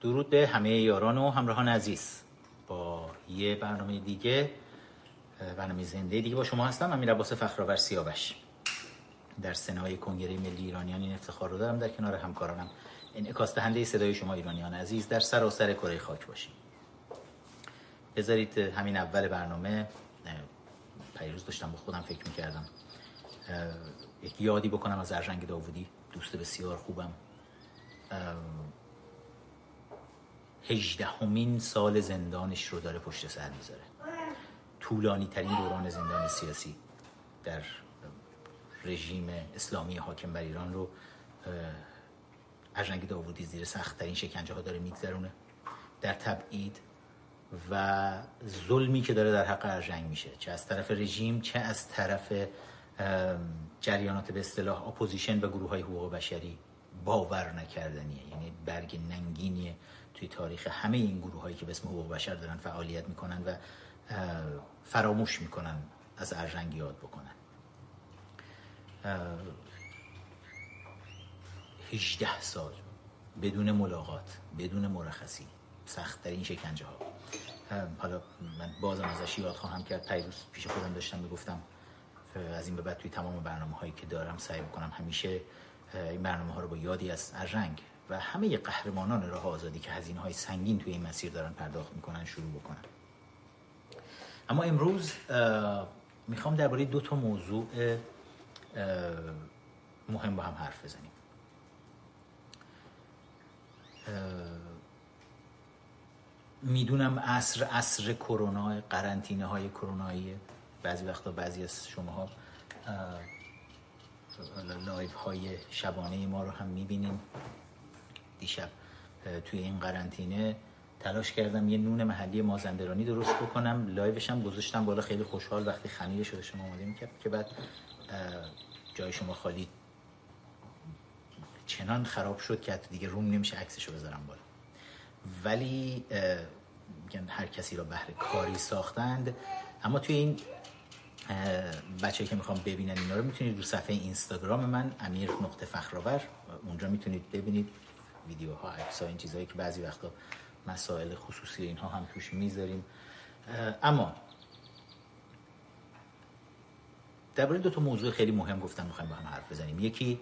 درود به همه یاران و همراهان عزیز. با یه برنامه دیگه برنامه زنده دیگه با شما هستم امیر عباس فخرآور سیاوش. در سنای کنگره ملی ایرانیان این افتخار رو دارم در کنار همکارانم. انعکاس دهنده صدای شما ایرانیان عزیز در سراسر کره خاک باشیم. بذارید همین اول برنامه پیروز داشتم با خودم فکر می‌کردم. یک یادی بکنم از ارژنگ داوودی. دوست بسیار خوبم. هجدهمین سال زندانش رو داره پشت سر می‌ذاره. طولانی ترین دوران زندان سیاسی در رژیم اسلامی حاکم بر ایران رو ارژنگ داوودی زیر سخت ترین شکنجه ها داره میگذرونه در تبعید و ظلمی که داره در حق ارژنگ میشه. چه از طرف رژیم چه از طرف جریانات به اصطلاح اپوزیشن و گروه های حقوق بشری باور نکردنیه. یعنی برگ ننگینیه. توی تاریخ همه این گروه هایی که به اسم حقوق بشر دارن فعالیت می‌کنن و فراموش می‌کنن از ارژنگ یاد بکنن. 18 سال بدون ملاقات بدون مرخصی سخت این شکنجه ها حالا من بازم ازش یاد خواهم کرد. پیروز پیش خودم داشتم می‌گفتم از این به بعد توی تمام برنامه هایی که دارم سعی بکنم همیشه این برنامه ها رو با یادی از ارژنگ و همه قهرمانان راه آزادی که هزینه های سنگین توی این مسیر دارن پرداخت می‌کنن شروع بکنن. اما امروز می‌خوام درباره دو تا موضوع مهم با هم حرف بزنیم. می‌دونم عصر عصر کرونا قرنطینه های کرونایی بعضی وقتا بعضی از شماها live های شبانه ما رو هم می‌بینیم. دیشب توی این قرنطینه تلاش کردم یه نون محلی مازندرانی درست بکنم. live ش هم گذاشتم بالا خیلی خوشحال وقتی خمیره شده شما آماده می‌کرد که بعد جای شما خالی چنان خراب شد که دیگه روم نمیشه عکسشو بذارم بالا. ولی هر کسی را بهر کاری ساختند. اما توی این بچه که می‌خوام ببینن اینا رو می‌تونید رو صفحه اینستاگرام من امیر نقطه فخرآور اونجا می‌تونید ببینید. ویدیوها عکس این چیزهایی که بعضی وقتا مسائل خصوصی اینها هم توش می‌ذاریم. اما درباره دو تا موضوع خیلی مهم گفتم می‌خوایم با هم حرف بزنیم. یکی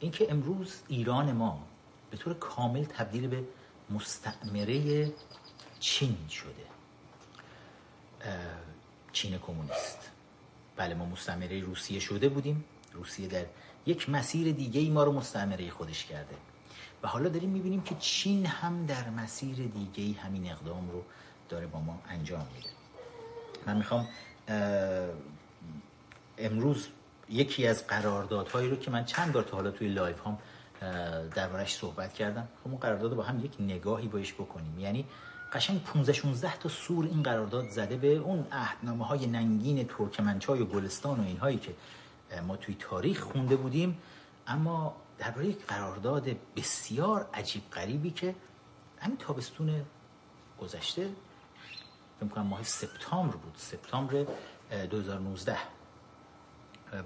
اینکه امروز ایران ما به طور کامل تبدیل به مستعمره چین شده. چین کمونیست. بله ما مستعمره روسیه شده بودیم. روسیه در یک مسیر دیگه ای ما رو مستعمره خودش کرده. و حالا داریم می‌بینیم که چین هم در مسیر دیگه ای همین اقدام رو داره با ما انجام میده. من می‌خوام امروز یکی از قراردادهایی رو که من چند بار تا حالا توی live هم دربارش صحبت کردم خب اون قرارداد با هم یک نگاهی بهش بکنیم. یعنی قشنگ 15 16 تا سور این قرارداد زده به اون عهدنامه های ننگین ترکمنچای و گلستان و اینهایی که ما توی تاریخ خونده بودیم. اما درباره یک قرارداد بسیار عجیب غریبی که همین تابستون گذشته فکر کنم ماه سپتامبر بود سپتامبر 2019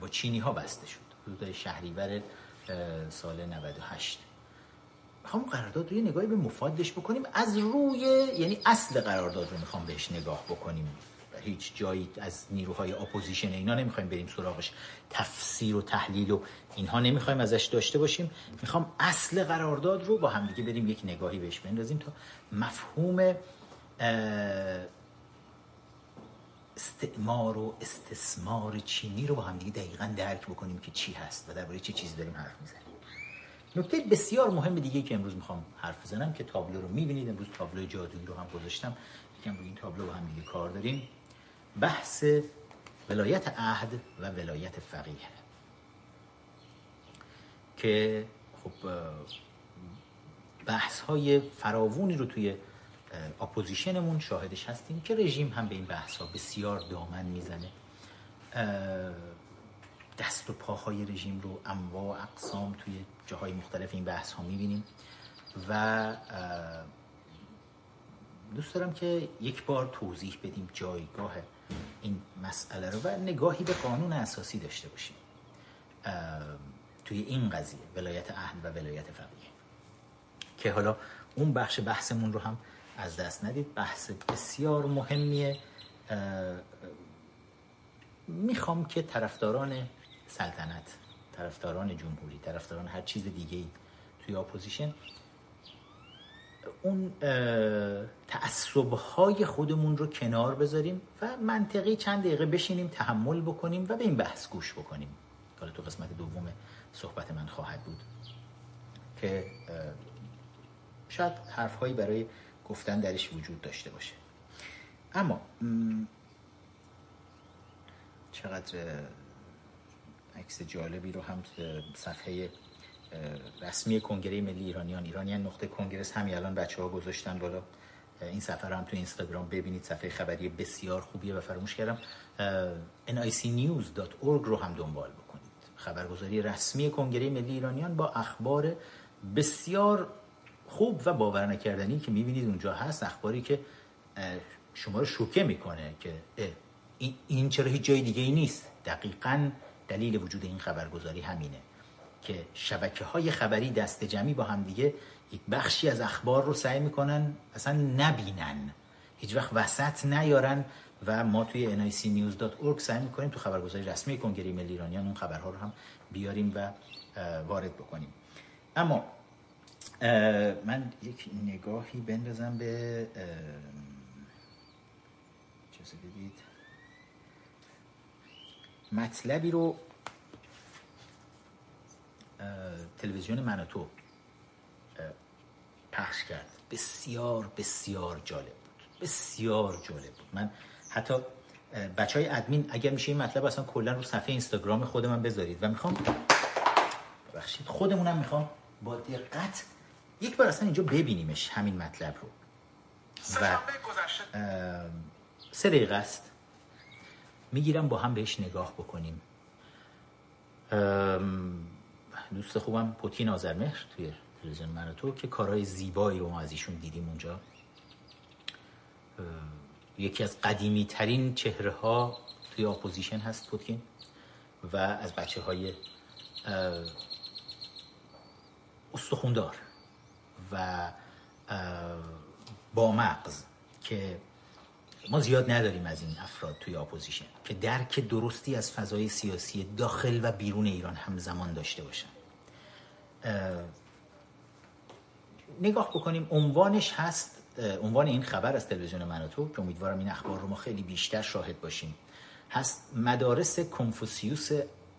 با چینی ها بسته شد حدود شهریور سال 98 می‌خوام قرارداد رو یه نگاهی به مفادش بکنیم از روی یعنی اصل قرارداد رو می‌خوام بهش نگاه بکنیم. هیچ جایی از نیروهای اپوزیشن اینا نمی‌خوایم بریم سراغش. تفسیر و تحلیل و اینها نمی‌خوایم ازش داشته باشیم. می‌خوام اصل قرارداد رو با همدیگه بریم یک نگاهی بهش بندازیم تا مفهوم استعمار و استثمار چینی رو با همدیگه دقیقا درک بکنیم که چی هست و درباره چه چیزی داریم حرف می‌زنیم. نکته بسیار مهم دیگه که امروز می‌خوام حرف بزنم که تابلو رو می‌بینید. امروز تابلو جادویی رو هم گذاشتم. یکم روی این تابلو هم دیگه کار داریم. بحث ولایت عهد و ولایت فقیه. که خب بحث های فراوونی رو توی اپوزیشنمون شاهدش هستیم که رژیم هم به این بحث ها بسیار دامن می‌زنه. دست و پاهای رژیم رو انواع اقسام توی جاهای مختلف این بحث ها می‌بینیم و دوست دارم که یک بار توضیح بدیم جایگاه این مسئله رو و نگاهی به قانون اساسی داشته باشیم. توی این قضیه ولایت عهد و ولایت فقیه. که حالا اون بخش بحثمون رو هم از دست ندید. بحث بسیار مهمیه. می‌خوام که طرفداران سلطنت طرفداران جمهوری طرفداران هر چیز دیگه توی اپوزیشن اون تعصبهای خودمون رو کنار بذاریم و منطقی چند دقیقه بشینیم تحمل بکنیم و به این بحث گوش بکنیم. حالا تو قسمت دوم صحبت من خواهد بود که شاید حرفهایی برای گفتن درش وجود داشته باشه. اما چقدر عکس جالبی رو هم صفحه رسمی کنگره ملی ایرانیان. ایرانیان نقطه کنگرس همین الان بچه ها گذاشتن بالا. این رو هم تو اینستاگرام ببینید. صفحه خبری بسیار خوبیه و فراموش کردم. nicnews.org رو هم دنبال بکنید. خبرگزاری رسمی کنگره ملی ایرانیان با اخبار بسیار خوب و باور نکردنی که می‌بینید اونجا هست. اخباری که شما رو شوکه می‌کنه که این چرا هیچ جای دیگه ای نیست. دقیقا دلیل وجود این خبرگزاری همینه. که شبکه های خبری دست جمعی با هم دیگه یک بخشی از اخبار رو سعی می‌کنن اصلا نبینن. هیچ وقت وسط نیارن و ما توی nicnews.org سعی می‌کنیم تو خبرگزاری رسمی کنگره ملی ایرانیان اون خبرها رو هم بیاریم و وارد بکنیم. اما من یک نگاهی بندازم به چیزی مطلبی رو تلویزیون من تو پخش کرد. بسیار بسیار جالب بود. بسیار جالب بود. من حتی بچه های ادمین اگر میشه این مطلب اصلا کلا رو صفحه اینستاگرام خود من بذارید. و می‌خوام بخشید خودمونم می‌خوام با دقت یک بار اصلا اینجا ببینیمش همین مطلب رو. و سه دقیقه است. می‌گیرم با هم بهش نگاه بکنیم. دوست خوبم پوتکین آذرمهر توی تلویزیون من و تو که کارهای زیبایی رو ما از ایشون دیدیم اونجا. یکی از قدیمی ترین چهره ها توی اپوزیشن هست پوتکین و از بچه های استخوندار و با مغز که ما زیاد نداریم از این افراد توی اپوزیشن که درک درستی از فضای سیاسی داخل و بیرون ایران همزمان داشته باشن. نگاه بکنیم عنوانش هست عنوان این خبر از تلویزیون من و تو که امیدوارم این اخبار رو ما خیلی بیشتر شاهد باشیم. هست مدارس کنفوسیوس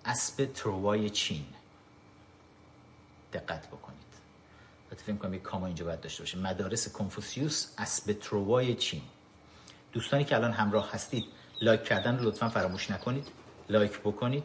اسب تروای چین. دقت بکنید. البته فکر کنم یک کاما اینجا باید داشته باشه. مدارس کنفوسیوس اسب تروای چین. دوستانی که الان همراه هستید like کردن رو لطفا فراموش نکنید. like بکنید.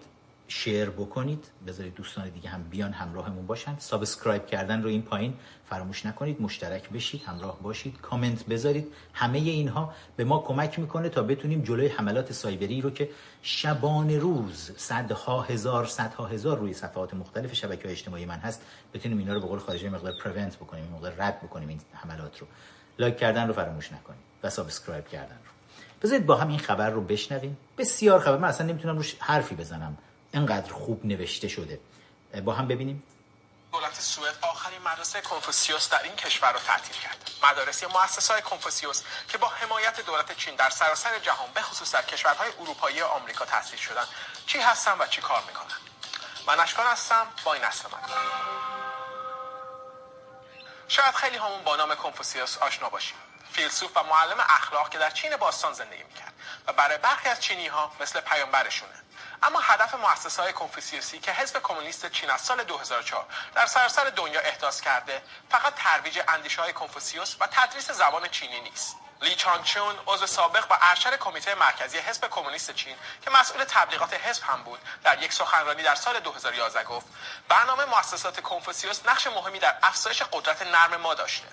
share بکنید بذارید دوستان دیگه هم بیان همراهمون باشن. subscribe کردن رو این پایین فراموش نکنید. مشترک بشید همراه باشید. کامنت بذارید. همه اینها به ما کمک می‌کنه تا بتونیم جلوی حملات سایبری رو که شبان روز صدها هزار صدها هزار روی صفحات مختلف شبکه اجتماعی من هست بتونیم اینا رو به قول خارجی مقدار prevent بکنیم مقدار رد بکنیم این حملات رو. like کردن رو فراموش نکنید و subscribe کردن رو. بذارید با هم این خبر رو بشنویم. بسیار خبر. من اصلا نمی‌تونم روش حرفی بزنم. انقدر خوب نوشته شده. با هم ببینیم. دولت سوئد آخرین مدرسه کنفوسیوس در این کشور را تعطیل کرد. مدارس یا های کنفوسیوس که با حمایت دولت چین در سراسر جهان به خصوص در کشورهای اروپایی و آمریکا تأسیس شدن. چی هستن و چی کار می‌کنن؟ من اشکان هستم. با این اصل من. شاید خیلی همون با نام کنفوسیوس آشنا باشیم. فیلسوف و معلم اخلاق که در چین باستان زندگی می‌کرد و برای برخی از چینی ها مثل پیامبرشونه. اما هدف مؤسسه های کنفوسیوسی که حزب کمونیست چین از سال 2004 در سراسر دنیا احداث کرده فقط ترویج اندیشه های کنفوسیوس و تدریس زبان چینی نیست. لی چون عضو سابق و ارشد کمیته مرکزی حزب کمونیست چین که مسئول تبلیغات حزب هم بود در یک سخنرانی در سال 2011 گفت برنامه مؤسسات کنفوسیوس نقش مهمی در افزایش قدرت نرم ما داشته.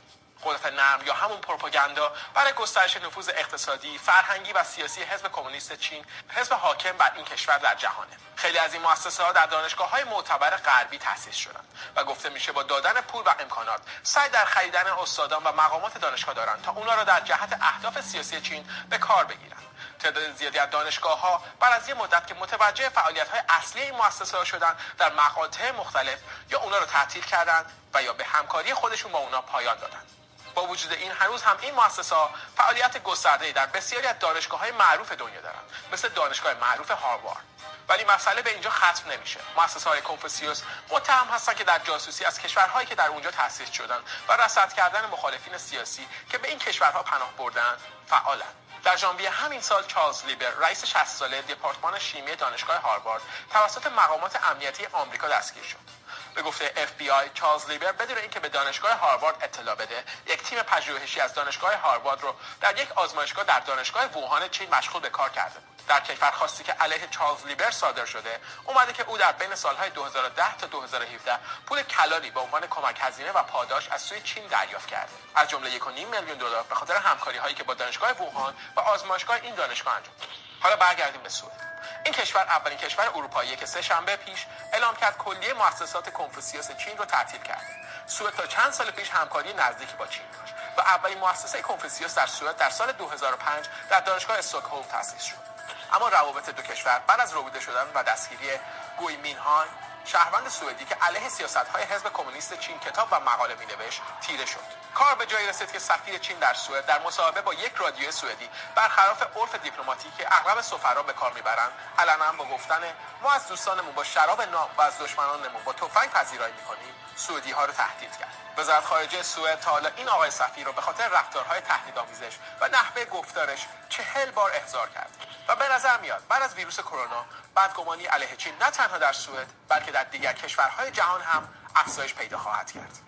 قدرت نرم یا همون پروپاگاندا برای گسترش نفوذ اقتصادی، فرهنگی و سیاسی حزب کمونیست چین، حزب حاکم بر این کشور در جهانه. خیلی از این مؤسسه ها در دانشگاه های معتبر غربی تأسیس شدند و گفته میشه با دادن پول و امکانات سعی در خریدن استادان و مقامات دانشگاه دارند تا اونا را در جهت اهداف سیاسی چین به کار بگیرند. تعداد زیادی از دانشگاه ها بعد از یه مدت که متوجه فعالیت های اصلی این مؤسسه ها شدن در مقاطع مختلف یا اونا رو تعطیل کردند و یا به همکاری خودشون با اونا پایان دادند با وجود این هنوز هم این مؤسسه فعالیت گسترده در بسیاری از دانشگاه های معروف دنیا دارند مثل دانشگاه معروف هاروارد. ولی مسئله به اینجا ختم نمیشه. مؤسسه های کنفوسیوس متهم هستن که در جاسوسی از کشورهایی که در اونجا تأسیس شدن و رصد کردن مخالفین سیاسی که به این کشورها پناه بردن فعالند در ژانویه همین سال چارلز لیبر رئیس 60 ساله دپارتمان شیمی دانشگاه هاروارد توسط مقامات امنیتی آمریکا دستگیر شد. به گفته FBI چارلز لیبر بدون اینکه به دانشگاه هاروارد اطلاع بده یک تیم پژوهشی از دانشگاه هاروارد رو در یک آزمایشگاه در دانشگاه ووهان چین مشغول به کار کرده بود. در کشور خواستی که علیه چارلز لیبر صادر شده اومده که او در بین سالهای 2010 تا 2017 پول کلالی به عنوان کمک هزینه و پاداش از سوی چین دریافت کرده. از جمله 1.5 میلیون دلار به خاطر همکاری هایی که با دانشگاه ووهان و آزمایشگاه این دانشگاه انجام حالا برگردیم به سوئد. این کشور اولین کشور اروپایی که سه شنبه پیش اعلام کرد کلیه مؤسسات کنفوسیوس چین رو تعطیل کرده. سوئد تا چند سال پیش همکاری نزدیکی با چین داشت و اولین مؤسسه کنفوسیوس در سوئد در سال 2005 در دانشگاه استکهلم تأسیس شد. اما روابط دو کشور بعد از روبوده شدن و دستگیری گوی مینهای شهروند سوئدی که علیه سیاست های حزب کمونیست چین کتاب و مقاله می نوشت تیره شد. کار به جایی رسید که سفیر چین در سوئد در مصاحبه با یک رادیو سوئدی برخلاف عرف دیپلماتیک که اغلب سفرا به کار می‌برند علنا با گفتن ما از دوستانمون با شراب ناب و از دشمنانمون با تفنگ پذیرایی می‌کنیم سعودی ها رو تهدید کرد. وزارت خارجه سوئد تا حالا این آقای سفیر رو به خاطر رفتارهای تهدیدآمیزش و نحوه گفتارش چهل بار احضار کرد. و به نظر میاد بعد از ویروس کرونا بدگمانی علیه چین نه تنها در سوئد بلکه در دیگر کشورهای جهان هم افزایش پیدا خواهد کرد.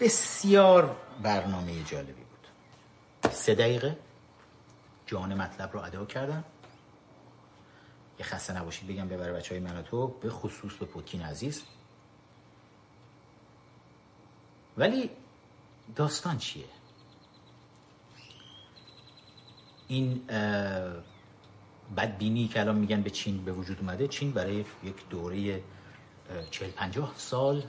بسیار برنامه جالبی بود. سه دقیقه. جان مطلب رو ادا کردم. یه خسته نباشید بگم ببره بچه های من تو به خصوص به پوتین عزیز. ولی داستان چیه؟ این بدبینی که الان میگن به چین به وجود اومده چین برای یک دوره چهل پنجاه سال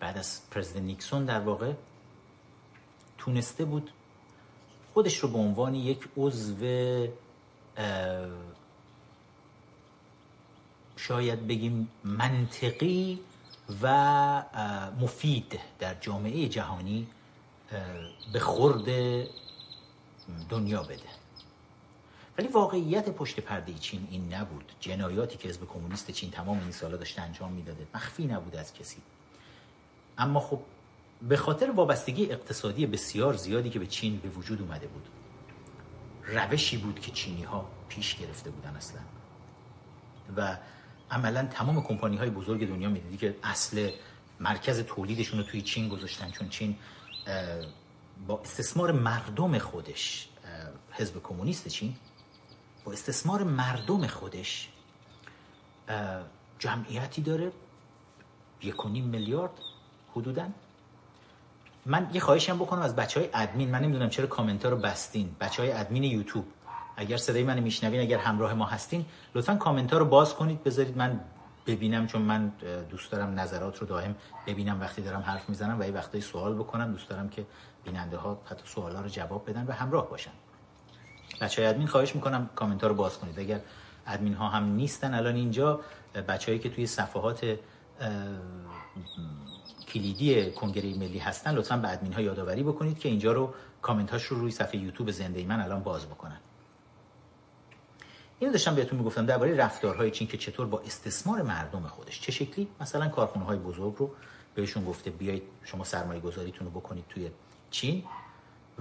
بعد از پرزیدنت نیکسون در واقع تونسته بود خودش رو به عنوان یک عضو شاید بگیم منطقی و مفید در جامعه جهانی به خورد دنیا بده. ولی واقعیت پشت پرده چین این نبود. جنایاتی که حزب کمونیست چین تمام این سالا داشته انجام می‌داده مخفی نبود از کسی. اما خب به خاطر وابستگی اقتصادی بسیار زیادی که به چین به وجود اومده بود روشی بود که چینی ها پیش گرفته بودن اصلا. و عملا تمام کمپانی های بزرگ دنیا می‌دیدی که اصل مرکز تولیدشون رو توی چین گذاشتن چون چین با استثمار مردم خودش حزب کمونیست چین با استثمار مردم خودش جمعیتی داره یک میلیارد حدودا. من یه خواهشم بکنم از بچه های ادمین. من نمی‌دونم چرا کامنت رو بستین. بچه های ادمین یوتیوب. اگر صدای من میشنوین اگر همراه ما هستین لطفا کامنت رو باز کنید بذارید من ببینم چون من دوست دارم نظرات رو دائم ببینم وقتی دارم حرف می‌زنم و یه وقتایی سوال بکنم. دوست دارم که بیننده ها حتی ها رو جواب بدن و همراه باشن. بچه های ادمین خواهش می‌کنم کامنت ها رو باز کنید. اگر ادمین ها هم نیستن الان اینجا بچههایی که توی صفحات کلیدی کنگره ملی هستن لطفا به ادمین ها یادآوری بکنید که اینجا رو کامنت هاش رو روی صفحه یوتیوب زنده من الان باز بکنن. اینو داشتم بهتون می‌گفتم درباره رفتارهای چین که چطور با استثمار مردم خودش. چه شکلی؟ مثلا کارخونه های بزرگ رو بهشون گفته بیایید شما سرمایه گذاریتون رو بکنید توی چین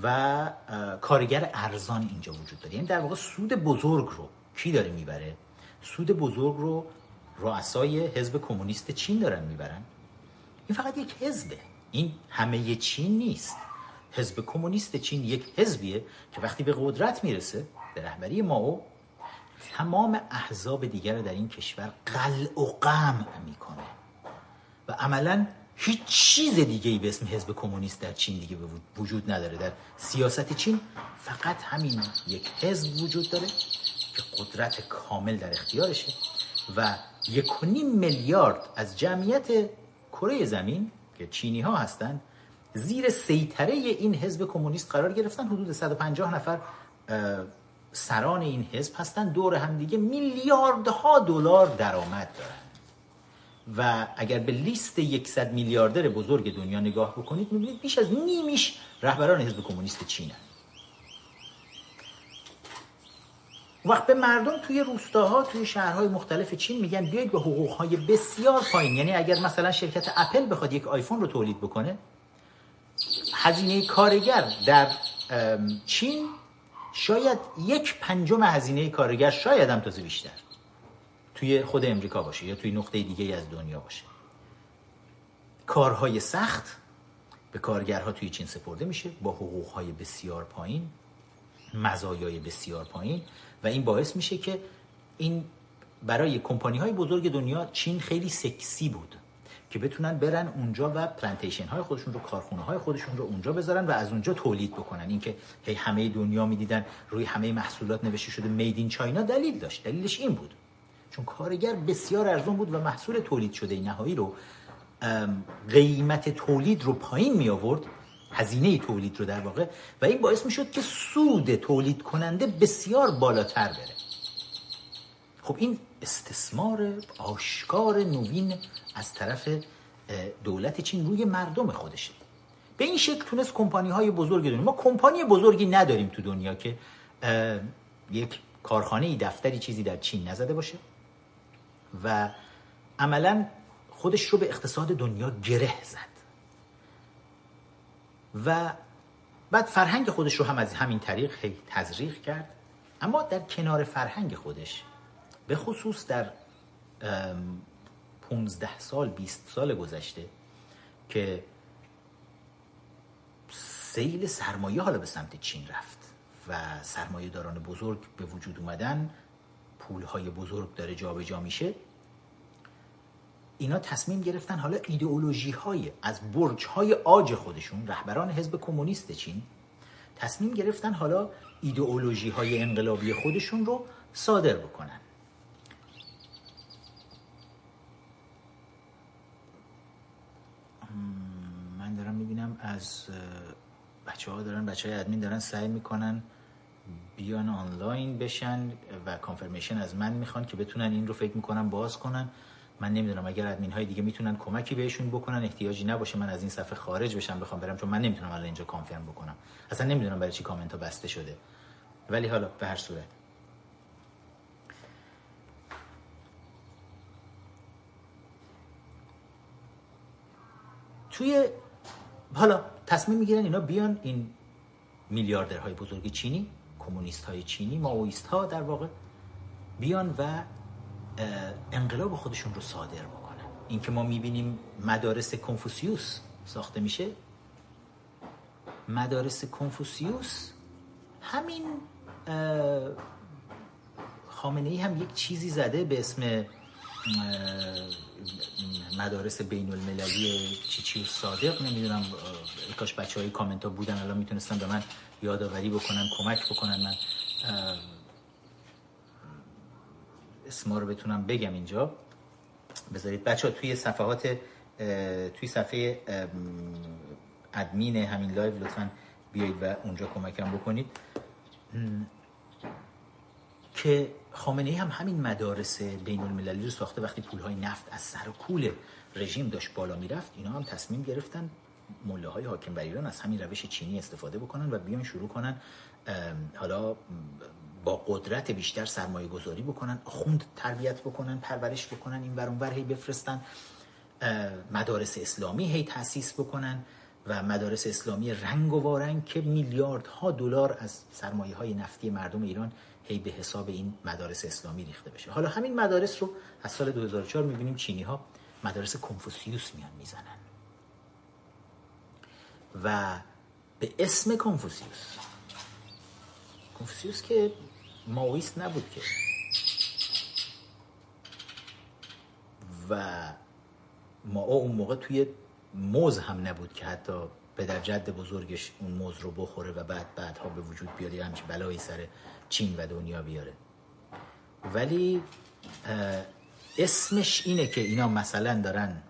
و کارگر ارزان اینجا وجود داره. یعنی در واقع سود بزرگ رو کی داره می‌بره؟ سود بزرگ رو رؤسای حزب کمونیست چین دارن می‌برن. این فقط یک حزبه. این همه چین نیست. حزب کمونیست چین یک حزبیه که وقتی به قدرت می‌رسه به رهبری ماو تمام احزاب دیگر در این کشور قلع و قمع می‌کنه. و عملا هیچ چیز دیگه ای به اسم حزب کمونیست در چین دیگه وجود نداره. در سیاست چین فقط همین یک حزب وجود داره که قدرت کامل در اختیارشه و یک میلیارد از جمعیت کره زمین که چینی ها هستن زیر سیطره این حزب کمونیست قرار گرفتن. حدود 150 نفر سران این حزب هستن. دور هم دیگه میلیاردها دلار درآمد دارن. و اگر به لیست 100 میلیاردر بزرگ دنیا نگاه بکنید می‌بینید بیش از نیمیش رهبران حزب کمونیست چینن. وقت به مردم توی روستاها توی شهرهای مختلف چین میگن بیاید به حقوقهای بسیار پایین. یعنی اگر مثلا شرکت اپل بخواد یک آیفون رو تولید بکنه هزینه کارگر در چین شاید یک پنجم هزینه کارگر شاید هم تازه بیشتر. توی خود امریکا باشه یا توی نقطه دیگه از دنیا باشه. کارهای سخت به کارگرها توی چین سپرده میشه با حقوقهای بسیار پایین مزایای بسیار پایین و این باعث میشه که این برای کمپانی های بزرگ دنیا چین خیلی سکسی بود که بتونن برن اونجا و پلانتیشن های خودشون رو کارخونه های خودشون رو اونجا بذارن و از اونجا تولید بکنن. اینکه هی همه دنیا می‌دیدن روی همه محصولات نوشته شده مید این چاینا دلیل داشت. دلیلش این بود. چون کارگر بسیار ارزون بود و محصول تولید شده نهایی رو قیمت تولید رو پایین می آورد هزینه تولید رو در واقع و این باعث می شد که سود تولید کننده بسیار بالاتر بره. خب این استثمار آشکار نوین از طرف دولت چین روی مردم خودشه. به این شکل تونست کمپانی های بزرگ دنیا ما کمپانی بزرگی نداریم تو دنیا که یک کارخانه دفتری چیزی در چین نزده باشه. و عملا خودش رو به اقتصاد دنیا گره زد. و بعد فرهنگ خودش رو هم از همین طریق تزریق کرد. اما در کنار فرهنگ خودش به خصوص در 15 سال 20 سال گذشته که سیل سرمایه حالا به سمت چین رفت و سرمایه داران بزرگ به وجود اومدن پولهای بزرگ داره جابجا جا میشه اینا تصمیم گرفتن حالا ایدئولوژی های از برج های آج خودشون رهبران حزب کمونیست چین تصمیم گرفتن حالا ایدئولوژی های انقلابی خودشون رو صادر بکنن. من دارم می‌بینم از بچه ها دارن بچه های ادمین دارن سعی می‌کنن بیان آنلاین بشن و کانفرمیشن از من می‌خوان که بتونن این رو فکر می‌کنن باز کنن. من نمی‌دونم اگر ادمین های دیگه می‌تونن کمکی بهشون بکنن احتیاجی نباشه من از این صفحه خارج بشم بخوام برم چون من نمی‌تونم الان اینجا کانفرم بکنم. اصلا نمی‌دونم برای چی کامنت ها بسته شده. ولی حالا به هر صورت. توی حالا تصمیم می‌گیرن اینا بیان این میلیاردرهای بزرگ چینی کمونیست های چینی ماویست ها در واقع بیان و انقلاب خودشون رو صادر بکنن. این که ما می‌بینیم مدارس کنفوسیوس ساخته میشه. مدارس کنفوسیوس همین خامنه ای هم یک چیزی زده به اسم مدارس بین المللی چیچی و صادق. نمی‌دونم کاش بچه های کامنت ها بودن الان می‌تونستن به من یادآوری بکنن کمک بکنن من اسما رو بتونم بگم اینجا. بذارید بچه ها توی صفحات توی صفحه ادمین همین live لطفا بیایید و اونجا کمکم بکنید. که خامنه ای هم همین مدارس بین المللی رو ساخته وقتی پولهای نفت از سر و کول رژیم داشت بالا می‌رفت اینا هم تصمیم گرفتن مله های حاکم بر ایران از همین روش چینی استفاده بکنن و بیان شروع کنن حالا با قدرت بیشتر سرمایه گذاری بکنن خوند تربیت بکنن پرورش بکنن این ور هی بفرستن. مدارس اسلامی هی تاسیس بکنن و مدارس اسلامی رنگ و وارنگ که میلیاردها دلار از سرمایه های نفتی مردم ایران هی به حساب این مدارس اسلامی ریخته بشه. حالا همین مدارس رو از سال 2004 می‌بینیم چینی ها مدارس کنفوسیوس میان می‌زنن. و به اسم کنفوسیوس. کنفوسیوس که ماویست نبود که. و ما اون موقع توی موز هم نبود که حتی پدر جد بزرگش اون موز رو بخوره و بعد بعدها به وجود بیاد یا بلایی سر چین و دنیا بیاره. ولی اسمش اینه که اینا مثلا دارن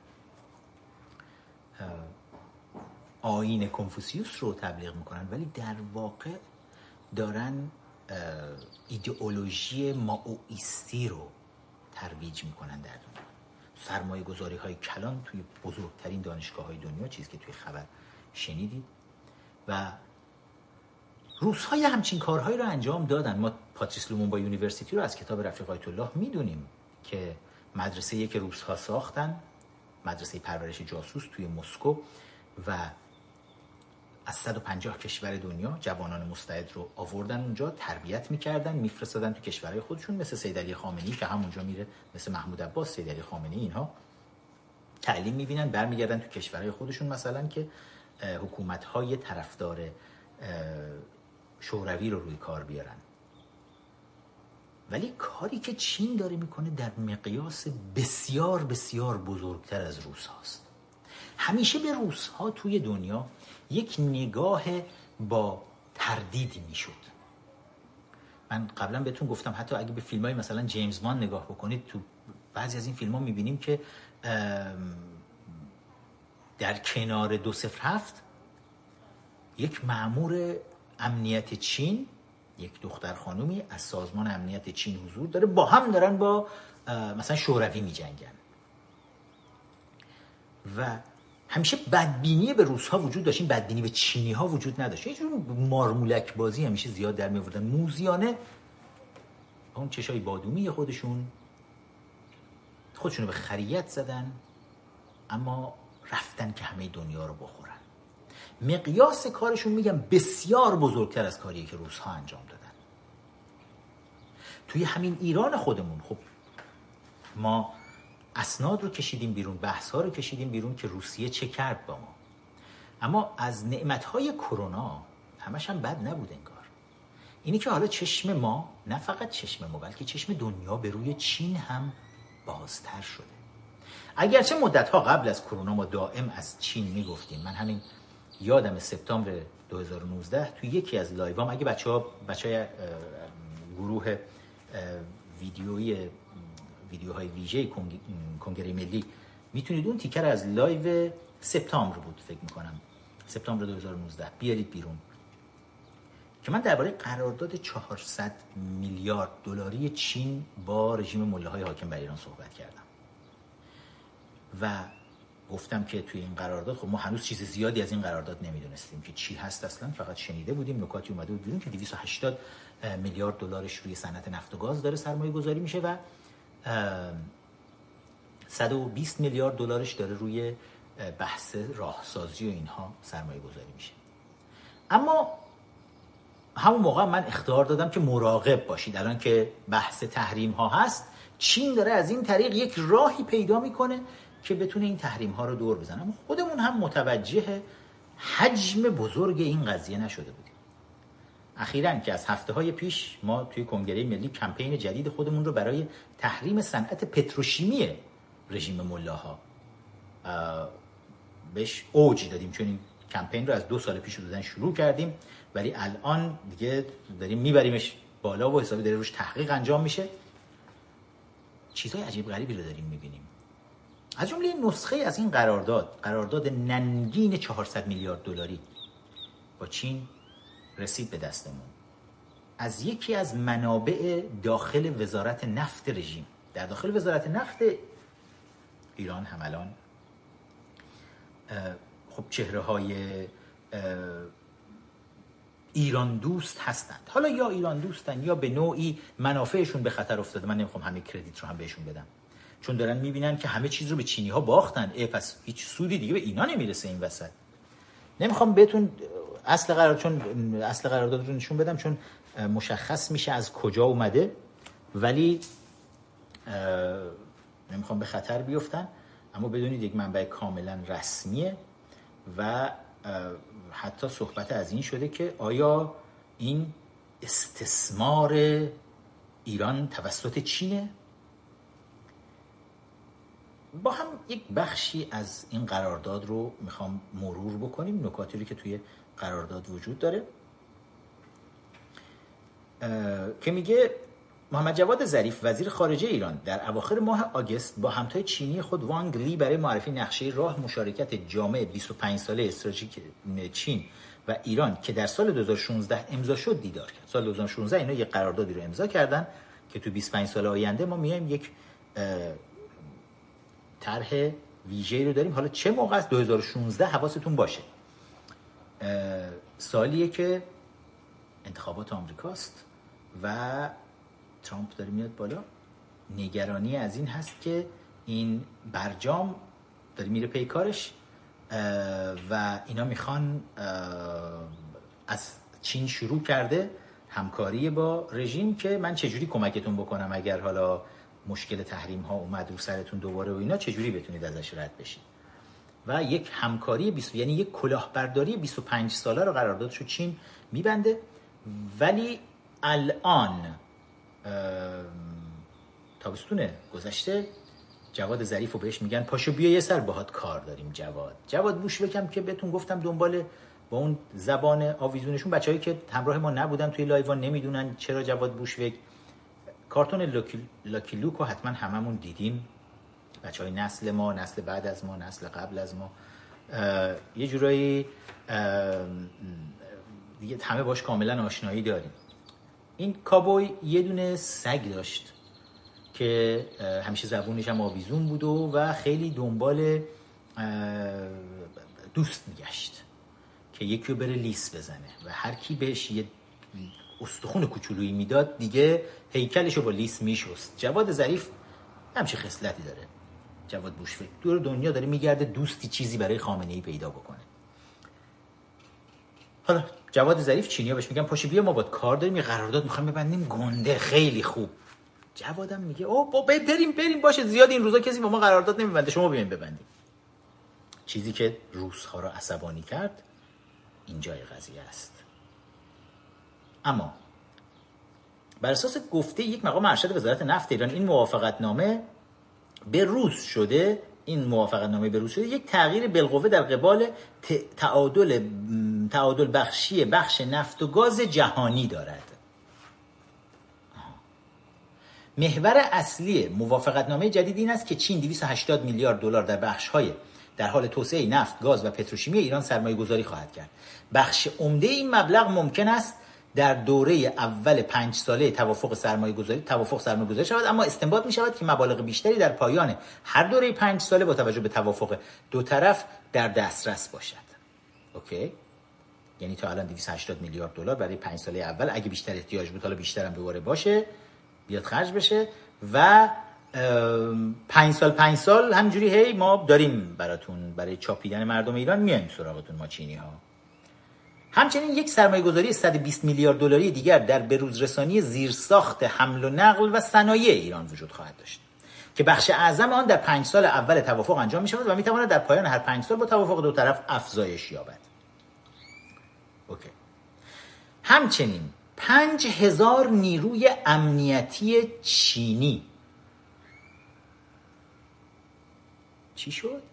آین کنفوسیوس رو تبلیغ می‌کنن ولی در واقع دارن ایدئولوژی ماویستی رو ترویج می‌کنن در دنیا. سرمایه گذاری های کلان توی بزرگترین دانشگاه های دنیا چیزی که توی خبر شنیدید. و روس های همچین کارهایی رو انجام دادن. ما پاتریس لومومبا university رو از کتاب رفیق آیت الله می‌دونیم که مدرسه که روس ها ساختن مدرسه پرورش جاسوس توی مسکو و از 150 کشور دنیا جوانان مستعد رو آوردن اونجا تربیت می‌کردن میفرستادن تو کشورهای خودشون مثل سید علی خامنه‌ای که همونجا میره مثل محمود عباس سید علی خامنه‌ای اینها تعلیم می‌بینن برمیگردن تو کشورهای خودشون مثلا که حکومت های طرفدار شوروی رو روی کار بیارن. ولی کاری که چین داره می‌کنه در مقیاس بسیار بسیار بزرگتر از روس هاست همیشه به روس ها توی دنیا یک نگاه با تردیدی می‌شد. من قبلا بهتون گفتم حتی اگه به فیلم های مثلا جیمز مان نگاه بکنید تو بعضی از این فیلم ها می‌بینیم که در کنار دو سفر هفت یک معمور امنیت چین یک دختر خانومی از سازمان امنیت چین حضور داره با هم دارن با مثلا شوروی می جنگن و همیشه بدبینی به روس ها وجود داشت. بدبینی به چینی ها وجود نداشت. یه جور مارمولک بازی همیشه زیاد در میوردن موزیانه اون چشای بادومی خودشون خودشونو به خریت زدن اما رفتن که همه دنیا رو بخورن. مقیاس کارشون میگم بسیار بزرگتر از کاریه که روس ها انجام دادن. توی همین ایران خودمون خب ما اسناد رو کشیدیم بیرون بحث ها رو کشیدیم بیرون که روسیه چه کرد با ما. اما از نعمت های کرونا همش هم بد نبود انگار. اینی که حالا چشم ما نه فقط چشم ما بلکه چشم دنیا به روی چین هم بازتر شده. اگرچه مدت ها قبل از کرونا ما دائم از چین می‌گفتیم. من همین یادم سپتامبر 2019 توی یکی از live ام اگه بچه ها بچه های گروه ویدیوی ویدیوهای ویژه کنگره ملی. می‌تونید اون تیکه رو از live سپتامبر بود فکر می‌کنم. سپتامبر 2019 بیارید بیرون. که من درباره قرارداد 400 میلیارد دلاری چین با رژیم مله حاکم بر ایران صحبت کردم. و گفتم که توی این قرارداد خب ما هنوز چیز زیادی از این قرارداد نمی‌دونستیم که چی هست اصلا. فقط شنیده بودیم نکاتی اومده بود بیرون که 280 میلیارد دلارش روی صنعت نفت و گاز داره سرمایه گذاری میشه و 120 میلیارد دلارش داره روی بحث راهسازی و اینها سرمایه گذاری میشه. اما همون موقع من اختیار دادم که مراقب باشید. الان که بحث تحریم ها هست چین داره از این طریق یک راهی پیدا می‌کنه که بتونه این تحریم ها رو دور بزنه. خودمون هم متوجه حجم بزرگ این قضیه نشده بودیم. اخیرا که از هفته های پیش ما توی کنگره ملی کمپین جدید خودمون رو برای تحریم صنعت پتروشیمی رژیم ملاها بهش اوج دادیم. چون این کمپین رو از دو سال پیش دادن شروع کردیم ولی الان دیگه داریم میبریمش بالا و حسابی داره روش تحقیق انجام میشه. چیزهای عجیب غریبی رو داریم می‌بینیم. از جمله نسخه از این قرارداد قرارداد ننگین 400 میلیارد دلاری. با چین رسید به دستمون. از یکی از منابع داخل وزارت نفت رژیم. در داخل وزارت نفت ایران هم الان خب چهره های ایران دوست هستند. حالا یا ایران دوستن یا به نوعی منافعشون به خطر افتاده. من نمی‌خوام همه کردیت رو هم بهشون بدم. چون دارن می‌بینن که همه چیز رو به چینی ها باختن. ای پس هیچ سودی دیگه به اینا نمی‌رسه این وسط. نمی‌خوام بهتون اصل قرار چون اصل قرارداد رو نشون بدم چون مشخص میشه از کجا اومده. ولی نمی‌خوام به خطر بیفتن اما بدونید یک منبع کاملا رسمیه و حتی صحبت از این شده که آیا این استثمار ایران توسط چینه؟ با هم یک بخشی از این قرارداد رو می‌خوام مرور بکنیم. نکاتی رو که توی قرارداد وجود داره. که میگه محمد جواد ظریف وزیر خارجه ایران در اواخر ماه آگست با همتای چینی خود وانگ لی برای معرفی نقشه راه مشارکت جامع 25 ساله استراتژیک چین و ایران که در سال 2016 امضا شد دیدار کرد. سال 2016 اینا یک قراردادی رو امضا کردن که تو 25 سال آینده ما میایم یک طرح ویژه رو داریم. حالا چه موقع است؟ 2016 حواستون باشه. سالیه که انتخابات آمریکاست و ترامپ داره میاد بالا. نگرانی از این هست که این برجام داره میره پی کارش و اینا می‌خوان از چین شروع کرده همکاری با رژیم که من چجوری کمکتون بکنم اگر حالا مشکل تحریم ها اومد رو سرتون دوباره و اینا چجوری بتونید ازش رد بشید؟ و یک همکاری 20 یعنی یک کلاهبرداری 25 ساله رو قراردادشو چین میبنده. ولی الان تابستون گذشته جواد ظریف رو بهش میگن پاشو بیا یه سر باهات کار داریم جواد. جواد بوش بکم که بهتون گفتم دنبال با اون زبان آویزونشون بچههایی که همراه ما نبودن توی لایوان نمی‌دونن چرا جواد بوشوک کارتون لاکی, لاکی لوک رو حتما هممون دیدیم. بچه های نسل ما نسل بعد از ما نسل قبل از ما یه جورایی دیگه همه باش کاملا آشنایی داریم. این کابوی یه دونه سگ داشت که همیشه زبونش هم آویزون بود و خیلی دنبال دوست میگشت که یکی رو بره لیس بزنه و هر کی بهش یه استخون کوچولویی می‌داد دیگه هیکلش رو با لیس میشست. جواد ظریف همچه خصلتی داره. جواد بوشفک دور دنیا داره میگرده دوستی چیزی برای خامنه ای پیدا بکنه. حالا جواد ظریف چینیا بهش میگن پاشو بیا ما با کار داریم یه قرارداد می‌خوایم ببندیم گنده خیلی خوب. جوادم میگه او با بریم بریم باشه زیاد این روزا کسی با ما قرارداد نمیبنده شما بیاین ببندیم. چیزی که روسها رو عصبانی کرد اینجای قضیه است. اما بر اساس گفته یک مقام ارشد وزارت نفت ایران این موافقت نامه به روز شده این موافقت نامه به روز شده یک تغییر بالقوه در قبال تعادل تعادل بخشی بخش نفت و گاز جهانی دارد محور اصلی موافقت نامه جدید این است که چین 280 میلیارد دلار در بخش های در حال توسعه نفت، گاز و پتروشیمی ایران سرمایه گذاری خواهد کرد. بخش عمده این مبلغ ممکن است در دوره اول پنج ساله توافق سرمایه گذاری توافق سرمایه گذاری شود اما استنباط می شود که مبالغ بیشتری در پایان هر دوره پنج ساله با توجه به توافق دو طرف در دسترس باشد. اوکی؟ یعنی تا الان 280 میلیارد دلار برای پنج ساله اول اگه بیشتر احتیاج بود حالا بیشتر هم دوباره باشه بیاد خرج بشه و پنج سال پنج سال همجوری هی ما داریم براتون برای چاپیدن مردم ایران میایم سراغتون ما چینی ها همچنین یک سرمایه گذاری 120 میلیارد دلاری دیگر در بروز رسانی زیرساخت حمل و نقل و صنایع ایران وجود خواهد داشت که بخش اعظم آن در پنج سال اول توافق انجام می شود و می تواند در پایان هر پنج سال با توافق دو طرف افزایش یابد اوکی. همچنین پنج هزار نیروی امنیتی چینی چی شد؟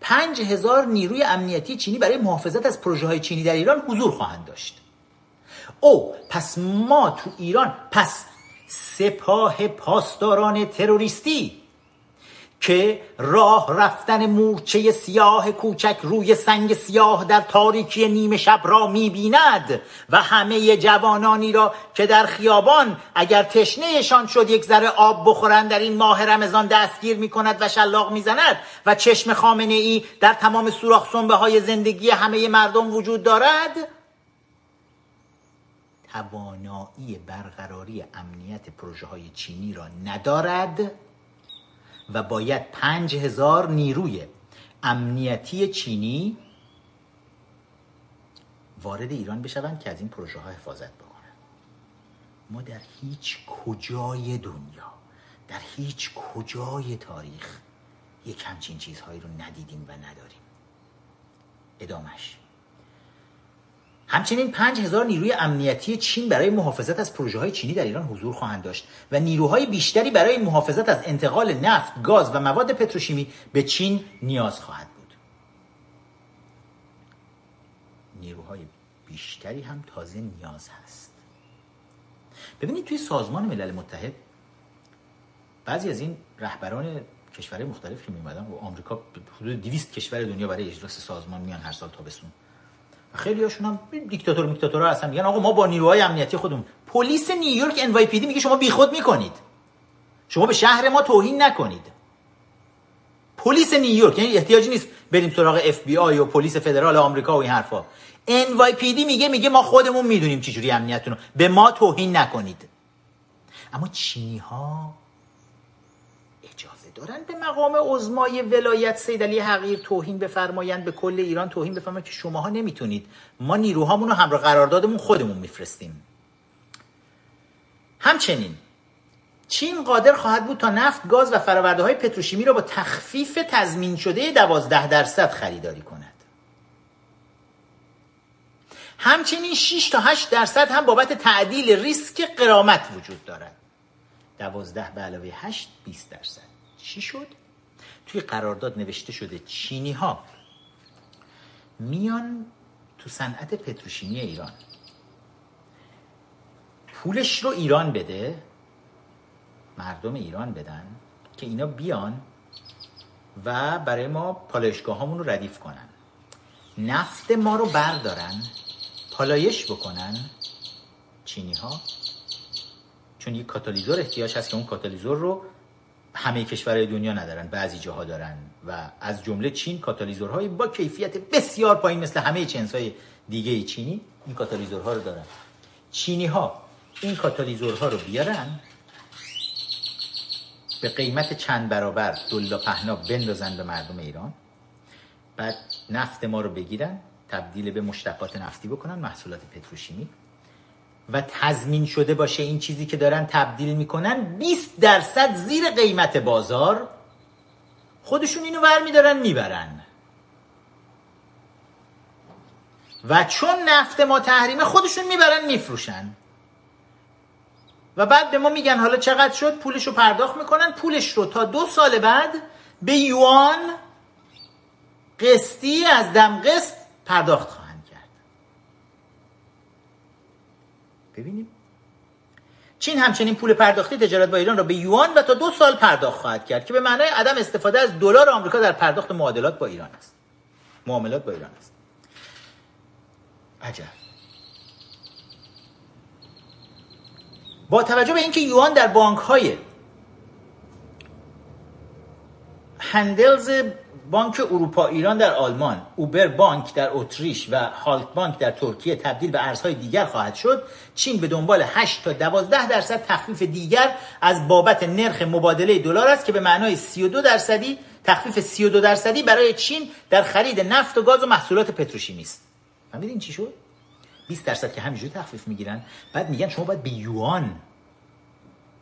پنج هزار نیروی امنیتی چینی برای محافظت از پروژه های چینی در ایران حضور خواهند داشت. او پس ما تو ایران پس سپاه پاسداران تروریستی که راه رفتن مورچه سیاه کوچک روی سنگ سیاه در تاریکی نیمه شب را می‌بیند و همه جوانانی را که در خیابان اگر تشنهشان شد یک ذره آب بخورند در این ماه رمضان دستگیر می‌کند و شلاق می‌زند و چشم خامنه ای در تمام سوراخ سنبه های زندگی همه مردم وجود دارد توانایی برقراری امنیت پروژه های چینی را ندارد. و باید پنج هزار نیروی امنیتی چینی وارد ایران بشوند که از این پروژه ها حفاظت بکنن ما در هیچ کجای دنیا در هیچ کجای تاریخ یک همچین چیزهایی رو ندیدیم و نداریم. ادامش همچنین پنج هزار نیروی امنیتی چین برای محافظت از پروژه های چینی در ایران حضور خواهند داشت و نیروهای بیشتری برای محافظت از انتقال نفت، گاز و مواد پتروشیمی به چین نیاز خواهد بود. نیروهای بیشتری هم تازه نیاز هست. ببینید توی سازمان ملل متحد بعضی از این رهبران کشورهای مختلف که میمدن و آمریکا حدود 200 کشور دنیا برای اجلاس سازمان میان هر سال تابستون خیلی هاشون هم دیکتاتور میکتاتورها هستن. میگن آقا ما با نیروهای امنیتی خودمون. پلیس نیویورک ان میگه شما بیخود می‌کنید. شما به شهر ما توهین نکنید. پلیس نیویورک یعنی احتیاجی نیست بریم سراغ اف بی آی و پلیس فدرال آمریکا و این حرفا. NYPD میگه میگه ما خودمون می‌دونیم چجوری امنیتتون به ما توهین نکنید. اما چینی ها اجازه دارن به مقام عظمای ولایت سید علی حقیر توهین بفرمایند به کل ایران توهین بفرمایند که شماها نمی‌تونید ما نیروهامون رو همراه قراردادمون خودمون میفرستیم همچنین چین قادر خواهد بود تا نفت، گاز و فراورده های پتروشیمی را با تخفیف تضمین شده 12 درصد خریداری کند. همچنین 6 تا 8 درصد هم بابت تعدیل ریسک قرامت وجود دارد. 12 به علاوه 8 20 درصد. چی شد؟ توی قرارداد نوشته شده چینی ها میان تو صنعت پتروشیمی ایران پولش رو ایران بده مردم ایران بدن که اینا بیان و برای ما پالایشگاه رو ردیف کنن نفت ما رو بردارن پالایش بکنن چینی ها چون یک کاتالیزور احتیاج هست که اون کاتالیزور رو همه کشورهای دنیا ندارن بعضی جاها دارن و از جمله چین کاتالیزورهای با کیفیت بسیار پایین مثل همه جنس های دیگه چینی این کاتالیزورها رو دارن. چینی ها این کاتالیزورها رو بیارن به قیمت چند برابر دلا پهنا بندازن به مردم ایران بعد نفت ما رو بگیرن تبدیل به مشتقات نفتی بکنن محصولات پتروشیمی. و تضمین شده باشه این چیزی که دارن تبدیل می‌کنن 20 درصد زیر قیمت بازار خودشون اینو ور میدارن می‌برن. و چون نفت ما تحریمه خودشون می‌برن میفروشن. و بعد به ما میگن حالا چقدر شد؟ پولش رو پرداخت می‌کنن پولش رو تا دو سال بعد به یوان قسطی از دم قسط پرداخت خواهند کرد ببینیم. چین همچنین پول پرداختی تجارت با ایران را به یوان و تا دو سال پرداخت خواهد کرد که به معنای عدم استفاده از دلار آمریکا در پرداخت معادلات با ایران است. معاملات با ایران است. عجب. با توجه به اینکه یوان در بانک های هندلز بانک اروپا ایران در آلمان اوبر بانک در اتریش و هالت بانک در ترکیه تبدیل به ارزهای دیگر خواهد شد. چین به دنبال 8 تا 12 درصد تخفیف دیگر از بابت نرخ مبادله دلار است که به معنای 32 درصدی تخفیف 32 درصدی برای چین در خرید نفت و گاز و محصولات پتروشیمی است. فهمیدین چی شد؟ 20 درصد که همینجوری تخفیف می‌گیرن. بعد میگن شما باید به یوان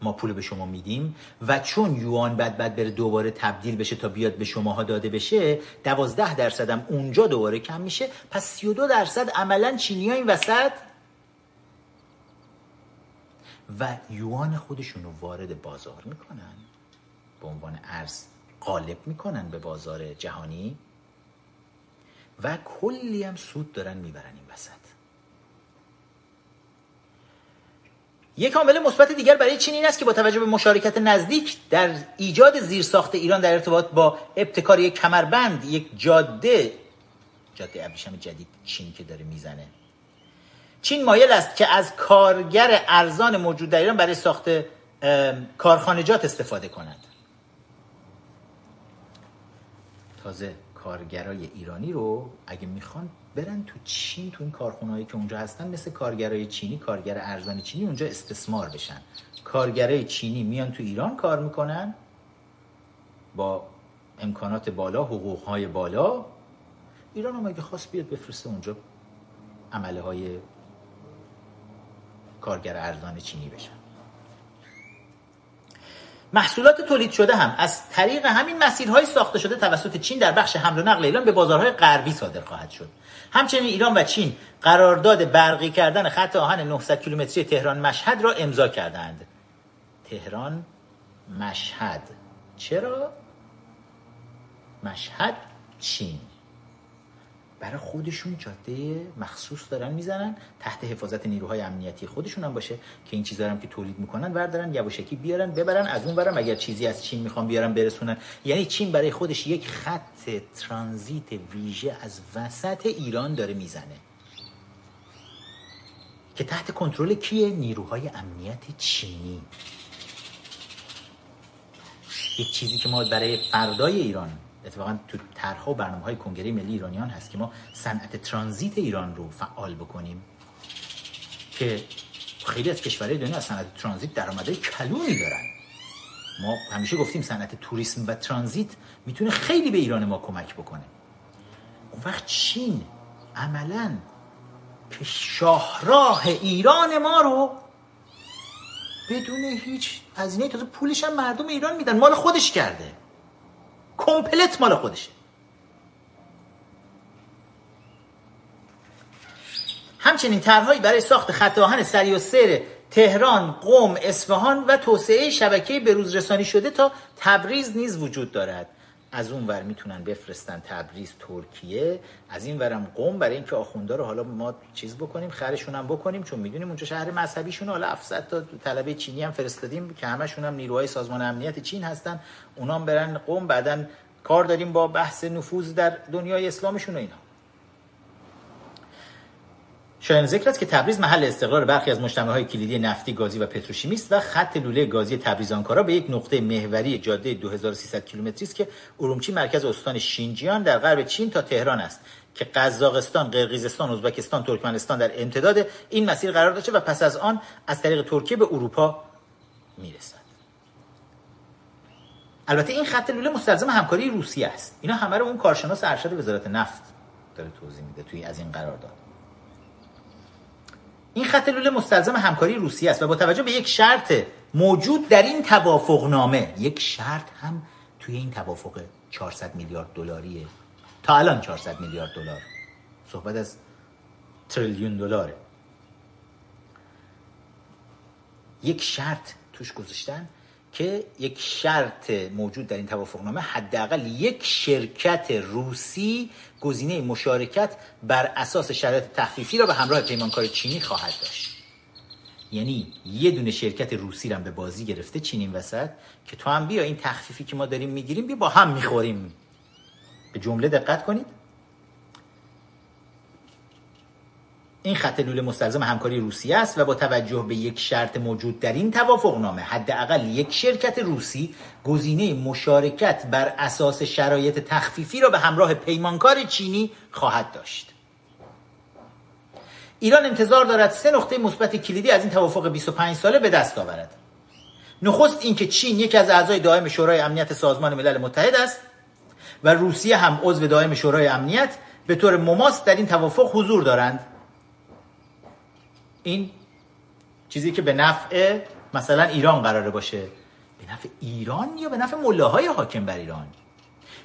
ما پول به شما میدیم و چون یوان بعد بعد بره دوباره تبدیل بشه تا بیاد به شماها داده بشه دوازده درصد هم اونجا دوباره کم میشه. پس 32 درصد عملا چینی ها این وسط؟ و یوان خودشون رو وارد بازار می‌کنن. به عنوان ارز غالب می‌کنن به بازار جهانی. و کلی هم سود دارن می‌برن این وسط یک عامل مثبت دیگر برای چین این است که با توجه به مشارکت نزدیک در ایجاد زیرساخت ایران در ارتباط با ابتکار یک کمربند یک جاده جاده ابریشم جدید چین که داره می‌زنه. چین مایل است که از کارگر ارزان موجود در ایران برای ساخت کارخانجات استفاده کند. تازه کارگرای ایرانی رو اگه می‌خوان برن تو چین تو این کارخونهایی که اونجا هستن مثل کارگرای چینی کارگر ارزان چینی اونجا استثمار بشن. کارگرای چینی میان تو ایران کار می‌کنن با امکانات بالا حقوقهای بالا. ایران هم اگه خواست بیاد بفرسته اونجا عمله های کارگر ارزان چینی بشن. محصولات تولید شده هم از طریق همین مسیرهای ساخته شده توسط چین در بخش حمل و نقل ایران به بازارهای غربی صادر خواهد شد. همچنین ایران و چین قرارداد برقی کردن خط آهن 900 کیلومتری تهران مشهد را امضا کردند. تهران مشهد. چرا؟ مشهد چین. برای خودشون جاده مخصوص دارن می‌زنن تحت حفاظت نیروهای امنیتی خودشون هم باشه که این چیزا هم که تولید می‌کنن بردارن یواشکی بیارن ببرن از اون برم اگر چیزی از چین می‌خوان بیارن برسونن. یعنی چین برای خودش یک خط ترانزیت ویژه از وسط ایران داره می‌زنه. که تحت کنترل کیه؟ نیروهای امنیت چینی. یک چیزی که ما برای فردای ایران اتفاقا تو طرحها و برنامه های کنگره ملی ایرانیان هست که ما صنعت ترانزیت ایران رو فعال بکنیم که خیلی از کشورهای دنیا از صنعت ترانزیت درآمدهای کلونی دارن. ما همیشه گفتیم صنعت توریسم و ترانزیت می‌تونه خیلی به ایران ما کمک بکنه. اون وقت چین عملا که شاهراه ایران ما رو بدون هیچ هزینه تازه پولش هم مردم ایران میدن. مال خودش کرده. کمپلت مال خودشه. همچنین طرحهایی برای ساخت خط آهن سری و سیر تهران، قم، اصفهان و توسعه شبکه بروز رسانی شده تا تبریز نیز وجود دارد. از اون ور می‌تونن بفرستن تبریز ترکیه. از این ورم قم برای اینکه آخوندا رو حالا ما چیز بکنیم خرشون هم بکنیم چون می‌دونیم اونجا شهر مذهبیشون حالا 700 تا طلبه چینی هم فرستادیم که همشون هم نیروهای سازمان امنیت چین هستن. اونام برن قم بعدا کار داریم با بحث نفوذ در دنیای اسلامشون و اینا. شایان ذکر است که تبریز محل استقرار برخی از مجتمع های کلیدی نفتی، گازی و پتروشیمی است و خط لوله گازی تبریز آنکارا به یک نقطه محوری جاده 2300 کیلومتری است که ارومچی مرکز استان شینجیان در غرب چین تا تهران است که قزاقستان، قرقیزستان، ازبکستان، ترکمنستان در امتداد این مسیر قرار داشته و پس از آن از طریق ترکیه به اروپا می‌رسد. البته این خط لوله مستلزم همکاری روسیه است. اینا همه رو اون کارشناس ارشد وزارت نفت داره توضیح میده توی از این قرارداد. این خط لوله مستلزم همکاری روسیه است و با توجه به یک شرط موجود در این توافقنامه یک شرط هم توی این توافق 400 میلیارد دلاریه. تا الان 400 میلیارد دلار. صحبت از تریلیون دلاره. یک شرط توش گذاشتن که یک شرط موجود در این توافقنامه حداقل یک شرکت روسی گزینه مشارکت بر اساس شرایط تخفیفی را به همراه پیمانکار چینی خواهد داشت. یعنی یه دونه شرکت روسی را به بازی گرفته چینی وسط که تو هم بیا این تخفیفی که ما داریم می‌گیریم بیا با هم می‌خوریم. به جمله دقت کنید. این خط لوله مستلزم همکاری روسیه است و با توجه به یک شرط موجود در این توافقنامه حداقل یک شرکت روسی گزینه مشارکت بر اساس شرایط تخفیفی را به همراه پیمانکار چینی خواهد داشت. ایران انتظار دارد سه نقطه مثبت کلیدی از این توافق 25 ساله به دست آورد. نخست اینکه چین یکی از اعضای دائم شورای امنیت سازمان ملل متحد است و روسیه هم عضو دائم شورای امنیت به طور مماس در این توافق حضور دارند. این چیزی که به نفع مثلا ایران قراره باشه به نفع ایران یا به نفع ملاهای حاکم بر ایران؟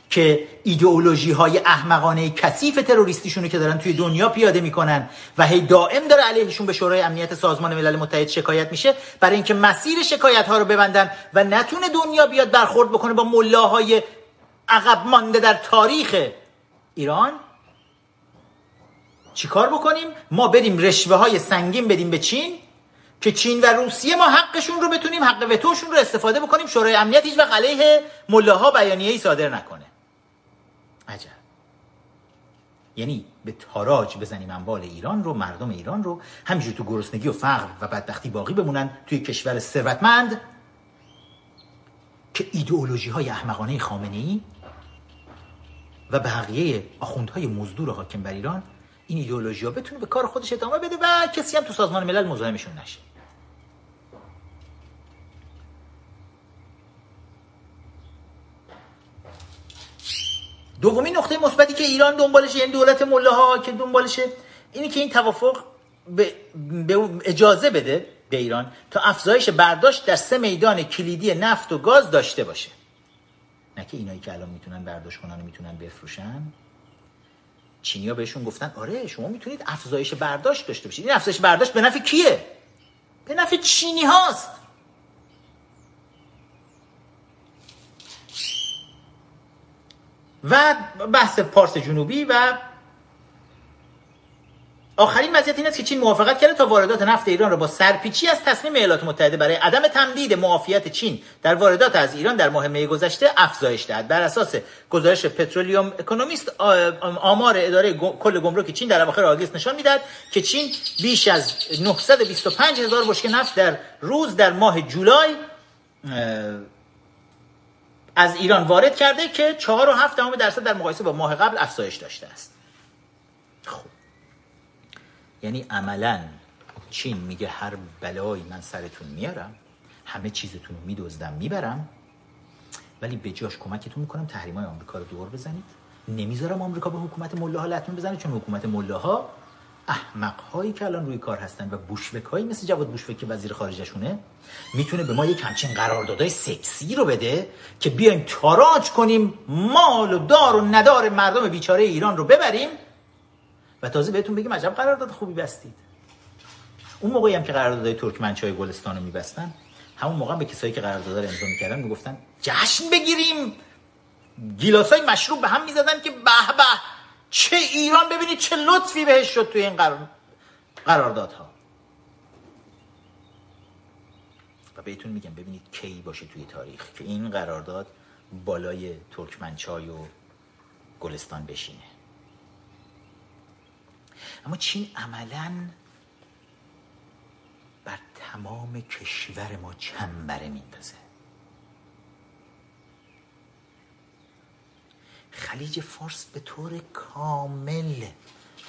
که ایدئولوژی های احمقانه کثیف تروریستیشونو که دارن توی دنیا پیاده می‌کنن و هی دائم داره علیهشون به شورای امنیت سازمان ملل متحد شکایت میشه برای اینکه مسیر شکایت ها رو ببندن و نتونه دنیا بیاد برخورد بکنه با ملاهای عقب مانده در تاریخ ایران چیکار بکنیم؟ ما بریم رشوه های سنگین بدیم به چین که چین و روسیه ما حقشون رو بتونیم حق وتوشون رو استفاده بکنیم. شورای امنیت هیچ وقت علیه ملاها بیانیه ای صادر نکنه. عجب. یعنی به تاراج بزنیم اموال ایران رو مردم ایران رو همینجور تو گرسنگی و فقر و بدبختی باقی بمونن توی کشور ثروتمند که ایدئولوژی های احمقانه خامنه ای و بقیه آخوندهای مزدور حاکم بر ایران این ایدئولوژی ها بتونه به کار خودش ادامه بده و کسی هم تو سازمان ملل مزاحمشون نشه. دومین نقطه مثبتی که ایران دنبالشه یعنی دولت ملاها که دنبالشه اینی که این توافق به, اجازه بده به ایران تا افزایش برداشت در سه میدان کلیدی نفت و گاز داشته باشه. نه که اینایی که الان می‌تونن برداشت کنن و می‌تونن بفروشن. چینیا بهشون گفتن آره شما می‌تونید افزایش برداشت داشته باشید. این افزایش برداشت به نفع کیه؟ به نفع چینی هاست. و بحث پارس جنوبی و آخرین مزیت این است که چین موافقت کرده تا واردات نفت ایران را با سرپیچی از تصمیم ایالات متحده برای عدم تمدید معافیت چین در واردات از ایران در ماه گذشته افزایش دهد. بر اساس گزارش پترولیوم اکونومیست آمار اداره کل گمرک چین در اواخر آگوست نشان می‌دهد که چین بیش از 925 هزار بشکه نفت در روز در ماه جولای از ایران وارد کرده که چهار و هفت دهم درصد در مقایسه با ماه قبل افزایش داشته است. خب. یعنی عملا چین میگه هر بلایی من سرتون میارم همه چیزتون رو میدزدم می‌برم ولی به جاش کمکتون می‌کنم تحریم های آمریکا رو دور بزنید. نمی‌ذارم آمریکا به حکومت ملاها لطمه بزنه چون حکومت ملاها احمق هایی که الان روی کار هستن و بوشوک هایی مثل جواد بوشوک که وزیر خارجشونه می‌تونه به ما یک همچین قراردادهای سکسی رو بده که بیایم تاراج کنیم مال و دار و ندار مردم بیچاره ایران رو ببریم و تازه بهتون بگیم عجب قرارداد خوبی بستید. اون موقعی هم که قراردادهای ترکمنچای گلستان رو میبستن همون موقع به کسایی که قرارداد رو امضا می‌کردن می‌گفتن جشن بگیریم! گیلاسای مشروب به هم می‌زدن که به به چه ایران ببینید چه لطفی بهش شد توی این قرار... قراردادها. و بهتون میگم ببینید کی باشه توی تاریخ که این قرارداد بالای ترکمنچای و گلستان بشینه. اما چین عملا بر تمام کشور ما چنبره میندازه. خلیج فارس به طور کامل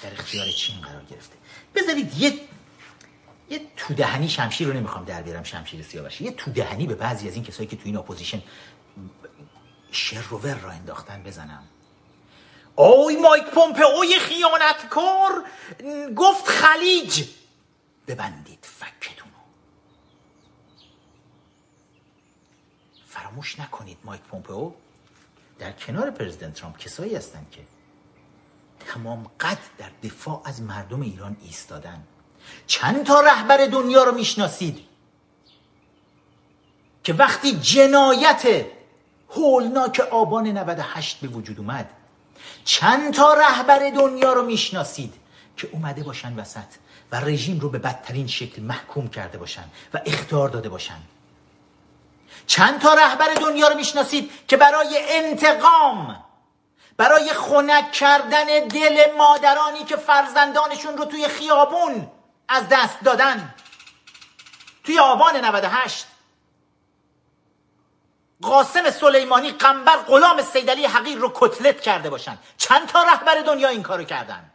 در اختیار چین قرار گرفته. بذارید یه یه تو دهنی شمشیر رو نمی‌خوام در بیارم شمشیر سیاوش. یه تو دهنی به بعضی از این کسایی که تو این اپوزیشن شر و ور راه انداختن بزنم. اوی مایک پومپئوی خیانتکار گفت خلیج. ببندید فکتون فراموش نکنید مایک پومپئو. در کنار پرزیدنت ترامپ کسایی هستند که تمام قد در دفاع از مردم ایران ایستادن. چند تا رهبر دنیا رو می‌شناسید که وقتی جنایت هولناک آبان 98 به وجود اومد چند تا رهبر دنیا رو می‌شناسید که اومده باشن وسط و رژیم رو به بدترین شکل محکوم کرده باشن و اختار داده باشن. چند تا رهبر دنیا رو می‌شناسید که برای انتقام برای خنک کردن دل مادرانی که فرزندانشون رو توی خیابون از دست دادن. توی آبان 98 قاسم سلیمانی قنبر غلام سیدلی حقیر رو کتلت کرده باشن. چند تا رهبر دنیا این کارو کردن؟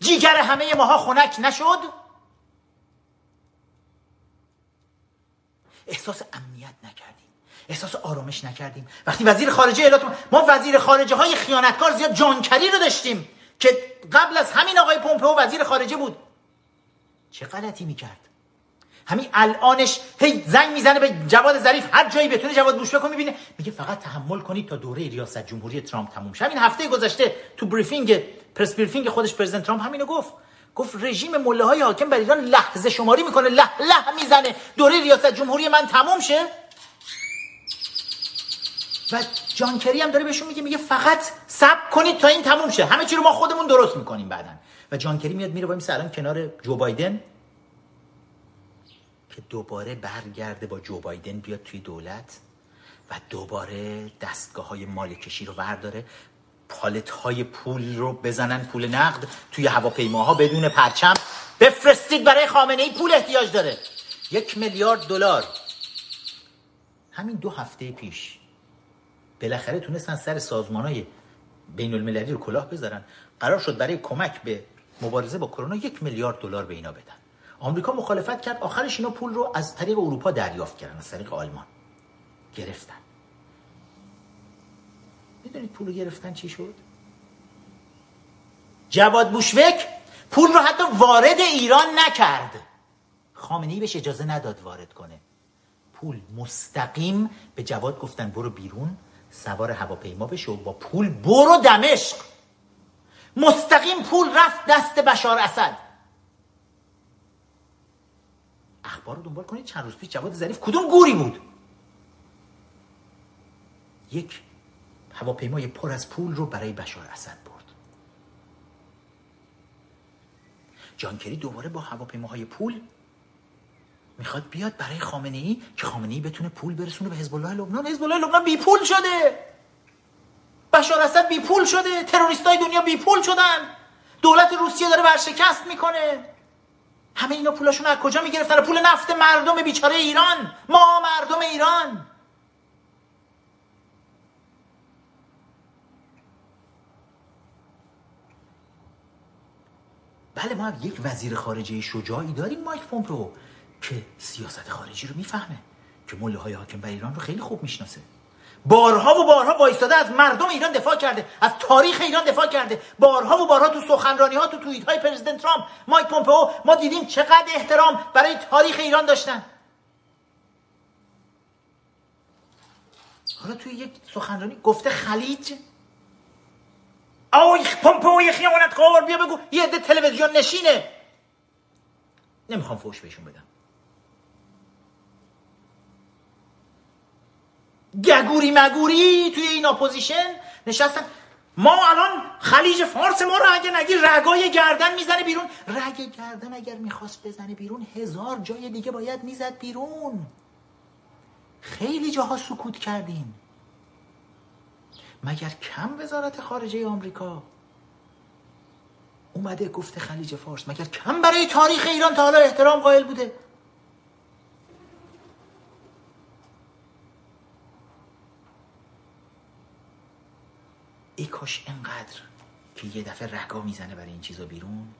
جیگر همه ماها خنک نشد؟ احساس امنیت نکردیم. احساس آرامش نکردیم. وقتی وزیر خارجه ایالات ما وزیر خارجه های خیانتکار زیاد جانکری رو داشتیم که قبل از همین آقای پومپئو وزیر خارجه بود. چه غلطی می‌کرد؟ همین الانش هی زنگ می‌زنه به جواد ظریف. هر جایی بتونه جواد بوش بکن می‌بینه. میگه فقط تحمل کنید تا دوره ریاست جمهوری ترامپ تموم شه. همین هفته گذشته تو briefing press briefing خودش پرزیدنت ترامپ همینو گفت. گفت رژیم ملاهای حاکم بر ایران لحظه شماری می‌کنه. له له می‌زنه. دوره ریاست جمهوری من تموم شه. و جان کری هم داره بهشون میگه میگه فقط صبر کنید تا این تموم شه. همه چی رو ما خودمون درست می‌کنیم بعدا. و جان کری میاد میره با این الان کنار جو بایدن. که دوباره برگرده با جو بایدن بیاد توی دولت و دوباره دستگاه های مالکشی رو برداره پالت های پول رو بزنن پول نقد توی هواپیماها بدون پرچم. بفرستید برای خامنه ای پول احتیاج داره. یک میلیارد دلار. همین دو هفته پیش بالاخره تونستن سر سازمان های بین المللی رو کلاه بذارن. قرار شد برای کمک به مبارزه با کرونا یک میلیارد دلار به اینا بدن. آمریکا مخالفت کرد. آخرش اینا پول رو از طریق اروپا دریافت کردن از طریق آلمان. گرفتن. می‌دونید پول رو گرفتن چی شد؟ جواد بوشوک پول رو حتی وارد ایران نکرد. خامنه ای بهش اجازه نداد وارد کنه. پول مستقیم به جواد گفتن برو بیرون سوار هواپیما بشه و با پول برو دمشق. مستقیم پول رفت دست بشار اسد. اخبار رو دنبال کنید. چند روز پیش جواد ظریف کدوم گوری بود؟ یک هواپیمای پر از پول رو برای بشار اسد برد. جانکری دوباره با هواپیماهای پول می‌خواد بیاد برای خامنه ای که خامنه ای بتونه پول برسونه به حزب الله لبنان. حزب الله لبنان بی پول شده. بشار اسد بی پول شده. تروریستای دنیا بی پول شدن. دولت روسیه داره ورشکست می‌کنه. همه اینا پولاشون از کجا می‌گرفتن؟ پول نفت مردم بیچاره ایران. ما مردم ایران. بله ما یک وزیر خارجه شجاعی داریم مایک پومپو که سیاست خارجی رو می‌فهمه که مله های حاکم بر ایران رو خیلی خوب می‌شناسه. بارها و بارها وایستاده از مردم ایران دفاع کرده از تاریخ ایران دفاع کرده. بارها و بارها تو سخنرانی ها تو توییت های پرزیدنت ترامپ مایک پومپئو ما دیدیم چقدر احترام برای تاریخ ایران داشتن. حالا توی یک سخنرانی گفته خلیج؟ آی پومپئو خیانت کار بیا بگو یه عده تلویزیون نشینه. نمی‌خوام فوش بهشون بدم. گگوری مگوری توی این opposition نشستن. ما الان خلیج فارس ما رو اگه نگی رگای گردن می‌زنه بیرون. رگ گردن اگر می‌خواست بزنه بیرون هزار جای دیگه باید می‌زد بیرون. خیلی جاها سکوت کردیم. مگر کم وزارت خارجه آمریکا اومده گفته خلیج فارس؟ مگر کم برای تاریخ ایران تا حالا احترام قائل بوده؟ ای کاش انقدر که یه دفعه رگا می‌زنه برای این چیزا بیرون.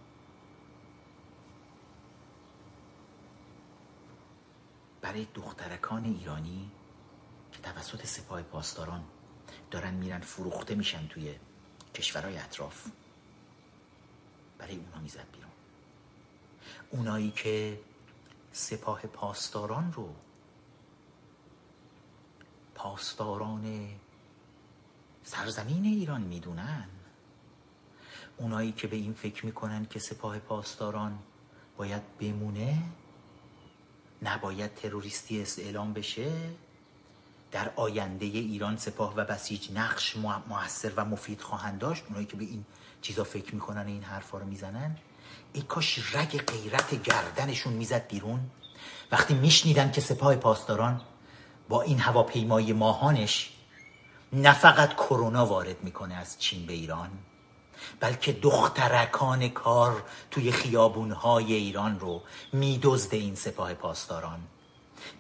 برای دخترکان ایرانی که توسط سپاه پاسداران دارن میرن فروخته میشن توی کشورهای اطراف برای اونا می‌زد بیرون. اونایی که سپاه پاسداران رو پاسداران سرزمین ایران می‌دونن. اونایی که به این فکر می‌کنن که سپاه پاسداران باید بمونه نباید تروریستی اعلام بشه در آینده ایران سپاه و بسیج نقش موثر و مفید خواهند داشت اونایی که به این چیزا فکر می‌کنن این حرفا رو می‌زنن ای کاش رگ غیرت گردنشون می‌زد بیرون. وقتی میشنیدن که سپاه پاسداران با این هواپیمای ماهانش نه فقط کرونا وارد می‌کنه از چین به ایران بلکه دخترکان کار توی خیابونهای ایران رو میدزده این سپاه پاسداران.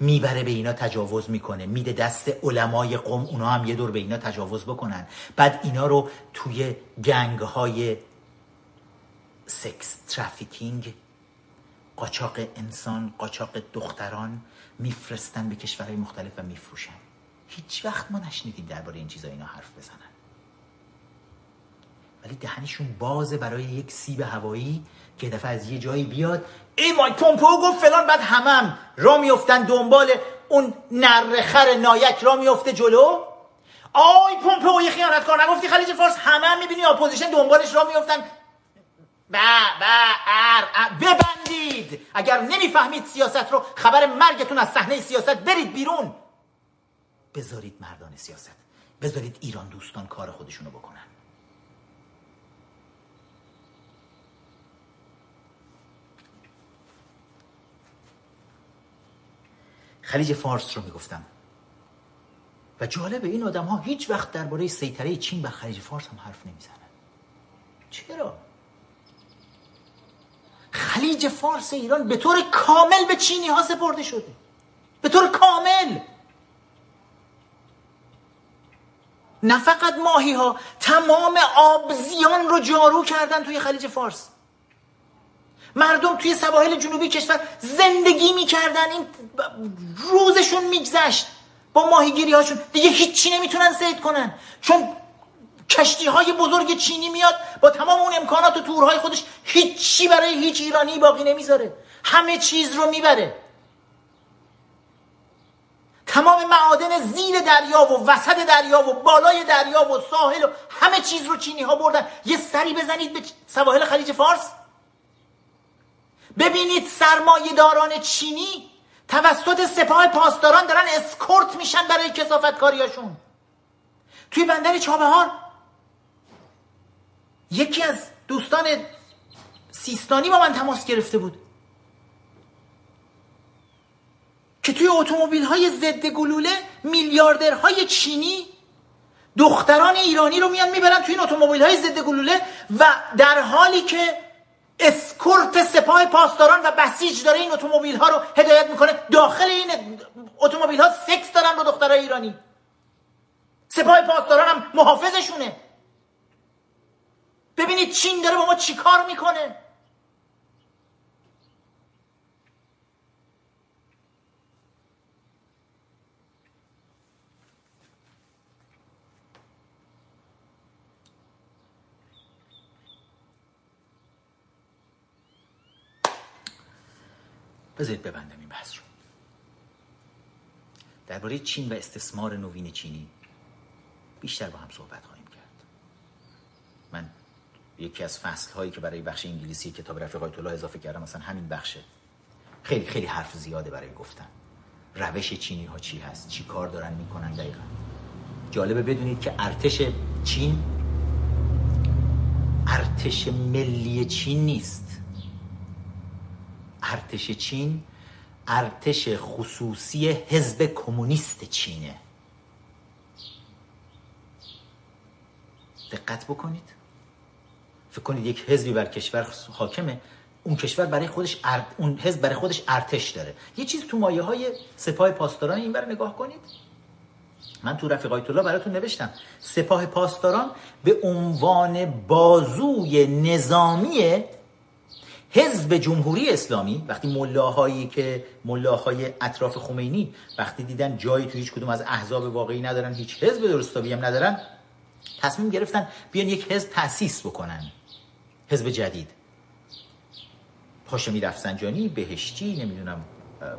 می‌بره به اینا تجاوز می‌کنه میده دست علمای قوم اونا هم یه دور به اینا تجاوز بکنن. بعد اینا رو توی گنگ های سکس ترافیکینگ قاچاق انسان قاچاق دختران میفرستن به کشورهای مختلف و میفروشن. هیچ وقت ما نشنیدیم درباره این چیزا اینا حرف بزنن. ولی دهنشون بازه برای یک سیب هوایی که دفعه از یه جایی بیاد ای مایک پومپو گفت فلان بعد همم را میفتن دنبال اون نرخر نایک را میفته جلو. آی پومپو یه خیانتکار نگفتی خلیج فارس همه هم می‌بینی اپوزیشن دنبالش را میفتن با با ار ببندید. اگر نمی‌فهمید سیاست رو خبر مرگتون از صحنه سیاست برید بیرون. بذارید مردان سیاست بذارید ایران دوستان کار خودشونو بکنن. خلیج فارس رو می‌گفتم. و جالب این آدم ها هیچ وقت درباره سیطره چین بر خلیج فارس هم حرف نمی‌زنن. چرا؟ خلیج فارس ایران به طور کامل به چینی ها سپرده شده. به طور کامل! نه فقط ماهی ها تمام آبزیان رو جارو کردن توی خلیج فارس. مردم توی سواحل جنوبی کشور زندگی می‌کردن این روزشون میگذشت با ماهیگیری هاشون دیگه هیچی نمی‌تونن سید کنن. چون کشتی های بزرگ چینی میاد با تمام اون امکانات و تورهای خودش هیچی برای هیچ ایرانی باقی نمی‌ذاره. همه چیز رو می‌بره. تمام معادن زیر دریا و وسط دریا و بالای دریا و ساحل و همه چیز رو چینی ها بردن. یه سری بزنید به سواحل خلیج فارس. ببینید سرمایه داران چینی توسط سپاه پاسداران دارن اسکورت میشن برای کسافت کاریاشون توی بندر چابهار یکی از دوستان سیستانی با من تماس گرفته بود. که توی اتومبیل های ضد گلوله میلیاردرهای چینی دختران ایرانی رو میان می‌برن توی این اتومبیل های ضد گلوله و در حالی که اسکورت سپاه پاسداران و بسیج داره این اتومبیل ها رو هدایت می‌کنه داخل این اتومبیل ها سکس دارن با دخترای ایرانی. سپاه پاسداران هم محافظشونه. ببینید چین داره با ما چیکار می‌کنه؟ بذارید ببندم این بحث رو. درباره چین و استثمار نوین چینی بیشتر با هم صحبت خواهیم کرد. من یکی از فصل هایی که برای بخش انگلیسی کتاب رفیق آیت الله اضافه کردم مثلا همین بخشه. خیلی خیلی حرف زیاده برای گفتن. روش چینی ها چی هست؟ چی کار دارن می‌کنن دقیقا؟ جالبه بدونید که ارتش چین ارتش ملی چین نیست. ارتش چین ارتش خصوصی حزب کمونیست چینه. دقت بکنید. فکر کنید یک حزبی بر کشور حاکمه اون کشور برای خودش. اون حزب برای خودش ارتش داره. یه چیز تو مایه های سپاه پاسداران این بر نگاه کنید. من تو رفیق آیت الله براتون نوشتم. سپاه پاسداران به عنوان بازوی نظامی حزب جمهوری اسلامی وقتی ملاهایی که ملاهای اطراف خمینی وقتی دیدن جایی تو هیچ کدوم از احزاب واقعی ندارن هیچ حزب درستابی هم ندارن تصمیم گرفتن بیان یک حزب تأسیس بکنن. حزب جدید. هاشمی رفسنجانی بهشتی نمی‌دونم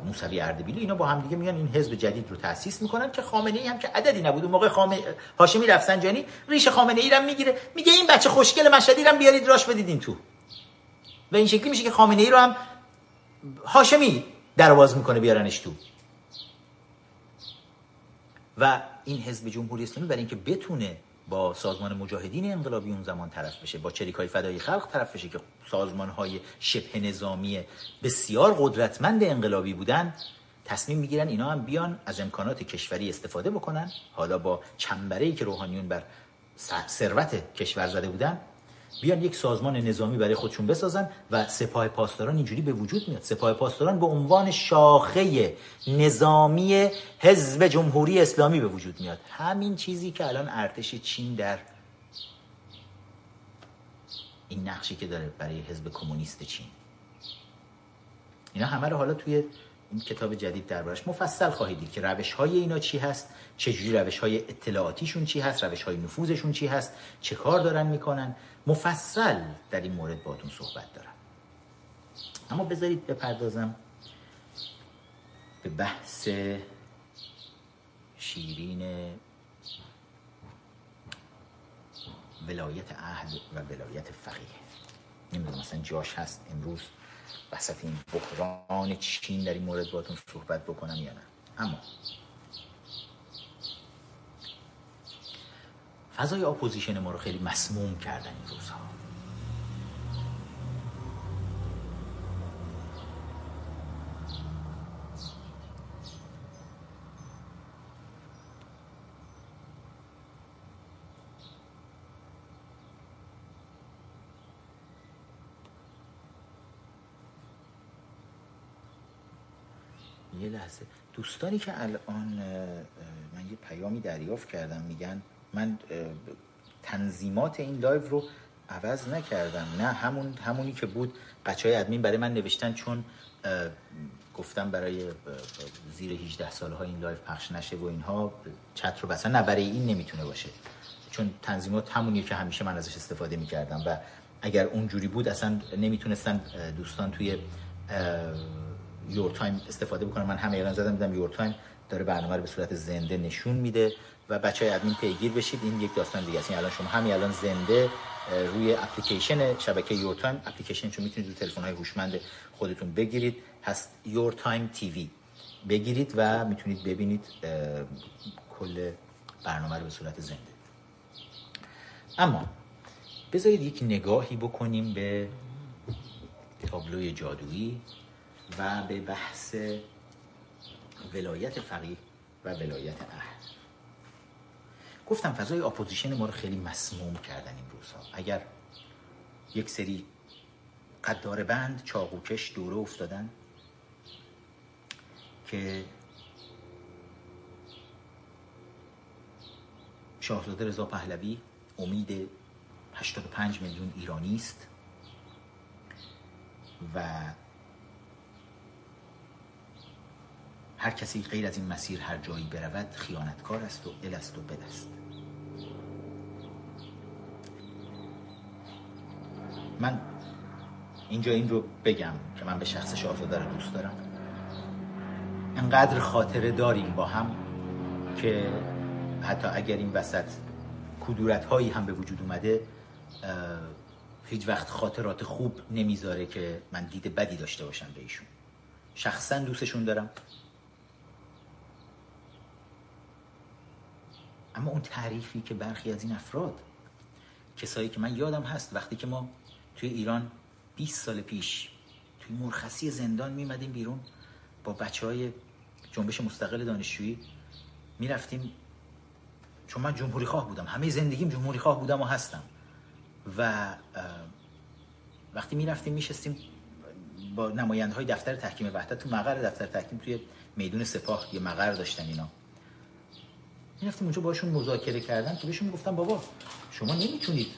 موسوی اردبیلی اینا با هم دیگه میان این حزب جدید رو تأسیس می‌کنن که خامنه ای هم که عددی نبود. اون موقع خامنه هاشمی رفسنجانی ریش خامنه ای رو می‌گیره. میگه این بچه خوشگل مشهدی رو بیارید راش بدید این تو. و این شکلی میشه که خامنه ای رو هم هاشمی در باز می‌کنه بیارنش تو. و این حزب جمهوری اسلامی برای اینکه بتونه با سازمان مجاهدین انقلابی اون زمان طرف بشه با چریکای فدای خلق طرف بشه که سازمان های شبه نظامی بسیار قدرتمند انقلابی بودن تصمیم می‌گیرن اینا هم بیان از امکانات کشوری استفاده بکنن. حالا با چنبره که روحانیون بر ثروت کشور زده بودن بیان یک سازمان نظامی برای خودشون بسازن و سپاه پاسداران اینجوری به وجود میاد. سپاه پاسداران به عنوان شاخه نظامی حزب جمهوری اسلامی به وجود میاد. همین چیزی که الان ارتش چین در این نقشی که داره برای حزب کمونیست چین. اینا همه رو حالا توی این کتاب جدید دربارش مفصل خواهید دید که روش های اینا چی هست چجوری روش های اطلاعاتیشون چی هست روش های نفوذشون چی هست چه کار دارن می‌کنن. مفصل در این مورد باتون صحبت دارم. اما بذارید بپردازم به بحث شیرین ولایت اهل و ولایت فقیه. نمی‌دونم مثلا جاش هست امروز وسط این بحران چین در این مورد باتون صحبت بکنم یا نه. اما فضای اپوزیشن ما رو خیلی مسموم کردن این روزها. یه لحظه. دوستانی که الان من یه پیامی دریافت کردم میگن من تنظیمات این live رو عوض نکردم. نه همون همونی که بود. بچه ادمین برای من نوشتن چون گفتم برای زیر 18 ساله ها این live پخش نشه و اینها چت رو بستن نه برای این نمی‌تونه باشه. چون تنظیمات همونیه که همیشه من ازش استفاده می‌کردم و اگر اونجوری بود اصلا نمی‌تونستن دوستان توی Your Time استفاده بکنن. من هم الان زدم دیدم Your Time داره برنامه رو به صورت زنده نشون میده. و بچه های ادمین پیگیر بشید. این یک داستان دیگه است. الان شما همین الان زنده روی اپلیکیشن شبکه Your Time اپلیکیشنشون می‌تونید روی تلفن های هوشمند خودتون بگیرید. هست Your Time TV بگیرید و می‌تونید ببینید کل برنامه رو به صورت زنده. اما بذارید یک نگاهی بکنیم به تابلوی جادویی و به بحث ولایت فقیه و ولایت عهد. گفتم فضای opposition ما رو خیلی مسموم کردن این روزها. اگر یک سری قداره بند چاقوکش دوره افتادن که شاهزاده رضا پهلوی امید 85 میلیون ایرانی است و هر کسی غیر از این مسیر هر جایی برود خیانتکار است و دل است و بد است. من اینجا این رو بگم که من به شخص شاهزاده رو دوست دارم. انقدر خاطره داریم با هم که حتی اگر این وسط کدورت هایی هم به وجود اومده هیچ وقت خاطرات خوب نمی‌ذاره که من دید بدی داشته باشم به ایشون. شخصا دوستشون دارم. اما اون تعریفی که برخی از این افراد کسایی که من یادم هست وقتی که ما توی ایران 20 سال پیش توی مرخصی زندان میمدیم بیرون با بچه های جنبش مستقل دانشجویی می‌رفتیم. چون من جمهوری خواه بودم همه زندگیم جمهوری خواه بودم و هستم. و وقتی می‌رفتیم میشستیم با نماینده های دفتر تحکیم وحدت تو مقر دفتر تحکیم توی میدون سپاه یه مقر داشتن اینا. می‌رفتیم اونجا باشون مذاکره کردن که بهشون گفتم بابا شما نمی‌تونید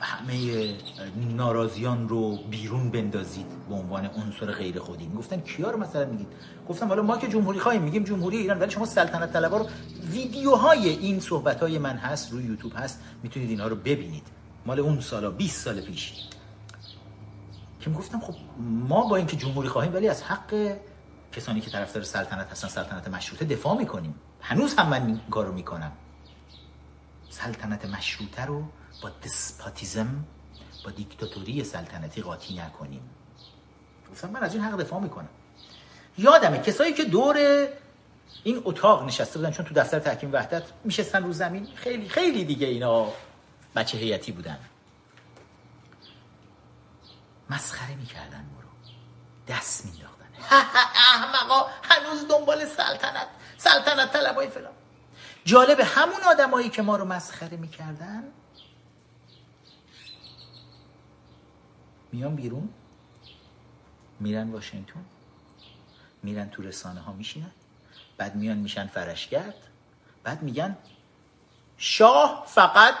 همه ناراضیان رو بیرون بندازید به عنوان عنصر غیر خودی می‌گفتن کیا رو مثلا میگید؟ گفتم حالا ما که جمهوری خواهیم میگیم جمهوری ایران ولی شما سلطنت طلبا رو ویدیوهای این صحبت های من هست روی یوتیوب هست می‌تونید اینها رو ببینید. مال اون سالا 20 سال پیش. که می‌گفتم خب ما با اینکه جمهوری خواهیم ولی از حق کسانی که طرفدار سلطنت هستن سلطنت مشروطه دفاع می‌کنیم. هنوز هم من این کارو می‌کنم. سلطنت مشروطه رو با دسپاتیزم با دیکتاتوری سلطنتی قاطی نکنیم. گفتم من از این حق دفاع می‌کنم. یادمه کسایی که دور این اتاق نشسته بودن چون تو دفتر تحکیم وحدت میشستن رو زمین خیلی خیلی دیگه اینا بچه هیئتی بودن. مسخره می‌کردن ما رو. دست مینداختن احمقا هنوز دنبال سلطنت سلطنت طلبای فلان. جالب همون آدمایی که ما رو مسخره می‌کردن میان بیرون میرن واشنگتن میرن تو رسانه ها میشینن بعد میان میشن فرشگرد بعد میگن شاه فقط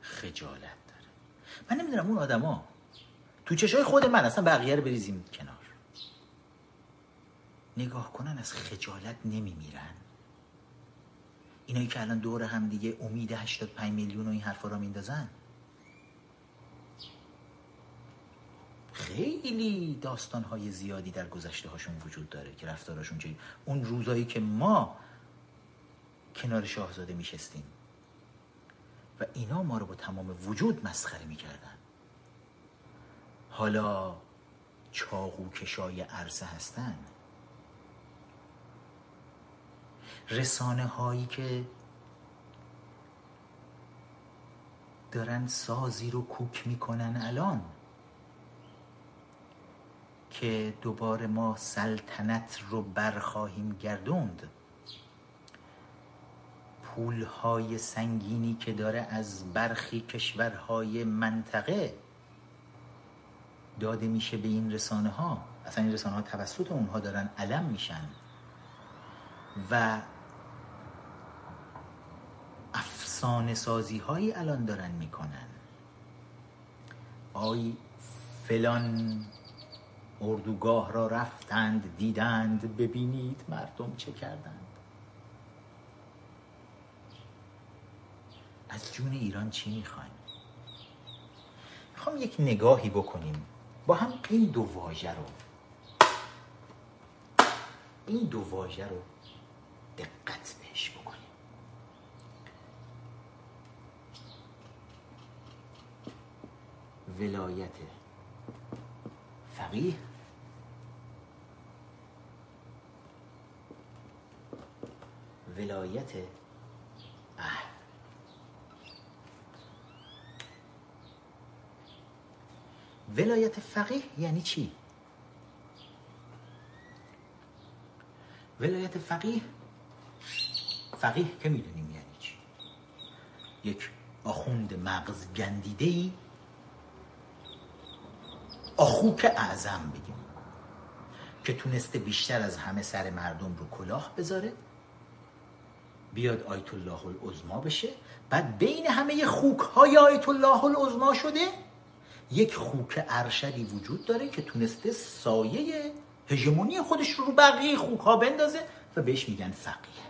خجالت داره. من نمی‌دونم اون آدما تو چشای خود من اصلا بقیه رو بریزیم کنار. نگاه کنن از خجالت نمیمیرن. اینایی که الان دور هم دیگه امید 85 میلیون و این حرفا را میندازن؟ خیلی داستان های زیادی در گذشته هاشون وجود داره که رفتاراشون چه اون روزایی که ما کنار شاهزاده میشستیم و اینا ما رو با تمام وجود مسخره می‌کردن. حالا چاقو کشای عرصه هستن. رسانه هایی که دارن سازی رو کوک می‌کنن الان که دوباره ما سلطنت رو برخواهیم گردوند. پولهای سنگینی که داره از برخی کشورهای منطقه داده میشه به این رسانه ها اصلا این رسانه ها توسط اونها دارن علم میشن. و افسانه سازی هایی الان دارن می‌کنن. آی فلان اردوگاه را رفتند دیدند ببینید مردم چه کردند. از جون ایران چی می‌خوایم؟ می‌خوام یک نگاهی بکنیم با هم این دو واژه رو. این دو واژه رو دقت بهش بکنیم ولایت فقیه؟ ولایت اهل. ولایت فقیه یعنی چی؟ ولایت فقیه فقیه که می‌دونیم یعنی چی؟ یک آخوند مغز گندیده ای آخوک اعظم بگیم که تونسته بیشتر از همه سر مردم رو کلاه بذاره بیاد آیت الله العظما بشه بعد بین همه خوک های آیت الله العظما شده یک خوک ارشدی وجود داره که تونسته سایه هژمونی خودش رو بقیه خوک ها بندازه و بهش میگن فقیه.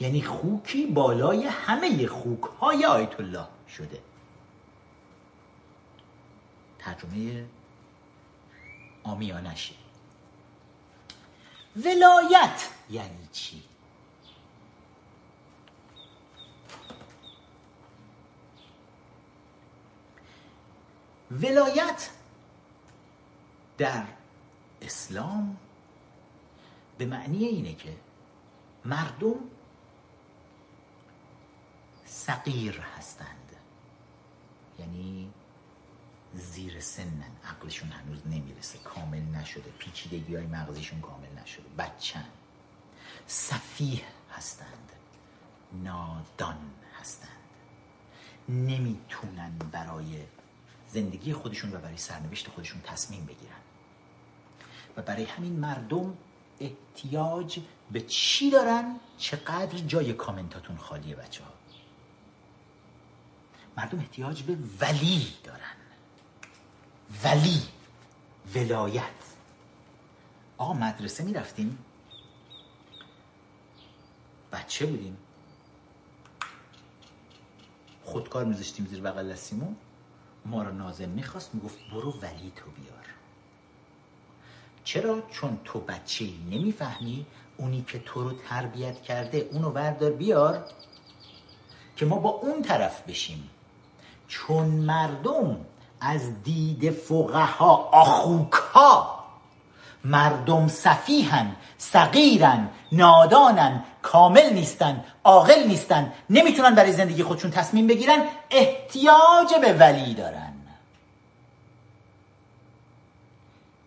یعنی خوکی بالای همه خوک های آیت الله شده. ترجمه آمیانشه. ولایت. یعنی چی؟ ولایت در اسلام به معنی اینه که مردم صغیر هستند. یعنی زیر سنن. عقلشون هنوز نمی‌رسه. کامل نشده. پیچیدگی های مغزیشون کامل نشده. بچن. صفیح هستند. نادان هستند. نمی‌تونن برای زندگی خودشون و برای سرنوشت خودشون تصمیم بگیرن. و برای همین مردم احتیاج به چی دارن؟ چقدر جای کامنتاتون خالیه بچه ها مردم احتیاج به ولی دارن. ولی ولایت. آقا مدرسه می رفتیم بچه بودیم. خودکار میذاشتیم زیر بغل دستیمون ما رو نازم می‌خواست می‌گفت برو ولی تو بیار. چرا؟ چون تو بچه نمی‌فهمی اونی که تو رو تربیت کرده اونو وردار بیار که ما با اون طرف بشیم. چون مردم از دید فقها آخوکها. مردم صفیحن صغیرن نادانن کامل نیستن عاقل نیستن. نمی‌تونن برای زندگی خودشون تصمیم بگیرن. احتیاج به ولی دارن.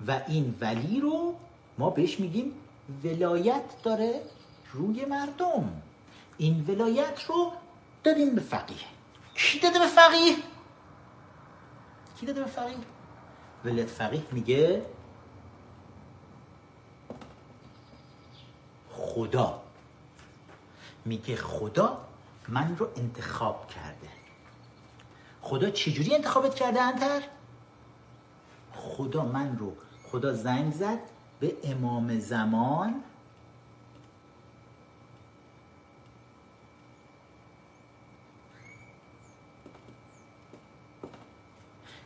و این ولی رو ما بهش میگیم ولایت داره روی مردم. این ولایت رو دادیم به فقیه. کی داده به فقیه؟ کی داده به فقیه ولایت فقیه میگه خدا. میگه خدا من رو انتخاب کرده. خدا چجوری انتخابت کرده انتر؟ خدا من رو خدا زنگ زد به امام زمان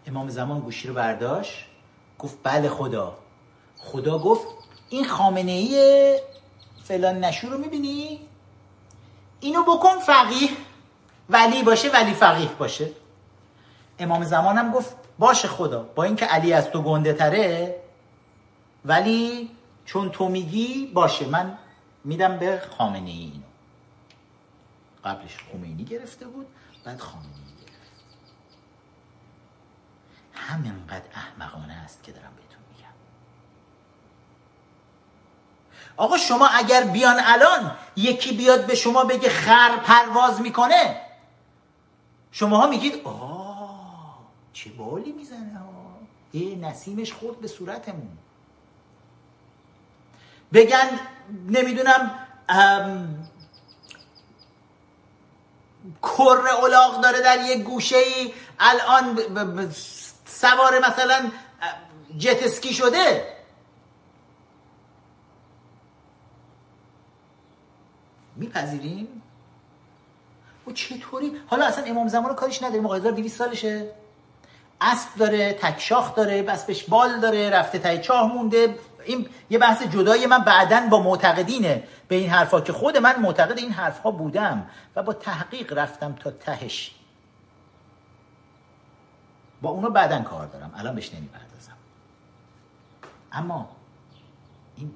امام زمان گوشی رو برداشت گفت بله خدا. خدا گفت این خامنه ای فلان نشو رو می‌بینی؟ اینو بکن فقیه. ولی باشه ولی فقیه باشه. امام زمانم گفت باشه خدا با اینکه علی از تو گنده تره ولی چون تو میگی باشه. من میدم به خامنه ای اینو. قبلش خمینی گرفته بود بعد خامنه ای همینقدر احمقانه است که دارم بهتون میگم. آقا شما اگر بیان الان یکی بیاد به شما بگه خر پرواز می‌کنه شماها میگید آه چه بالی می‌زنه ها. ای نسیمش خورد به صورتمون. بگن نمی‌دونم کر اولاغ داره در یک گوشه ای الان سوار مثلا جت اسکی شده. میپذیریم؟ و چطوری؟ حالا اصلا امام زمان کارش نداریم آقا 1200 سالشه. اسب داره تکشاخ داره بسپش بال داره رفته تای چاه مونده. این یه بحث جدای من بعدا با معتقدینه. به این حرفا که خود من معتقد این حرفها بودم و با تحقیق رفتم تا تهش. با اونا بعدا کار دارم. الان بهش نمی‌پردازم. اما این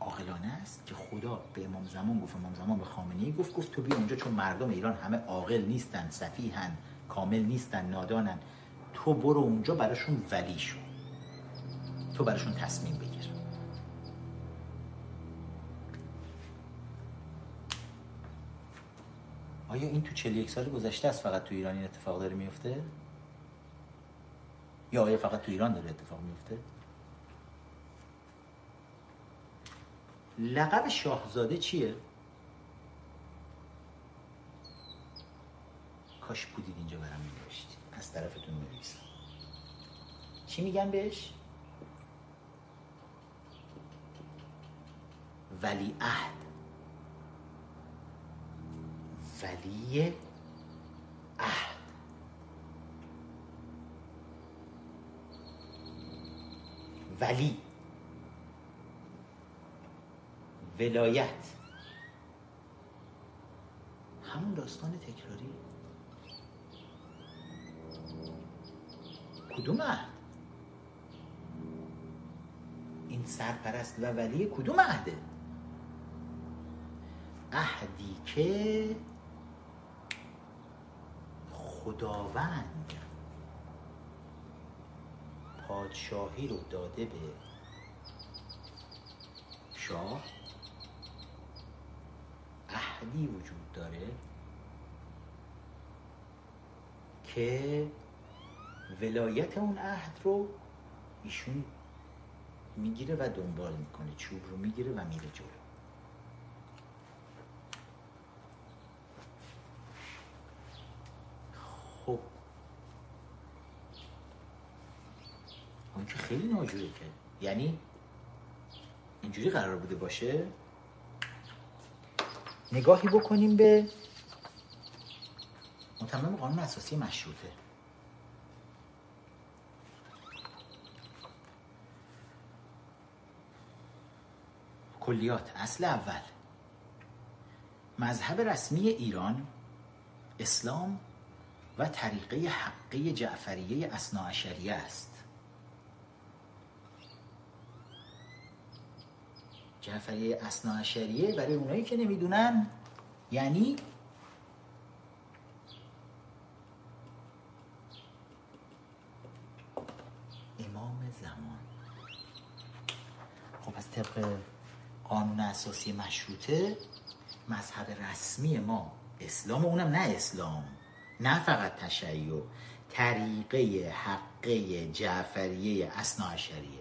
عاقلانه است که خدا به امام زمان گفت امام زمان به خامنه‌ای گفت گفت تو بیا اونجا چون مردم ایران همه عاقل نیستن سفیهن کامل نیستن نادانن. تو برو اونجا براشون ولی شو. تو براشون تصمیم بگیر. آیا این تو 41 سال گذشته است فقط تو ایران این اتفاق داره میفته؟ یا آیا فقط تو ایران داره اتفاق میفته؟ لقب شاهزاده چیه؟ کاش بودید اینجا برام می از طرفتون می چی میگن بهش؟ ولی عهد ولی عهد ولی. ولایت. همون داستان تکراری. کدوم عهد؟ این سرپرست و ولی کدوم عهده؟ عهدی که خداوند. پادشاهی رو داده به شاه. عهدی وجود داره که ولایت اون عهد رو ایشون می‌گیره و دنبال می‌کنه چوب رو می‌گیره و میره جلو خب اون که خیلی ناجوره که. یعنی اینجوری قرار بوده باشه؟ نگاهی بکنیم به متمم قانون اساسی مشروطه. کلیات اصل اول. مذهب رسمی ایران اسلام و طریقه حقی جعفریه اصناعشریه است. جعفریه اصناعشریه برای اونایی که نمی‌دونن. یعنی امام زمان. خب از طبق قانون اساسی مشروطه مذهب رسمی ما اسلام اونم نه اسلام نه فقط تشیع طریقه حقه جعفریه اصناعشریه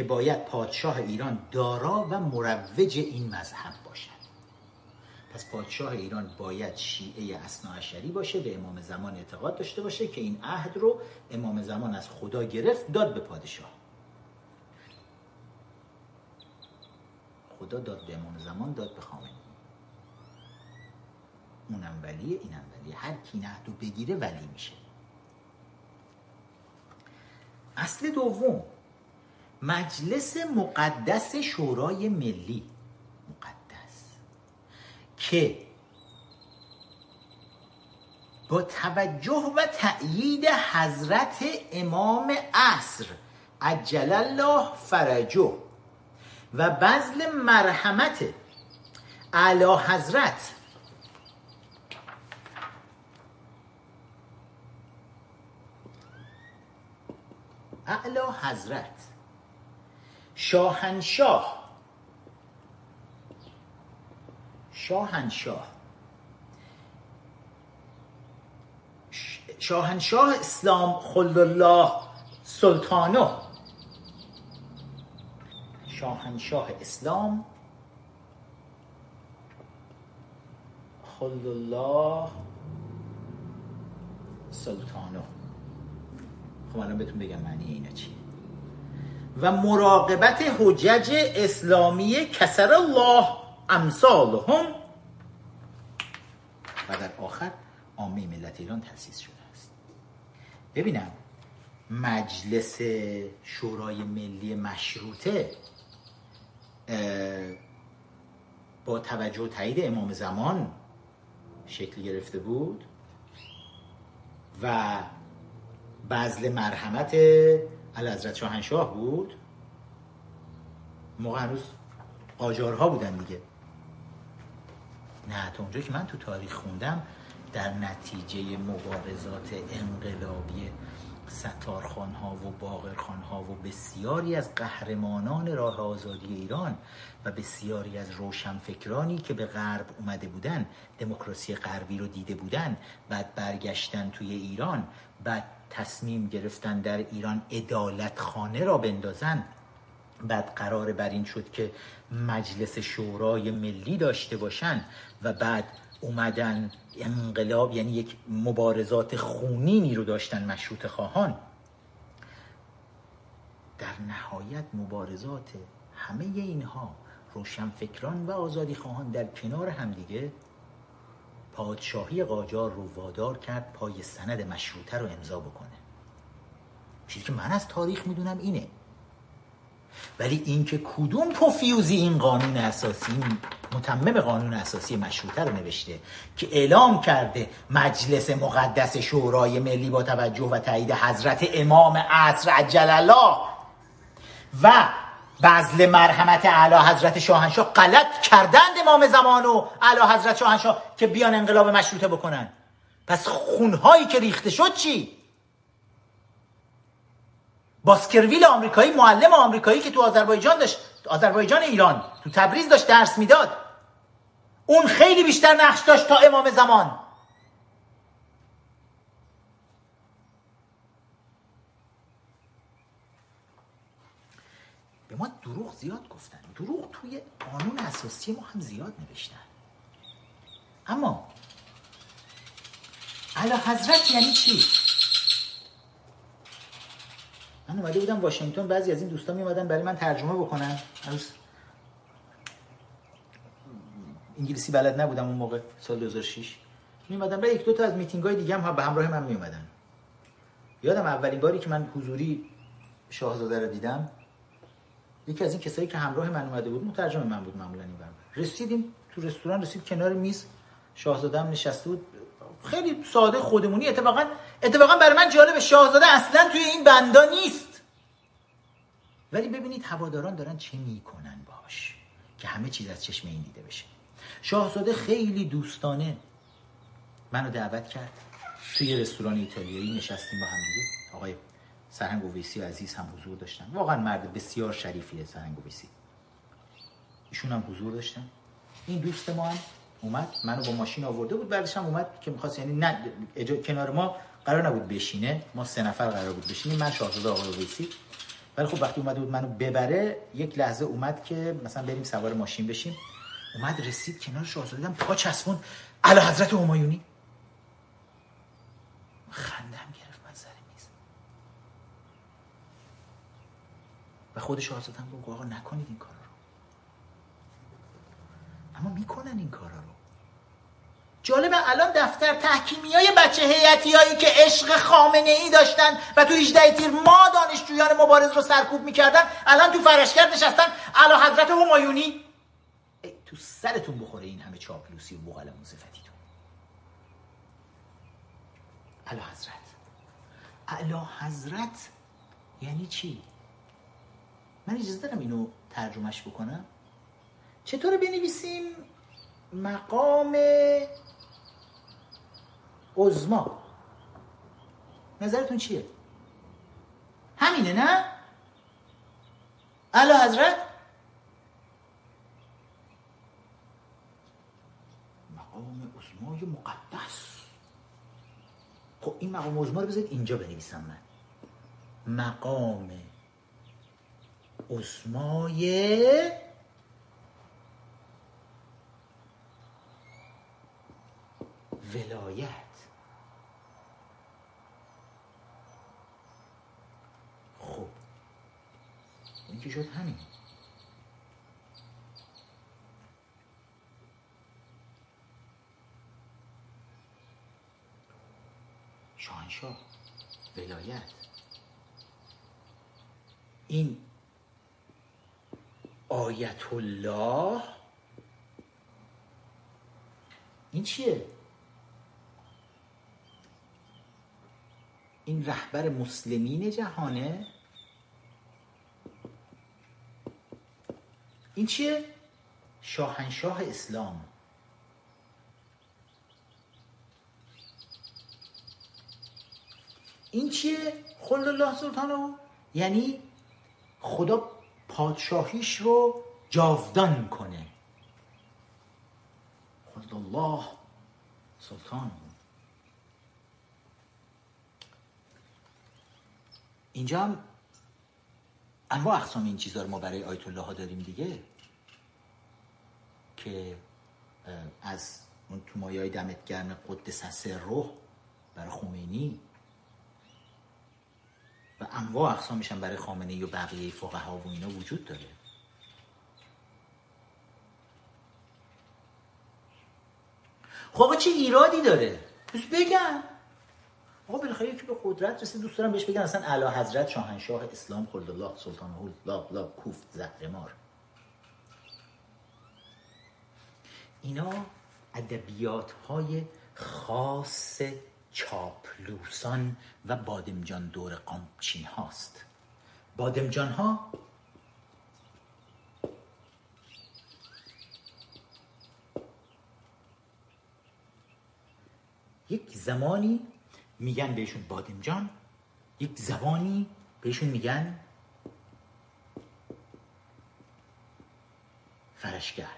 که باید پادشاه ایران دارا و مروج این مذهب باشد. پس پادشاه ایران باید شیعه اصناعشری باشه به امام زمان اعتقاد داشته باشه که این عهد رو امام زمان از خدا گرفت داد به پادشاه. خدا داد به امام زمان داد به خامنه‌ای. اونم ولیه اینم ولیه هر کی نهدو بگیره ولی میشه. اصل دوم مجلس مقدس شورای ملی. مقدس. که با توجه و تأیید حضرت امام عصر عجل الله فرجه و بذل مرحمت اعلی حضرت اعلی حضرت شاهنشاه. شاهنشاه. شاهنشاه اسلام خلد الله سلطانو شاهنشاه اسلام خلد الله سلطانو خب الان بهتون بگم معنی اینا چیه؟ و مراقبت حجج اسلامی کسر الله امثالهم. و در آخر عامه ملت ایران تأسیس شده است. ببینم مجلس شورای ملی مشروطه با توجه و تایید امام زمان شکل گرفته بود و بذل مرحمت حضرت شاهنشاه بود؟ موقع هنوز قاجارها بودن دیگه. نه تا اونجا که من تو تاریخ خوندم در نتیجه مبارزات انقلابی ستارخان ها و باقرخان ها و بسیاری از قهرمانان راه آزادی ایران و بسیاری از روشنفکرانی که به غرب اومده بودن دموکراسی غربی رو دیده بودن بعد برگشتن توی ایران بعد تصمیم گرفتن در ایران ادالت خانه را بندازن. بعد قرار بر این شد که مجلس شورای ملی داشته باشن و بعد اومدن انقلاب یعنی یک مبارزات خونینی رو داشتن مشروط خواهان. در نهایت مبارزات همه اینها روشنفکران و آزادی خواهان در کنار همدیگه پادشاهی قاجار رو وادار کرد پای سند مشروطه رو امضا بکنه. چیزی که من از تاریخ می‌دونم اینه. ولی اینکه کدوم پوفیوزی این قانون اساسی متمم قانون اساسی مشروطه رو نوشته که اعلام کرده مجلس مقدس شورای ملی با توجه و تایید حضرت امام عصر عجل الله و بذل مرحمت اعلی حضرت شاهنشاه غلط کردند امام زمان و اعلی حضرت شاهنشاه که بیان انقلاب مشروطه بکنن. پس خونهایی که ریخته شد چی؟ باسکرویل آمریکایی معلم آمریکایی که تو آذربایجان داشت آذربایجان ایران تو تبریز داشت درس می‌داد. اون خیلی بیشتر نقش داشت تا امام زمان به ما دروغ زیاد گفتن. دروغ توی قانون اساسی ما هم زیاد نوشتن. اما علا حضرت یعنی چی؟ من اومده بودم واشنگتن بعضی از این دوستان می برای من ترجمه بکنن. هنوز انگلیسی بلد نبودم اون موقع سال 2006 می برای یک دو تا از میتینگ های دیگه هم به همراه من می اومدن یادم اولین باری که من حضوری شاهزاده رو دیدم یکی از این کسایی که همراه من اومده بود مترجم من بود معمولا این رسیدیم تو رستوران رسید کنار میز. شاهزاده هم نشسته بود. خیلی ساده خودمونی. اتفاقا اتفاقا برای من جالب شاهزاده اصلا توی این بندا نیست. ولی ببینید هواداران دارن چه می‌کنن باش که همه چیز از چشم این دیده بشه. شاهزاده خیلی دوستانه. منو دعوت کرد. توی رستوران ایتالیایی نشستیم با هم دیگه. آقای سرهنگ اویسی عزیز هم حضور داشتن. واقعا مرد بسیار شریفیه سرهنگ اویسی ایشون هم حضور داشتن. این دوست ما هم اومد منو با ماشین آورده بود بعدش هم اومد که می‌خواست یعنی نه اجا... کنار ما قرار نبود بشینه. ما سه نفر قرار بود بشینیم. من شاهزاده آقای اویسی. ولی خب وقتی اومده بود منو ببره یک لحظه اومد که مثلا بریم سوار ماشین بشیم. اومد رسید کنار شاهزاده. دیدم پا چسبون اعلی حضرت همایونی. خندم گرفت من سر میز و خود شاهزاده هم گفت نکنید این کارا رو. اما می‌کنن این کارا رو. جالبه الان دفتر تحکیمی های بچه هیئتی هایی که عشق خامنه ای داشتن و تو 18 تیر ما دانشجویان مبارز رو سرکوب می‌کردن الان تو فرشگرد نشستن علا حضرت همایونی. ای تو سرتون بخوره این همه چاپلوسی و بغلمون صفتیتون علا حضرت. علا حضرت یعنی چی؟ من اجازه دارم اینو ترجمهش بکنم. چطور بنویسیم؟ مقام عزما نظرتون چیه؟ همینه نه؟ اعلی حضرت؟ مقام عزمای مقدس. خب این مقام عزما رو بذارید اینجا بنویسم من. مقام عزمای ولایت. خب این که شد همین. شاهنشاه ولایت. این آیت الله این چیه؟ این رهبر مسلمین جهانه؟ این چیه؟ شاهنشاه اسلام. این چیه؟ خل الله سلطانه؟ یعنی خدا پادشاهیش رو جاودان کنه. خل الله سلطانه اینجا هم انواع اقسام این چیزها رو ما برای آیت الله ها داریم دیگه که از اون تو مایه دمت گرم قدس روح برای خمینی و انواع اقسامش هم برای خامنه ای و بقیه فقها و اینا وجود داره. خب چه ایرادی داره؟ بس بگم. آقا بالاخره یکی به قدرت رسید. دوست دارم بهش بگن اصلا اعلی حضرت شاهنشاه اسلام خلد الله سلطان لا لا کوفت زهرمار. اینا ادبیات های خاص چاپلوسان و بادمجان دور قامچین هاست. بادمجان ها یک زمانی میگن بهشون بادمجان یک زبانی بهشون میگن فرشگرد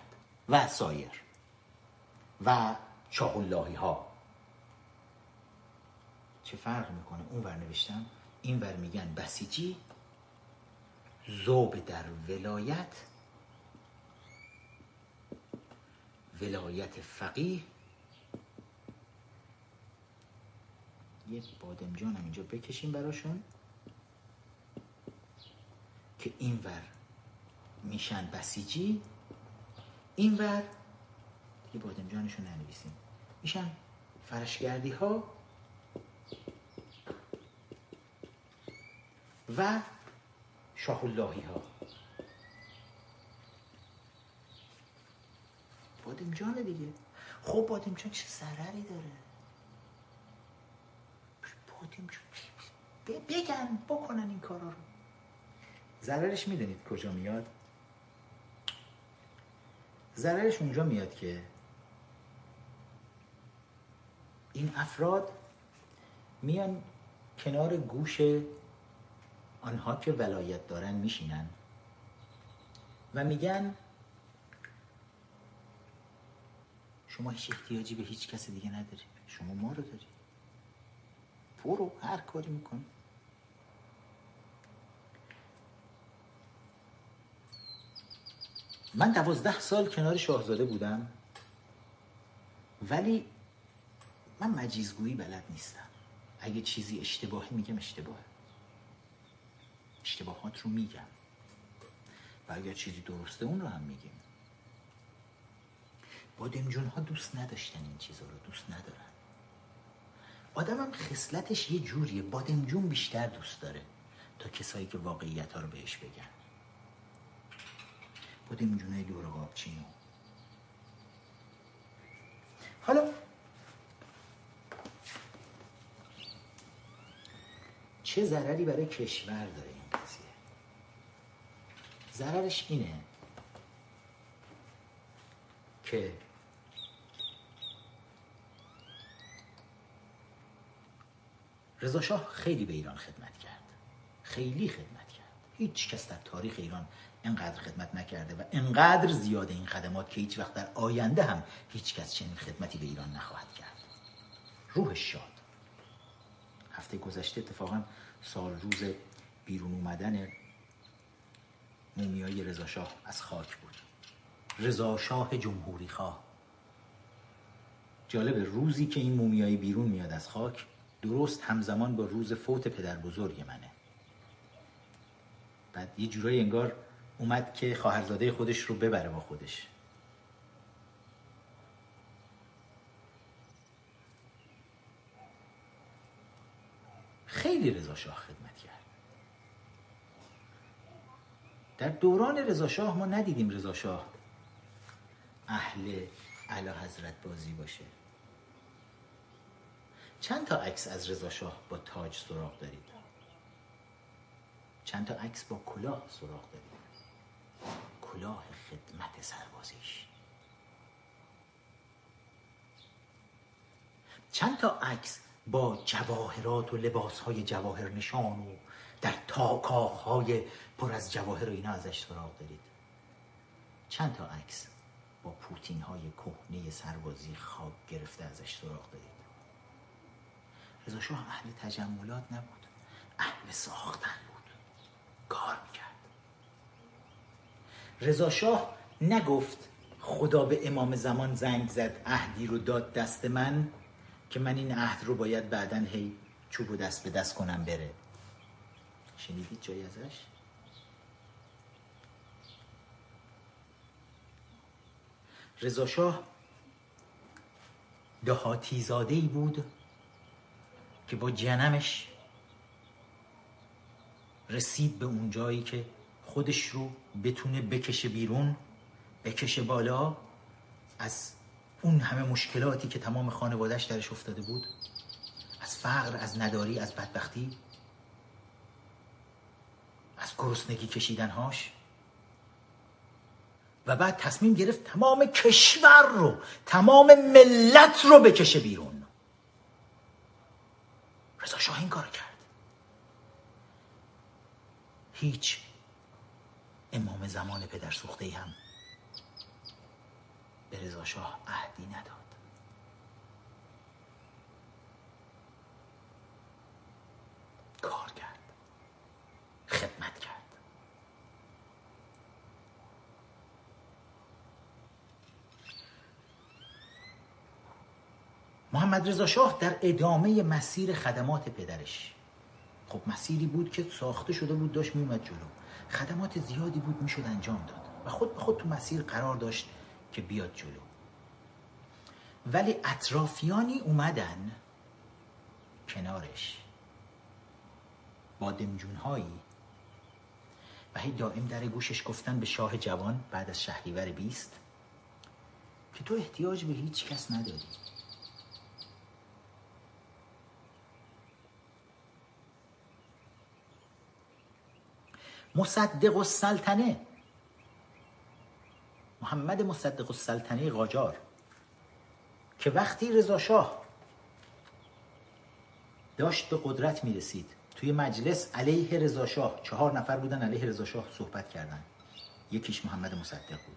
و سایر و شاه اللهی ها چه فرق می‌کنه؟ اون ور نوشتم این ور میگن بسیجی. زوب در ولایت. ولایت فقیه. یه بادمجان هم اینجا بکشیم براشون. که این ور میشن بسیجی. این ور یه بادمجانشون ننویسیم. میشن فرشگردی ها و شاه اللهی ها بادمجان دیگه. خب بادمجان چه ضرری داره؟ بادمجان بگن بکنن این کارا رو. ضررش می‌دونید کجا میاد؟ ضررش اونجا میاد که این افراد میان کنار گوش آنها که ولایت دارن میشینن و میگن شما هیچ احتیاجی به هیچ کس دیگه نداری. شما ما رو داری. برو هر کاری میکن من دوازده سال کنار شاهزاده بودم ولی من مجیزگویی بلد نیستم. اگه چیزی اشتباهی میگم اشتباهه. اشتباهات رو میگم. و اگر چیزی درسته اون رو هم میگیم. بادمجون ها دوست نداشتن این چیزا رو دوست ندارن. آدمم خصلتش یه جوریه. بادمجون بیشتر دوست داره تا کسایی که واقعیت ها رو بهش بگن. بادمجون های دور قابچینو حالا چه ضرری برای کشور داره؟ قضیه. ضررش اینه که رضا شاه خیلی به ایران خدمت کرد. خیلی خدمت کرد. هیچ کس در تاریخ ایران انقدر خدمت نکرده و انقدر زیاده این خدمات که هیچ وقت در آینده هم هیچ کس چنین خدمتی به ایران نخواهد کرد. روح شاد. هفته گذشته اتفاقا سال روز بیرون اومدن مومیای رضا شاه از خاک بود. رضا شاه جمهوری خواه. جالب روزی که این مومیای بیرون میاد از خاک درست همزمان با روز فوت پدر بزرگ منه. بعد یه جورایی انگار اومد که خواهرزاده خودش رو ببره با خودش. خیلی رضا شاه خدمت کرد در دوران رضا شاه ما ندیدیم رضا شاه اهل اعلی حضرت بازی باشه. چند تا عکس از رضا شاه با تاج سراغ دارید؟ چند تا عکس با کلاه سراغ دارید؟ کلاه خدمت سربازیش. چند تا عکس با جواهرات و لباس های جواهر نشان و در تاکاخ های پر از جواهر و اینا ازش سراغ دارید. چند تا عکس با پوتین های کهنه سربازی خاک گرفته ازش سراغ دارید. رضا شاه اهل تجملات نبود اهل ساختن بود. کار می‌کرد. رضا شاه نگفت خدا به امام زمان زنگ زد عهدی رو داد دست من که من این عهد رو باید بعدا هی چوب و دست به دست کنم بره. شنیدید جایی ازش؟ رضا شاه دهاتی زاده ای بود که با جنمش رسید به اون جایی که خودش رو بتونه بکشه بیرون بکشه بالا از اون همه مشکلاتی که تمام خانوادهش درش افتاده بود از فقر از نداری از بدبختی از گرسنگی کشیدنهاش. و بعد تصمیم گرفت تمام کشور رو تمام ملت رو بکشه بیرون. رضا شاه این کار کرد. هیچ امام زمان پدر سوخته هم به رضا شاه عهدی نداد. کار کرد خدمت کرد محمد رضا شاه در ادامه مسیر خدمات پدرش. خب مسیری بود که ساخته شده بود داشت میومد جلو. خدمات زیادی بود می‌شد انجام داد. و خود به خود تو مسیر قرار داشت که بیاد جلو. ولی اطرافیانی اومدن کنارش. با دمجونهایی. و هی دائم در گوشش گفتن به شاه جوان بعد از شهریور بیست که تو احتیاج به هیچ کس نداری. مصدق السلطنه. محمد مصدق السلطنه قاجار که وقتی رضا شاه داشت به قدرت می رسید توی مجلس علیه رضا شاه چهار نفر بودن علیه رضا شاه صحبت کردن. یکیش محمد مصدق بود.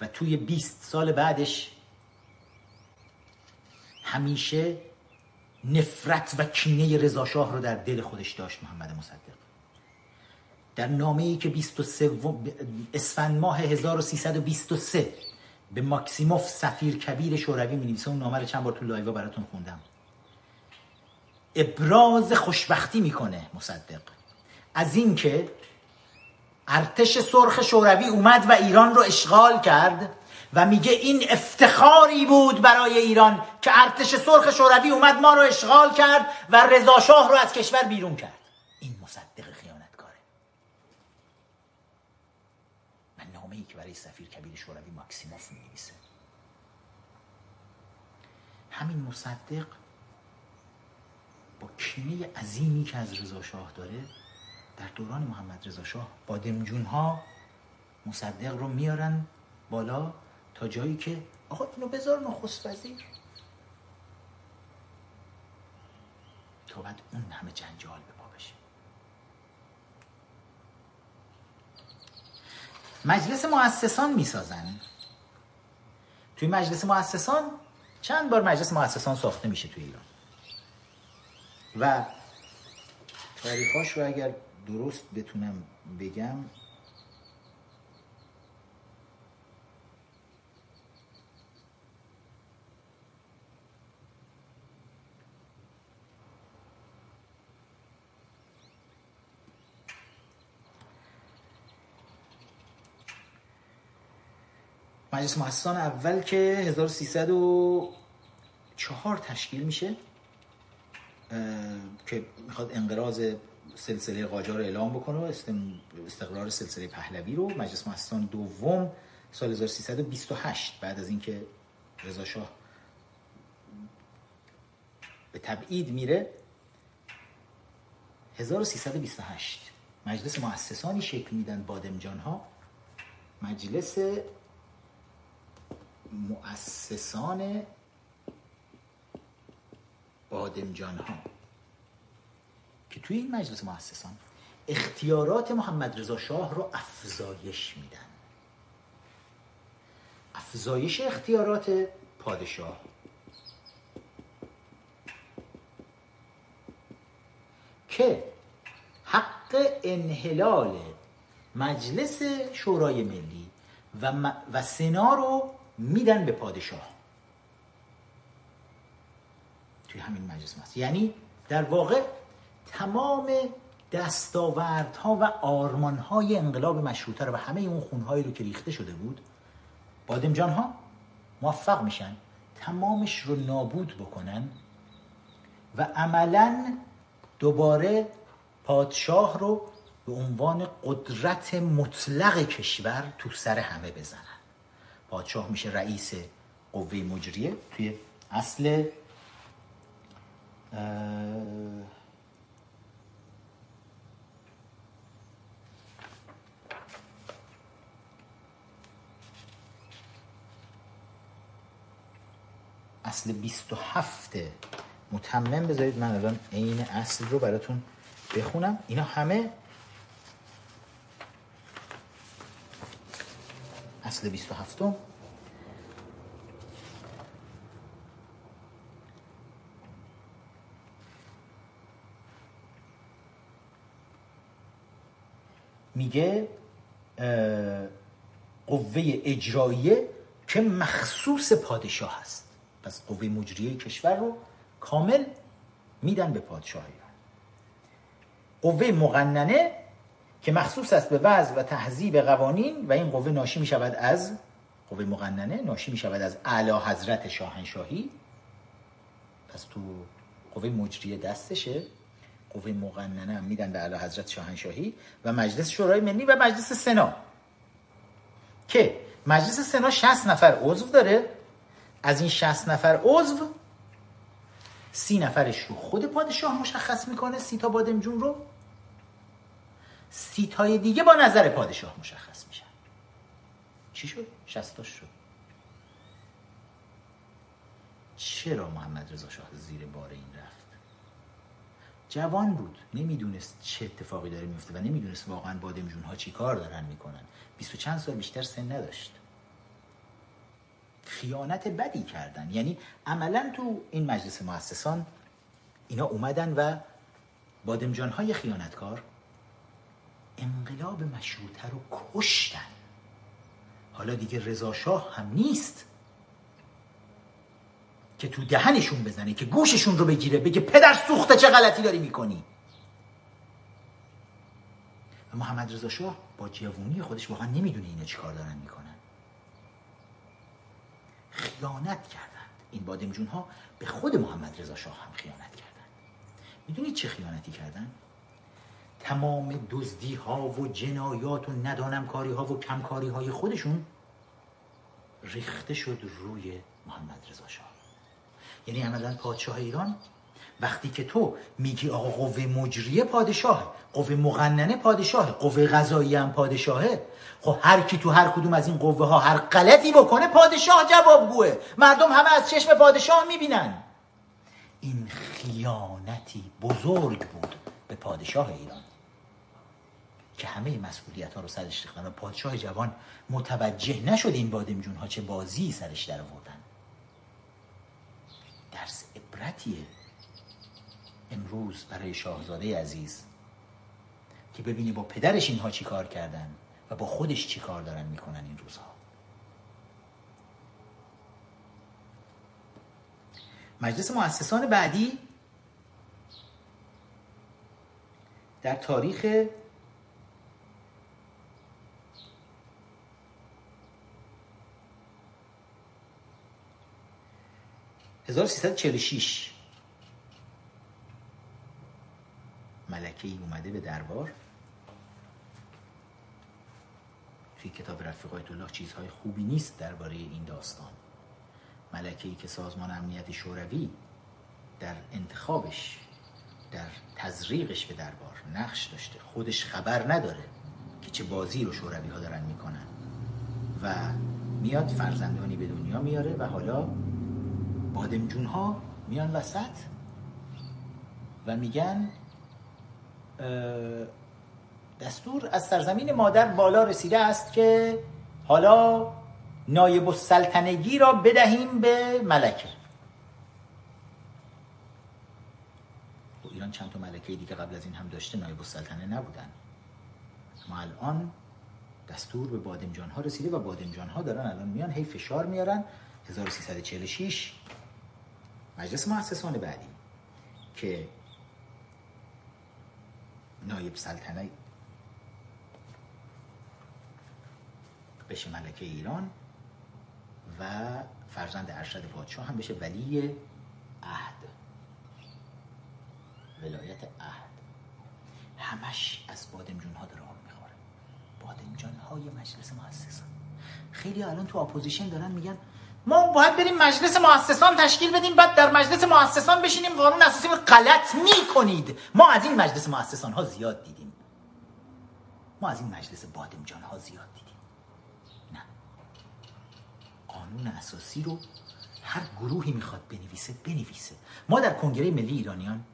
و توی 20 سال بعدش همیشه نفرت و کینه رضا شاه رو در دل خودش داشت محمد مصدق. در نامه ای که 23 اسفند ماه 1323 به ماکسیموف سفیر کبیر شوروی می نویسه اون نامه رو چند بار تو لایوا براتون خوندم. ابراز خوشبختی می‌کنه مصدق. از اینکه ارتش سرخ شوروی اومد و ایران رو اشغال کرد و میگه این افتخاری بود برای ایران که ارتش سرخ شوروی اومد ما رو اشغال کرد و رضا شاه رو از کشور بیرون کرد. این مصدق خیانتکاره من نامه ای که برای سفیر کبیر شوروی ماکسیموف می نویسه همین مصدق با کینه عظیمی که از رضا شاه داره در دوران محمد رضا شاه با دمجون ها مصدق رو میارن بالا تا جایی که آقا اینو بذار نخست وزیر. تا بعد اون همه جنجال به پا بشه. مجلس مؤسسان می‌سازن. توی مجلس مؤسسان چند بار مجلس مؤسسان ساخته میشه توی ایران. و تاریخاش رو اگر درست بتونم بگم مجلس مؤسسان اول که 1304 تشکیل میشه که می‌خواد انقراض سلسله قاجار اعلام بکنه و استقرار سلسله پهلوی رو. مجلس مؤسسان دوم سال 1328 بعد از اینکه رضا شاه به تبعید میره 1328 مجلس مؤسسانی شکل میدن بادمجان ها مجلس مؤسسان بادمجان ها که توی این مجلس مؤسسان اختیارات محمد رضا شاه رو افزایش میدن. افزایش اختیارات پادشاه. که حق انحلال مجلس شورای ملی و, و سنا رو میدن به پادشاه. توی همین مجلس ماست یعنی در واقع تمام دستاوردها و آرمانهای انقلاب مشروطه رو و همه اون خونهایی رو که ریخته شده بود بادمجان ها موفق میشن تمامش رو نابود بکنن و عملا دوباره پادشاه رو به عنوان قدرت مطلق کشور تو سر همه بزنن. پادشاه میشه رئیس قوه مجریه توی اصل اصل 27 متمم بذارید من الان عین اصل رو براتون بخونم. اینا همه اصل 27 میگه قوه اجراییه که مخصوص پادشاه هست. پس قوه مجریه کشور رو کامل میدن به پادشاه ایران قوه مقننه که مخصوص است به وضع و تهذیب قوانین و این قوه ناشی می شود از قوه مقننه ناشی می شود از اعلی حضرت شاهنشاهی. پس تو قوه مجریه دستشه. قوه مقننه هم میدن به اعلی حضرت شاهنشاهی و مجلس شورای ملی و مجلس سنا. که مجلس سنا 60 نفر عضو داره. از این 60 نفر عضو سی نفرش رو خود پادشاه مشخص می‌کنه سی تا بادمجون رو. سی تای دیگه با نظر پادشاه مشخص میشن. چی شد؟ شستاش شد. چرا محمد رضا شاه زیر بار این رفت؟ جوان بود. نمی‌دونست چه اتفاقی داره میفته و نمی‌دونست واقعا بادمجون ها چی کار دارن می‌کنن. بیست و چند سال بیشتر سن نداشت. خیانت بدی کردن. یعنی عملا تو این مجلس مؤسسان اینا اومدن و بادمجان های خیانتکار انقلاب مشروطه رو کشتن. حالا دیگه رضا شاه هم نیست که تو دهنشون بزنه که گوششون رو بگیره بگه پدر سوخته چه غلطی داری می‌کنی؟ و محمد رضا شاه با جوونی خودش واقعا نمی‌دونه اینا چیکار دارن می‌کنن. خیانت کردند. این بادمجون ها به خود محمد رضا شاه هم خیانت کردند. می‌دونید چه خیانتی کردن؟ تمام دزدی ها و جنایات و ندانم کاری ها و کمکاری های خودشون ریخته شد روی محمد رضا شاه. یعنی عملا پادشاه ایران وقتی که تو میگی آقا قوه مجریه پادشاه قوه مقننه پادشاه قوه غذایی هم پادشاهه خب هر کی تو هر کدوم از این قوه ها هر غلطی بکنه پادشاه جوابگوه. مردم همه از چشم پادشاه می‌بینن. این خیانتی بزرگ بود به پادشاه ایران. که همه مسئولیت ها رو سرش ریختن و پادشاه جوان متوجه نشد این بادمجون ها چه بازی سرش در آوردن. درس عبرتیه امروز برای شاهزاده عزیز که ببینی با پدرش اینها چی کار کردن و با خودش چی کار دارن می‌کنن این روزها. مجلس مؤسسان بعدی در تاریخ (1346) ملکه ای اومده به دربار. توی کتاب رفیق الله چیزهای خوبی نیست درباره این داستان. ملکه ای که سازمان امنیت شوروی در انتخابش در تزریقش به دربار نقش داشته. خودش خبر نداره که چه بازی رو شوروی ها دارن می‌کنن. و میاد فرزندانی به دنیا میاره و حالا بادمجون ها میان وسط و میگن دستور از سرزمین مادر بالا رسیده است که حالا نایب السلطنگی را بدهیم به ملکه. و ایران چند تا ملکه دیگه قبل از این هم داشته نایب السلطنه نبودن. ما الان دستور به بادمجان ها رسیده و بادمجان ها دارن الان میان هی فشار میارن. 1346 مجلس مؤسسان بعدی که نایب سلطنه بشه ملکه ایران و فرزند ارشد پادشاه هم بشه ولی عهد. ولایت عهد. همش از بادمجون ها داره آب می‌خوره. بادمجان های مجلس مؤسسان. خیلی الان تو opposition دارن میگن ما باید بریم مجلس مؤسسان تشکیل بدیم بعد در مجلس مؤسسان بشینیم قانون اساسی غلط می‌کنید. ما از این مجلس مؤسسان ها زیاد دیدیم. ما از این مجلس بادمجان ها زیاد دیدیم. نه. قانون اساسی رو هر گروهی می‌خواد بنویسه بنویسه. ما در کنگره ملی ایرانیان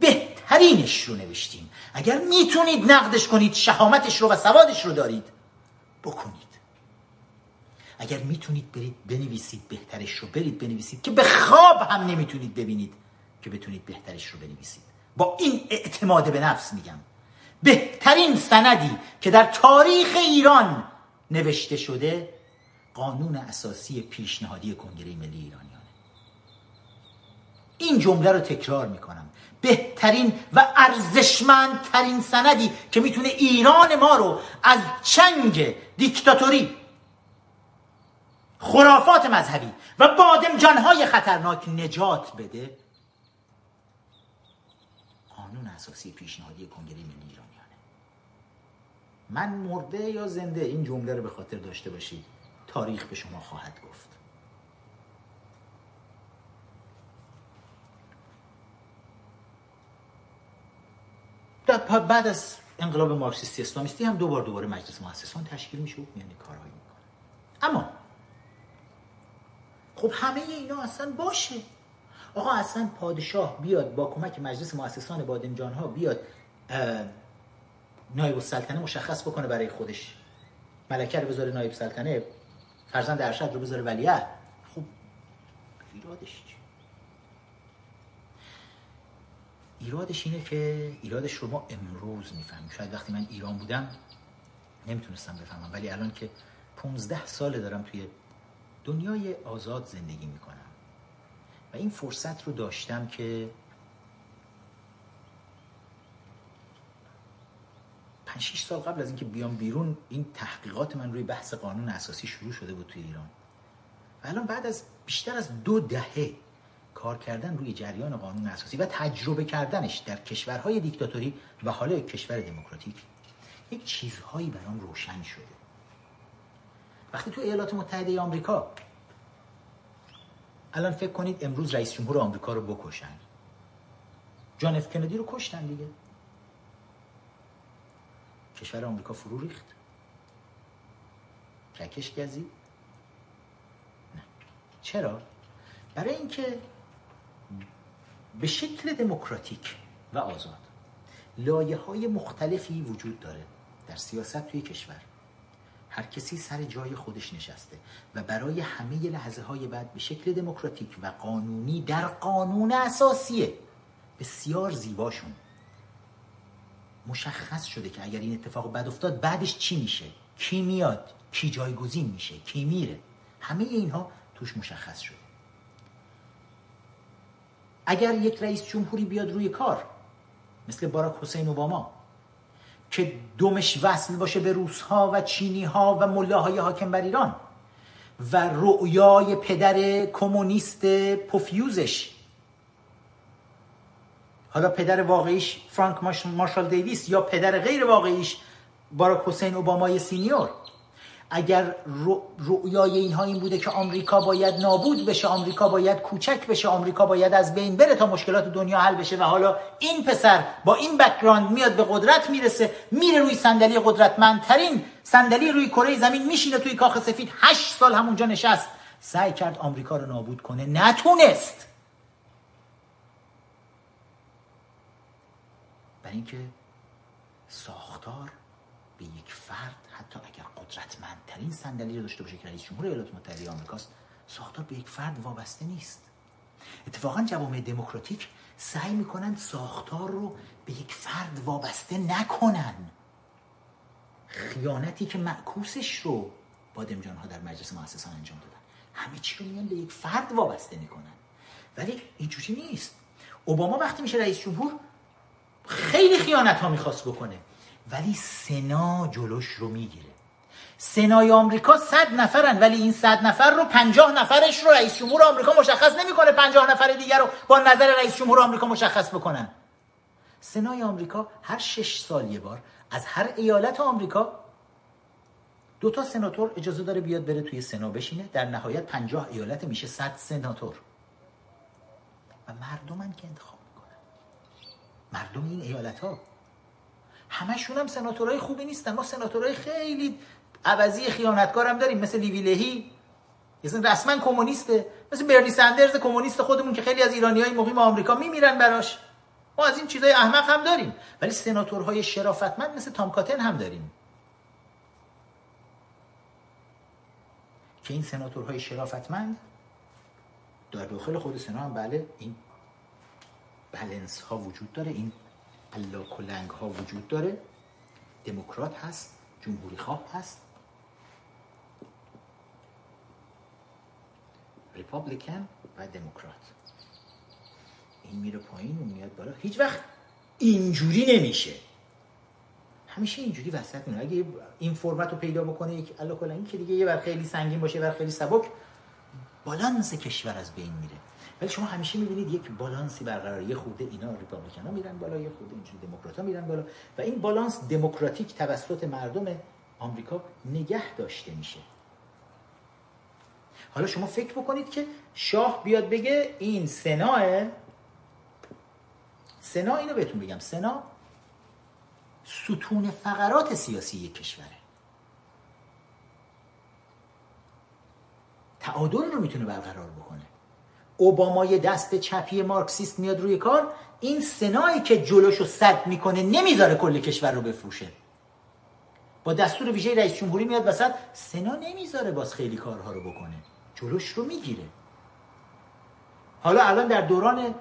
بهترینش رو نوشتیم. اگر می‌تونید نقدش کنید شهامتش رو و سوادش رو دارید بکنید. اگر می‌تونید برید بنویسید بهترش رو برید بنویسید که به خواب هم نمی‌تونید ببینید که بتونید بهترش رو بنویسید. با این اعتماد به نفس میگم. بهترین سندی که در تاریخ ایران نوشته شده قانون اساسی پیشنهادی کنگره ملی ایرانیانه. این جمله رو تکرار می‌کنم. بهترین و ارزشمندترین سندی که می‌تونه ایران ما رو از چنگ دیکتاتوری خرافات مذهبی و بادمجانهای خطرناک نجات بده. قانون اساسی پیشنهادی کنگره ملی ایرانیانه. من مرده یا زنده؟ این جمله رو به خاطر داشته باشید. تاریخ به شما خواهد گفت. بعد از انقلاب مارکسیستی اسلامیستی هم دوبار دوباره مجلس مؤسسان تشکیل میشه و میانی کارهایی می‌کنه. اما خب همه اینا اصلا باشه. آقا اصلا پادشاه بیاد با کمک مجلس مؤسسان بادمجان ها بیاد نایب السلطنه مشخص بکنه برای خودش. ملکه رو بذاره نایب سلطنه فرزند ارشد رو بذاره ولیعهد. خب ایرادش چی؟ ایرادش اینه که ایرادش رو ما امروز می‌فهمیم. شاید وقتی من ایران بودم نمی‌تونستم بفهمم. ولی الان که 15 ساله دارم توی دنیای آزاد زندگی می‌کنم. و این فرصت رو داشتم که پنج 6 سال قبل از اینکه بیام بیرون این تحقیقات من روی بحث قانون اساسی شروع شده بود توی ایران. و الان بعد از بیشتر از دو دهه کار کردن روی جریان قانون اساسی و تجربه کردنش در کشورهای دیکتاتوری و حالا کشور دموکراتیک یک چیزهایی برام روشن شده. وقتی تو ایالات متحده آمریکا الان فکر کنید امروز رئیس جمهور آمریکا رو بکشن. جان اف کندی رو کشتن دیگه. کشور آمریکا فرو ریخت. رکش گزید. نه. چرا؟ برای اینکه به شکل دموکراتیک و آزاد لایه های مختلفی وجود داره در سیاست توی کشور. هر کسی سر جای خودش نشسته و برای همه لحظه های بعد به شکل دموکراتیک و قانونی در قانون اساسیه. بسیار زیباشون. مشخص شده که اگر این اتفاق بد افتاد بعدش چی میشه؟ کی میاد؟ کی جایگزین میشه؟ کی میره؟ همه اینها توش مشخص شده. اگر یک رئیس جمهوری بیاد روی کار مثل باراک حسین اوباما که دمش وصل باشه به روسها و چینی ها و ملاهای حاکم بر ایران و رؤیای پدر کمونیست پفیوزش. حالا پدر واقعیش فرانک مارشال دیویس یا پدر غیر واقعیش باراک حسین اوبامای Senior. اگر رؤیای اینها این بوده که آمریکا باید نابود بشه آمریکا باید کوچک بشه آمریکا باید از بین بره تا مشکلات دنیا حل بشه. و حالا این پسر با این background میاد به قدرت می‌رسه میره روی صندلی قدرتمندترین صندلی روی کره زمین میشینه توی کاخ سفید هشت سال همونجا نشست. سعی کرد آمریکا رو نابود کنه. نتونست. برای اینکه ساختار به یک فرد قدرتمندترین صندلی رو داشته باشه که رئیس جمهور ایالات متحده آمریکاست ساختار به یک فرد وابسته نیست. اتفاقا جوامع دموکراتیک سعی می‌کنن ساختار رو به یک فرد وابسته نکنن. خیانتی که معکوسش رو بادمجان ها در مجلس مؤسسان انجام دادن. همه چی رو میان به یک فرد وابسته می‌کنن. ولی اینجوری نیست. اوباما وقتی میشه رئیس جمهور خیلی خیانت ها می‌خواست بکنه ولی سنا جلوش رو می‌گیره. سنای آمریکا صد نفرن ولی این صد نفر رو پنجاه نفرش رو رئیس جمهور آمریکا مشخص نمی‌کنه پنجاه نفر دیگر رو با نظر رئیس جمهور آمریکا مشخص بکنن. سنای آمریکا هر شش سال یه بار از هر ایالت آمریکا دو تا سناتور اجازه داره بیاد بره توی سنا بشینه. در نهایت پنجاه ایالت میشه صد سناتور. و مردمن که انتخاب می‌کنن. مردم این ایالت ها همشون هم سناتورهای خوبی نیستن. ما سناتورهای خیلی عوضی خیانتکار هم داریم مثل لیوی لهی. رسما کمونیسته. مثل برنی سندرز کمونیست خودمون که خیلی از ایرانی های مقیم آمریکا میمیرن براش. ما از این چیزای احمق هم داریم. ولی سناتورهای شرافتمند مثل تام کاتن هم داریم. که این سناتورهای شرافتمند در داخل خود سنا هم بله این بلنس ها وجود داره این الله ها وجود داره. دموکرات هست جمهوری خواه هست. ریپابلیکن و دموکرات. این میره پایین و میاد بالا. هیچ وقت اینجوری نمیشه. همیشه اینجوری وسط میره اگه این فرمت رو پیدا بکنه یک الله کلنگی که دیگه یه بر خیلی سنگین باشه بر خیلی سبک بالانس کشور از بین میره. ولی شما همیشه می‌بینید یک بالانسی برقرار. یه خوده اینا ریپابلیکن ها میرن بالا یه خوده اینجوری دموکرات ها میرن بالا. و این بالانس دموکراتیک توسط مردم آمریکا نگه داشته میشه. حالا شما فکر بکنید که شاه بیاد بگه این سنا سنا اینو بهتون بگم. سنا ستون فقرات سیاسی یک کشوره. تعادل رو می‌تونه برقرار بکنه. اوبامای دست چپی مارکسیست میاد روی کار این سنایی که جلوشو صد می‌کنه نمی‌ذاره کل کشور رو بفروشه. با دستور ویژه رئیس جمهوری میاد وسط سنا نمی‌ذاره باز خیلی کارها رو بکنه. جلوش رو می‌گیره. حالا الان در دوران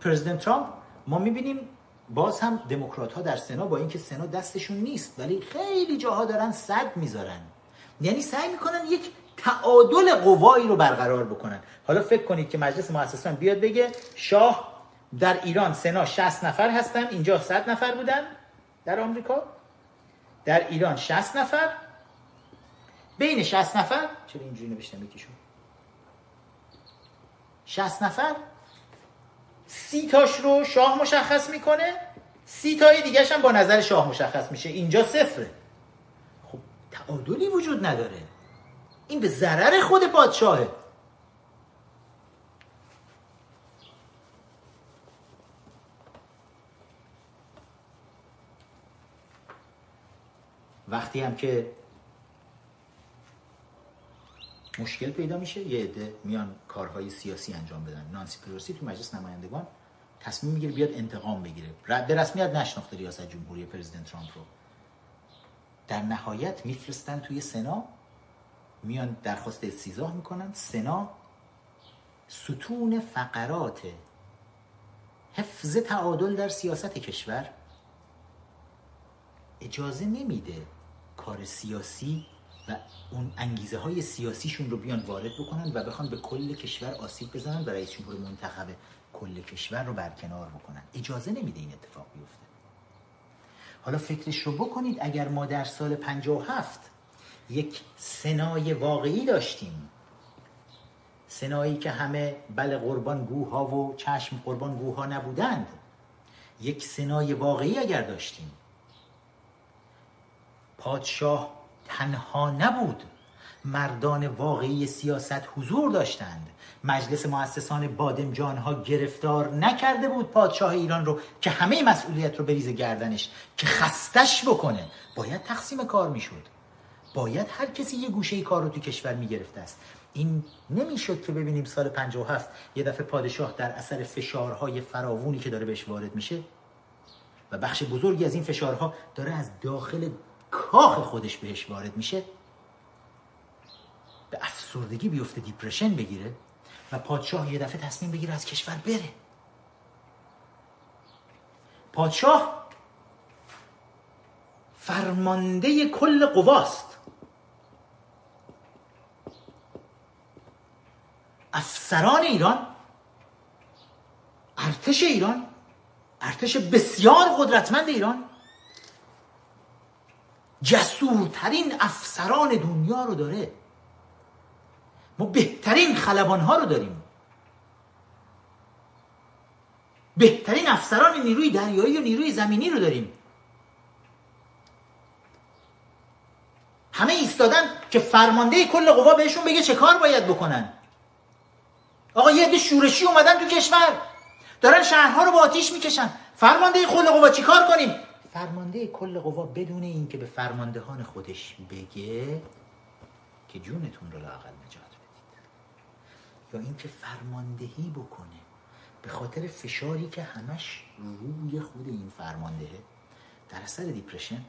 پرزیدنت ترامپ ما می‌بینیم باز هم دموکرات ها در سنا با اینکه سنا دستشون نیست ولی خیلی جاها دارن صد می‌ذارن. یعنی سعی می‌کنن یک تعادل قوایی رو برقرار بکنن. حالا فکر کنید که مجلس مؤسسان بیاد بگه شاه در ایران سنا 60 نفر هستن اینجا 100 نفر بودن در آمریکا. در ایران 60 نفر. بین 60 نفر چرا اینجوری نوشتم یکیشون؟ 60 نفر؟ سی تاش رو شاه مشخص می‌کنه سی تای دیگه هم با نظر شاه مشخص میشه. اینجا صفره. خب تعادلی وجود نداره. این به ضرر خود پادشاهه. وقتی هم که مشکل پیدا میشه. یه عده میان کارهای سیاسی انجام بدن. نانسی پلوسی تو مجلس نمایندگان تصمیم می‌گیره بیاد انتقام بگیره. رد رسمیت نشناخته ریاست جمهوری پرزیدنت ترامپ رو. در نهایت میفرستن توی سنا. میان درخواست استیزاه می‌کنن. سنا ستون فقرات حفظ تعادل در سیاست کشور اجازه نمیده کار سیاسی و اون انگیزه های سیاسیشون رو بیان وارد بکنن و بخوان به کل کشور آسیب بزنن و رئیس جمهور منتخب کل کشور رو برکنار بکنن. اجازه نمیده این اتفاق بیفته. حالا فکرش رو بکنید اگر ما در سال 57 یک سنای واقعی داشتیم سنایی که همه بله قربان گوها و چشم قربان گوها نبودند یک سنای واقعی اگر داشتیم پادشاه تنها نبود. مردان واقعی سیاست حضور داشتند. مجلس مؤسسان بادمجان ها گرفتار نکرده بود پادشاه ایران رو که همه مسئولیت رو بریزه گردنش که خستش بکنه. باید تقسیم کار می‌شد. باید هر کسی یه گوشه کار رو تو کشور می‌گرفته است. این نمی‌شد که ببینیم سال 57 یه دفعه پادشاه در اثر فشارهای فراوونی که داره بهش وارد میشه. و بخش بزرگی از این فشارها داره از داخل کاخ خودش بهش وارد میشه به افسردگی بیفته دیپرشن بگیره و پادشاه یه دفعه تصمیم بگیره از کشور بره. پادشاه فرمانده کل قواست. افسران ایران ارتش ایران ارتش بسیار قدرتمند ایران جسورترین افسران دنیا رو داره. ما بهترین خلبان ها رو داریم. بهترین افسران نیروی دریایی و نیروی زمینی رو داریم. همه ایستادن که فرمانده کل قوا بهشون بگه چه کار باید بکنن. آقا یه عده شورشی اومدن تو کشور. دارن شهرها رو با آتیش می‌کشن. فرمانده کل قوا چیکار کنیم؟ فرمانده کل قوا بدون اینکه به فرماندهان خودش بگه که جونتون رو لاقل نجات بدید. یا اینکه فرماندهی بکنه به خاطر فشاری که همش روی خود این فرماندهه در اثر depression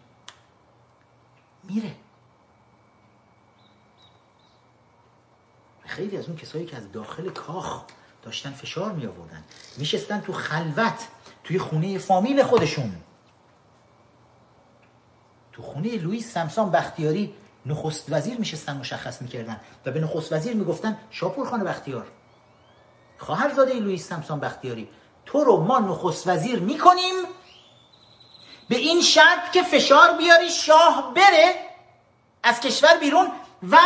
میره. خیلی از اون کسایی که از داخل کاخ داشتن فشار می آوردن میشستن تو خلوت توی خونه فامیل خودشون. تو خونه لوئیس سمسان بختیاری نخست وزیر میشستن مشخص می‌کردن. و به نخست وزیر می‌گفتن شاپور خان بختیار. خواهرزاده لوئیس سمسان بختیاری تو رو ما نخست وزیر می‌کنیم به این شرط که فشار بیاری شاه بره از کشور بیرون و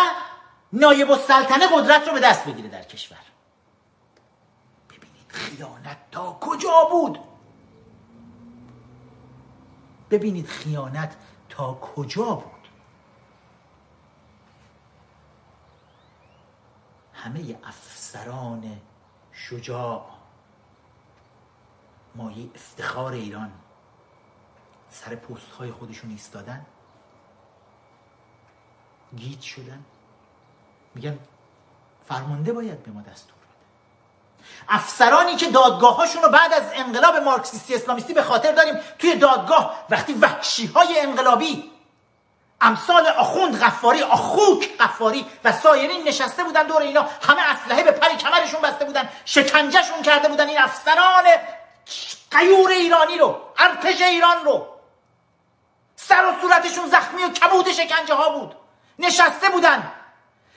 نایب السلطنه قدرت رو به دست بگیره در کشور. ببینید خیانت تا کجا بود؟ ببینید خیانت کجا بود؟ همه افسران شجاع مایه افتخار ایران سر پست های خودشون ایستادن. گیت شدن. میگن فرمانده باید به ما دستور افسرانی که دادگاهاشون رو بعد از انقلاب مارکسیستی اسلامیستی به خاطر داریم توی دادگاه وقتی وحشی های انقلابی امثال آخوند غفاری آخوک غفاری و سایرین نشسته بودن دور اینا همه اسلحه به پری کمرشون بسته بودن شکنجهشون کرده بودن این افسران قیور ایرانی رو ارتش ایران رو. سر و صورتشون زخمی و کبود شکنجه ها بود. نشسته بودن.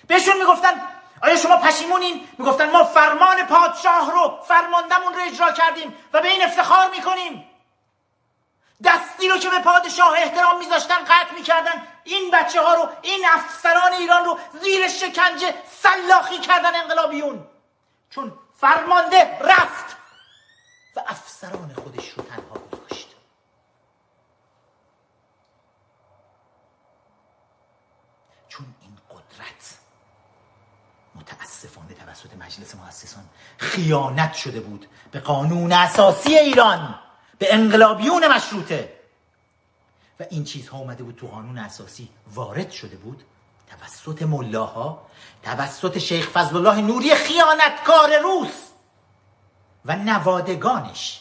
بهشون می‌گفتن آیا شما پشیمونین؟ می‌گفتن ما فرمان پادشاه رو فرماندمون رو اجرا کردیم و به این افتخار می‌کنیم. دستی رو که به پادشاه احترام میذاشتن قطع می‌کردن. این بچه ها رو این افسران ایران رو زیر شکنجه سلاخی کردن انقلابیون. چون فرمانده رفت و افسران خودش رو تنها گذاشت چون این قدرت متاسفانه توسط مجلس مؤسسان خیانت شده بود به قانون اساسی ایران به انقلابیون مشروطه. و این چیزها اومده بود تو قانون اساسی وارد شده بود توسط ملاها توسط شیخ فضل الله نوری خیانتکار روس و نوادگانش.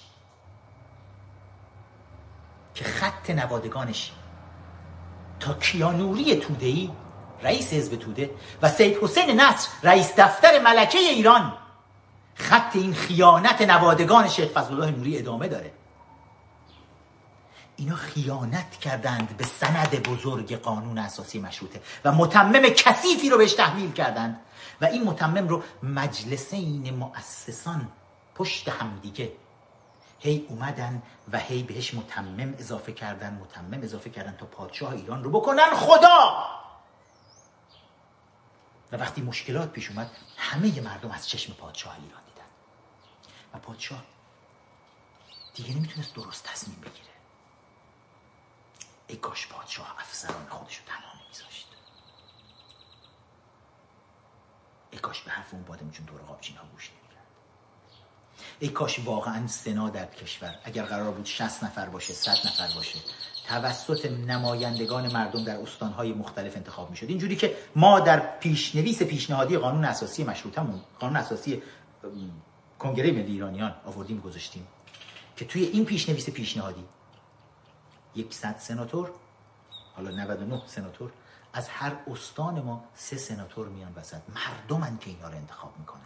که خط نوادگانش تا کیانوری تودهی رئیس حزب توده و سید حسین نصر رئیس دفتر ملکه ایران. خط این خیانت نوادگان شیخ فضل الله نوری ادامه داره. اینا خیانت کردند به سند بزرگ قانون اساسی مشروطه و متمم کثیفی رو بهش تحمیل کردند و این متمم رو مجلسین مؤسسان پشت هم دیگه. هی اومدن و هی بهش متمم اضافه کردن متمم اضافه کردن تا پادشاه ایران رو بکنن. خدا! و وقتی مشکلات پیش اومد همه مردم از چشم پادشاه ایران دیدن. و پادشاه دیگه نمی‌تونست درست تصمیم بگیره. ای کاش پادشاه افسران خودش رو تنها نمیذاشت. ای کاش به حرف اون بادمجون دور قابچین ها گوش نمی‌کرد. ای کاش واقعا سنا در کشور اگر قرار بود 60 نفر باشه 100 نفر باشه توسط نمایندگان مردم در استانهای مختلف انتخاب می‌شد. اینجوری که ما در پیشنویس پیشنهادی قانون اساسی مشروطمون قانون اساسی کنگره ملی ایرانیان آوردیم گذاشتیم که توی این پیشنویس پیشنهادی یک صد سناتور حالا 99 سناتور از هر استان ما سه سناتور میان وسط. مردمن که اینا رو انتخاب می‌کنن.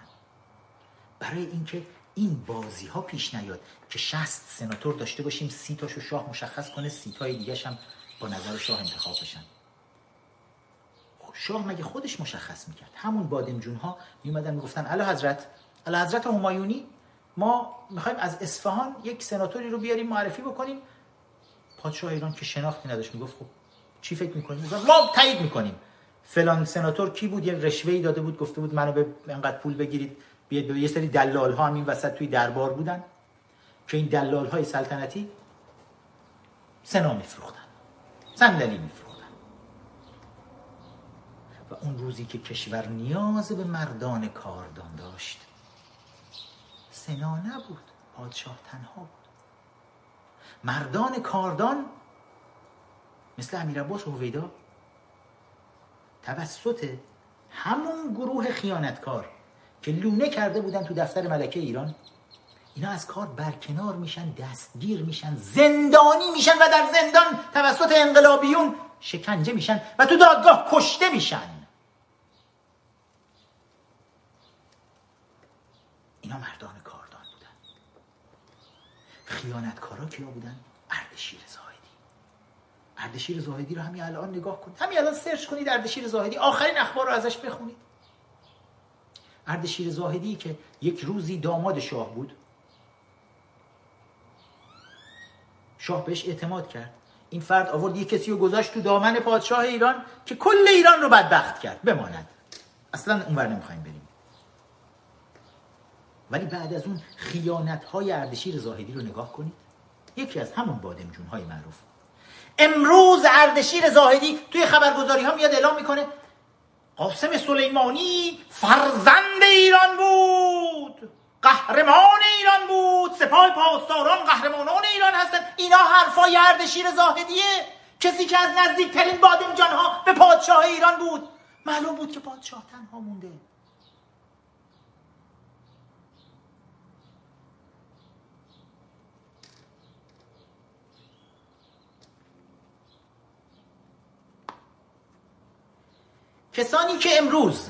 برای اینکه این بازی ها پیش نیاد که 60 سناتور داشته باشیم سی تاشو شاه مشخص کنه سی تای دیگه هم با نظر شاه انتخاب بشن. خب شاه مگه خودش مشخص می‌کرد؟ همون بادمجون ها میومدن می‌گفتن اعلی حضرت اعلی حضرت همایونی ما می‌خوایم از اصفهان یک سناتوری رو بیاریم معرفی بکنیم. پادشاه ایران که شناختی نداشت می‌گفت خب چی فکر می‌کنیم ما تایید می‌کنیم. فلان سناتور کی بود؟ یه رشوه داده بود گفته بود منو به انقدر پول بگیرید. یه سری دلال ها همین وسط توی دربار بودن که این دلال های سلطنتی سنا میفروختن. صندلی میفروختن. و اون روزی که کشور نیاز به مردان کاردان داشت سنا نبود پادشاه تنها بود. مردان کاردان مثل امیر عباس و هویدا توسط همون گروه خیانتکار که لونه کرده بودن تو دفتر ملکه ایران. اینا از کار برکنار میشن دستگیر میشن زندانی میشن و در زندان توسط انقلابیون شکنجه میشن و تو دادگاه کشته میشن. اینا مردان کاردان بودن. خیانتکارا کیا بودن؟ اردشیر زاهدی. اردشیر زاهدی رو همین الان نگاه کنید همین الان سرچ کنید اردشیر زاهدی. آخرین اخبار رو ازش بخونید. اردشیر زاهدی که یک روزی داماد شاه بود. شاه بهش اعتماد کرد. این فرد آورد یک کسی رو گذاشت تو دامن پادشاه ایران که کل ایران رو بدبخت کرد بماند. اصلا اونور نمی‌خوایم بریم. ولی بعد از اون خیانت های اردشیر زاهدی رو نگاه کنید. یکی از همون بادمجون های معروف. امروز اردشیر زاهدی توی خبرگزاری ها میاد اعلام می‌کنه قاسم سلیمانی فرزند ایران بود. قهرمان ایران بود. سپاه پاسداران قهرمانان ایران هستن اینا حرفای اردشیر زاهدیه. کسی که از نزدیکترین بادمجان ها به پادشاه ایران بود. معلوم بود که پادشاه تنها مونده. کسانی که امروز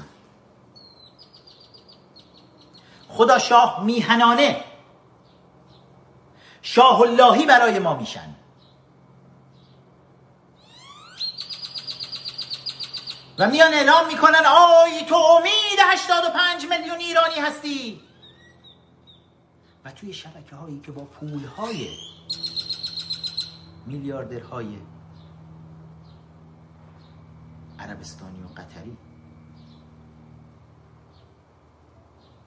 خدا شاه میهنانه شاه اللهی برای ما میشن. و میان اعلام می‌کنن آی تو امید 85 میلیون ایرانی هستی. و توی شبکه هایی که با پول های میلیاردرهای عربستانی و قطری.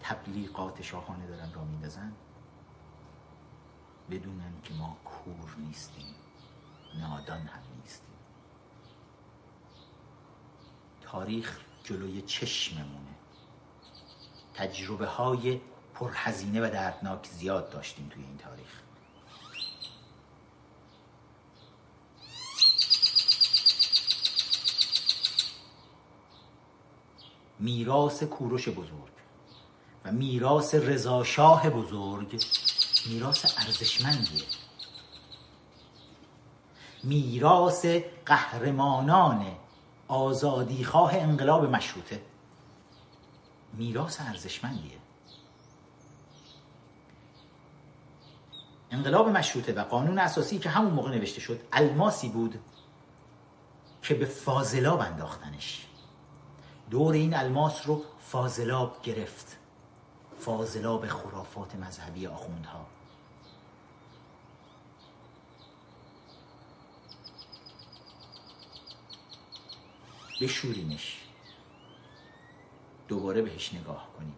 تبلیغات شاهانه دارن را میندازن. بدونن که ما کور نیستیم نادان هم نیستیم. تاریخ جلوی چشممونه. تجربه های پرهزینه و دردناک زیاد داشتیم توی این تاریخ. میراث کوروش بزرگ و میراث رضاشاه بزرگ میراث ارزشمندیه. میراث قهرمانان آزادیخواه انقلاب مشروطه. میراث ارزشمندیه. انقلاب مشروطه و قانون اساسی که همون موقع نوشته شد الماسی بود که به فاضلاب انداختنش. دور این الماس رو فاضلاب گرفت. فاضلاب خرافات مذهبی آخوندها. بشورینش. دوباره بهش نگاه کنیم.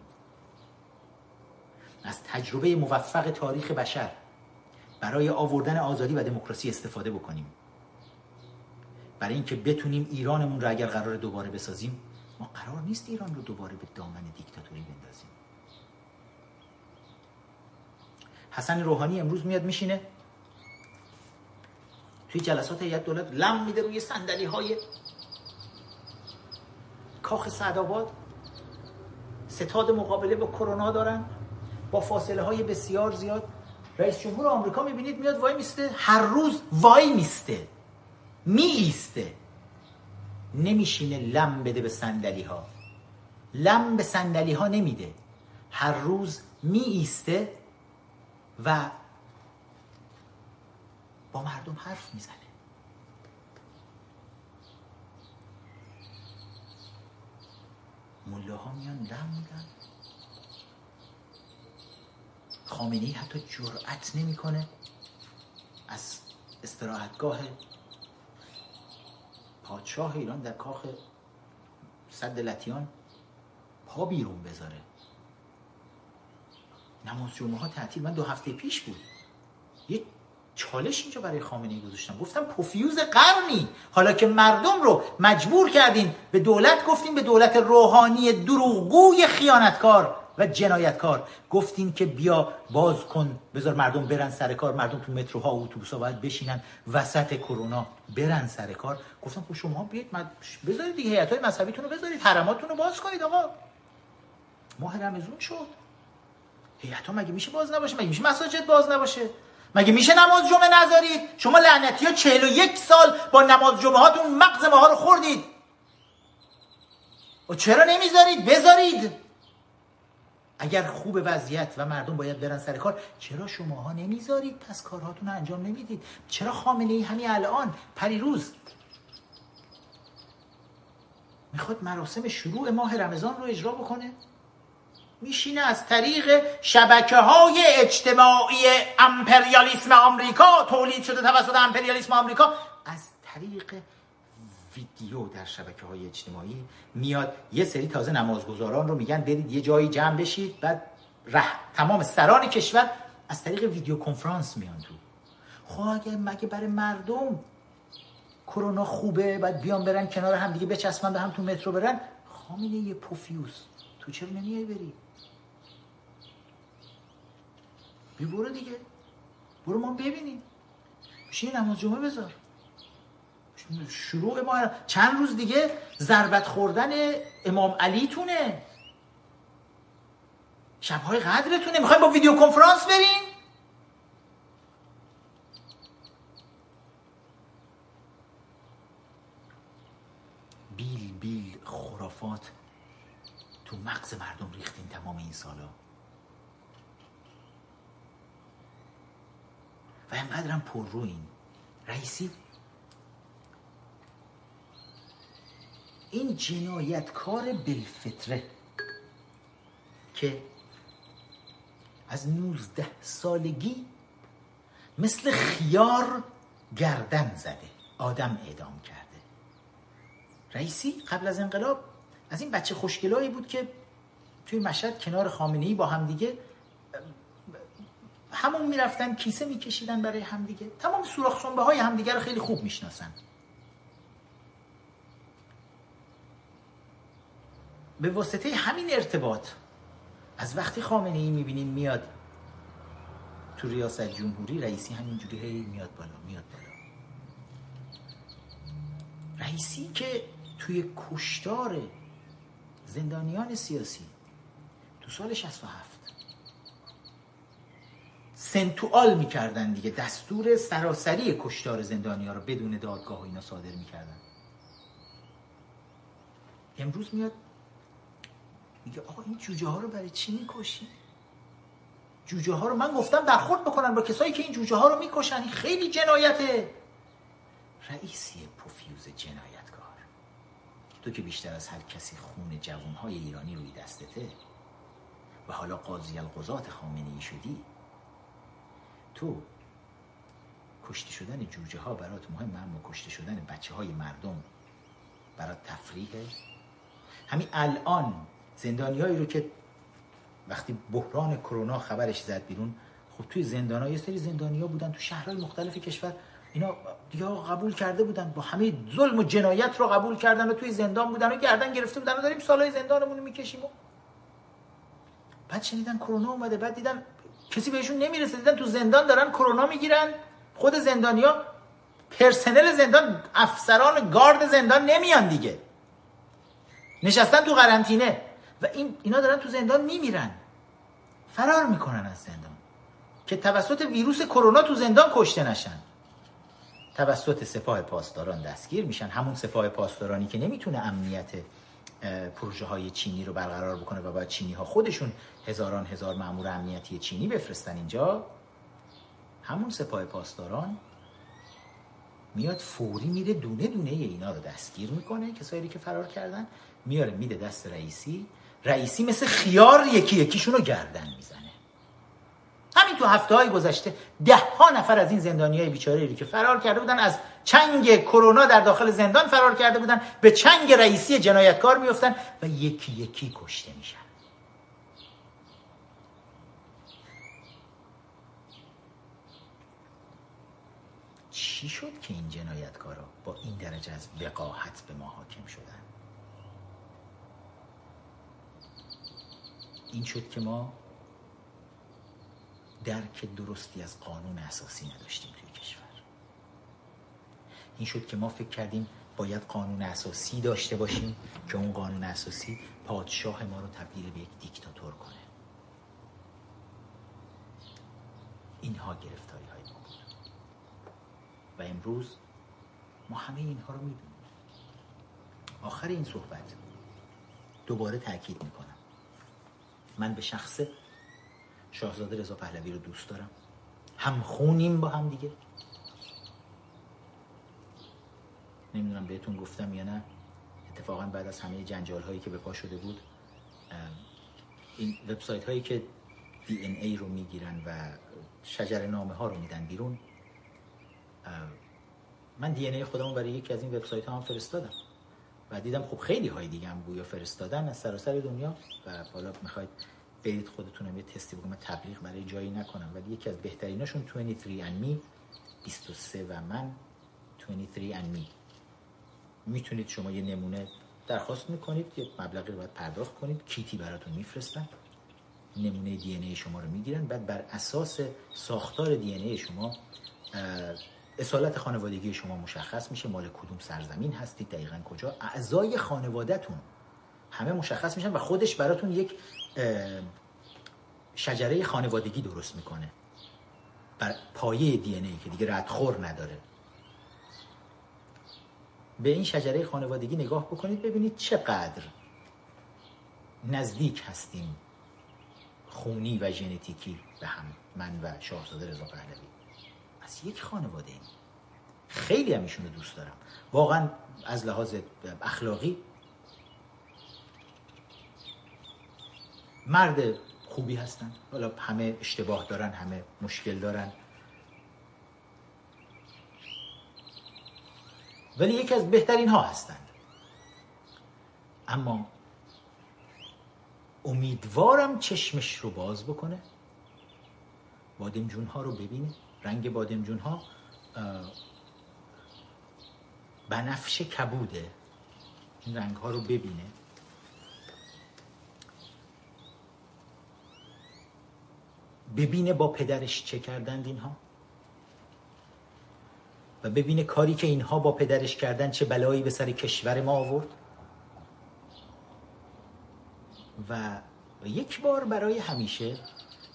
از تجربه موفق تاریخ بشر برای آوردن آزادی و دموکراسی استفاده بکنیم. برای اینکه بتونیم ایرانمون رو اگر قرار دوباره بسازیم قرار نیست ایران رو دوباره به دامن دیکتاتوری بندازیم. حسن روحانی امروز میاد میشینه. توی جلسات هیئت دولت لم میده روی صندلی های کاخ سعدآباد. ستاد مقابله با کرونا دارن. با فاصله های بسیار زیاد. رئیس جمهور آمریکا می‌بینید میاد وای میسته. هر روز وای میسته. می ایسته نمیشینه لم بده به صندلی ها لم به صندلی ها نمیده. هر روز می ایسته و با مردم حرف می‌زنه. ها میان لم میدن. خامنه حتی جرأت نمی‌کنه. از استراحتگاه پادشاه ایران در کاخ صد لتیان پا بیرون بذاره. نماز جمعه ها تعطیل. من دو هفته پیش بود. یه چالش اینجا برای خامنه ای گذاشتم. گفتم پوفیوز قرنی. حالا که مردم رو مجبور کردین به دولت گفتیم به دولت روحانی دروغگوی خیانتکار. و جنایتکار. گفتین که بیا باز کن بذار مردم برن سر کار مردم تو متروها و اتوبوسا باید بشینن وسط کرونا برن سر کار. گفتم خب شما بیاید بذارید دیگه هیئت‌های مذهبیتون رو بذارید حرماتون رو باز کنید آقا. ماه رمضان شد. هیئت‌ها مگه میشه باز نباشه؟ مگه میشه مساجد باز نباشه؟ مگه میشه نماز جمعه نذارید؟ شما لعنتی ها 41 سال با نماز جمعه هاتون مغز ماها رو خوردید. و چرا نمی‌ذارید؟ بذارید. اگر خوب وضعیت و مردم باید برن سر کار چرا شماها نمی‌ذارید پس کارهاتون انجام نمی‌دید؟ چرا خامنه ای همین الان پریروز؟ می‌خواد مراسم شروع ماه رمضان رو اجرا بکنه؟ میشینه از طریق شبکه های اجتماعی امپریالیسم آمریکا تولید شده توسط امپریالیسم آمریکا از طریق ویدیو در شبکه های اجتماعی میاد. یه سری تازه نمازگزاران رو میگن برید یه جایی جمع بشید بعد ره تمام سران کشور از طریق ویدیو کنفرانس میان تو. خب اگه مگه برای مردم کرونا خوبه بعد بیان برن کنار هم دیگه بچسبن به هم تو مترو برن؟ خامنه یه پوفیوس. تو چرا نمیای بری؟ بی برو دیگه. برو ما ببینیم. بشین نماز جمعه بذار. شروع ما چند روز دیگه ضربت خوردن امام علی تونه. شبهای قدرتونه. می‌خوایم با ویدیو کنفرانس بریم؟ بیل بیل خرافات تو مغز مردم ریختین تمام این سالا. و اینقدرم پر روین. رئیسی این جنایتکار بالفطره که از 19 سالگی مثل خیار گردن زده آدم اعدام کرده. رئیسی قبل از انقلاب از این بچه خوشگلایی بود که توی مشهد کنار خامنه با همدیگه همون می‌رفتن کیسه میکشیدن برای همدیگه تمام سوراخ سنبه های همدیگه رو خیلی خوب می‌شناسن. به واسطه همین ارتباط. از وقتی خامنه ای می‌بینیم میاد تو ریاست جمهوری رئیسی همینجوری هی میاد بالا میاد بالا. رئیسی که توی کشتار زندانیان سیاسی تو سال 67 سنتوال می‌کردن دیگه دستور سراسری کشتار زندانی رو بدون دادگاه و اینا صادر می‌کردن. امروز میاد میگه آقا این جوجه ها رو برای چی می‌کشی؟ جوجه ها رو من گفتم برخورد بکنن با کسایی که این جوجه ها رو می‌کشن این خیلی جنایته. رئیسی پوفیوز جنایتکار. تو که بیشتر از هر کسی خون جوان های ایرانی روی دستته و حالا قاضی القضات خامنه ای شدی تو کشته شدن جوجه ها برات مهم اما کشته شدن بچه های مردم برات تفریحه. همین الان زندانیایی رو که وقتی بحران کرونا خبرش زد بیرون خب توی زندان ها یه سری زندانیا بودن تو شهرهای مختلف کشور. اینا دیگه قبول کرده بودن. با همه ظلم و جنایت رو قبول کردن و توی زندان بودن و گردن گرفته بودن و داریم سالهای زندانمون رو می‌کشیم و بعد شنیدن کرونا اومده. بعد دیدن کسی بهشون نمی‌رسه. دیدن تو زندان دارن کرونا می‌گیرن. خود زندانیا پرسنل زندان افسران گارد زندان نمیان دیگه. نشستن تو قرنطینه. و این اینا دارن تو زندان میمیرن. فرار می‌کنن از زندان. که توسط ویروس کرونا تو زندان کشته نشن. توسط سپاه پاسداران دستگیر میشن. همون سپاه پاسدارانی که نمی‌تونه امنیت پروژه های چینی رو برقرار بکنه و باید چینی ها خودشون هزاران هزار مامور امنیتی چینی بفرستن اینجا. همون سپاه پاسداران میاد فوری میره دونه دونه اینا رو دستگیر می‌کنه. کسایی که فرار کردن میاره میده دست رئیسی. رئیسی مثل خیار یکی یکیشون رو گردن می‌زنه. همین تو هفته های گذشته ده ها نفر از این زندانی های بیچاره که فرار کرده بودن از چنگ کرونا در داخل زندان فرار کرده بودن به چنگ رئیسی جنایتکار میفتن و یکی یکی کشته میشن. چی شد که این جنایتکارا با این درجه از وقاحت به ما حاکم شدن؟ این شد که ما درک درستی از قانون اساسی نداشتیم توی کشور. این شد که ما فکر کردیم باید قانون اساسی داشته باشیم که اون قانون اساسی پادشاه ما رو تبدیل به یک دیکتاتور کنه. اینها گرفتاری های ما بود. و امروز ما همه اینها رو می‌بینیم آخر این صحبت دوباره تاکید می‌کنم. من به شخص شاهزاده رضا پهلوی رو دوست دارم. هم خونیم با هم دیگه. نمی‌دونم بهتون گفتم یا نه. اتفاقا بعد از همه جنجال هایی که به پا شده بود این وبسایت هایی که دی ان ای رو می‌گیرن و شجر نامه ها رو میدن بیرون من دی ان ای خودمون برای یکی از این وبسایت ها هم فرستادم. و دیدم خب خیلی های دیگه هم گویا فرستادن. از سراسر دنیا و حالا می‌خواید برید خودتون یه تستی بکنم تبلیغ برای جایی نکنم. ولی یکی از بهتریناشون 23 and me. 23 و من 23 and me. می‌تونید شما یه نمونه درخواست می‌کنید. یه مبلغی رو باید پرداخت کنید. کیتی براتون میفرستن. نمونه دی ای شما رو می‌گیرن. بعد بر اساس ساختار دی ای شما اصالت خانوادگی شما مشخص میشه. مال کدوم سرزمین هستید؟ دقیقا کجا؟ اعضای خانوادهتون همه مشخص میشن و خودش براتون یک شجره خانوادگی درست می‌کنه. بر پایه دی ای که دیگه ردخور نداره. به این شجره خانوادگی نگاه بکنید ببینید چقدر نزدیک هستیم خونی و ژنتیکی به هم من و شاهزاده رضا پهلوی. از یک خانواده ایم. خیلی هم رو دوست دارم. واقعا از لحاظ اخلاقی. مرد خوبی هستن. حالا همه اشتباه دارن همه مشکل دارن. ولی یکی از بهترین ها هستند. اما امیدوارم چشمش رو باز بکنه. بادمجون ها رو ببینه رنگ بادمجون ها بنفش کبوده. این رنگ ها رو ببینه. ببینه با پدرش چه کردند اینها. و ببینه کاری که اینها با پدرش کردن چه بلایی به سر کشور ما آورد. و یک بار برای همیشه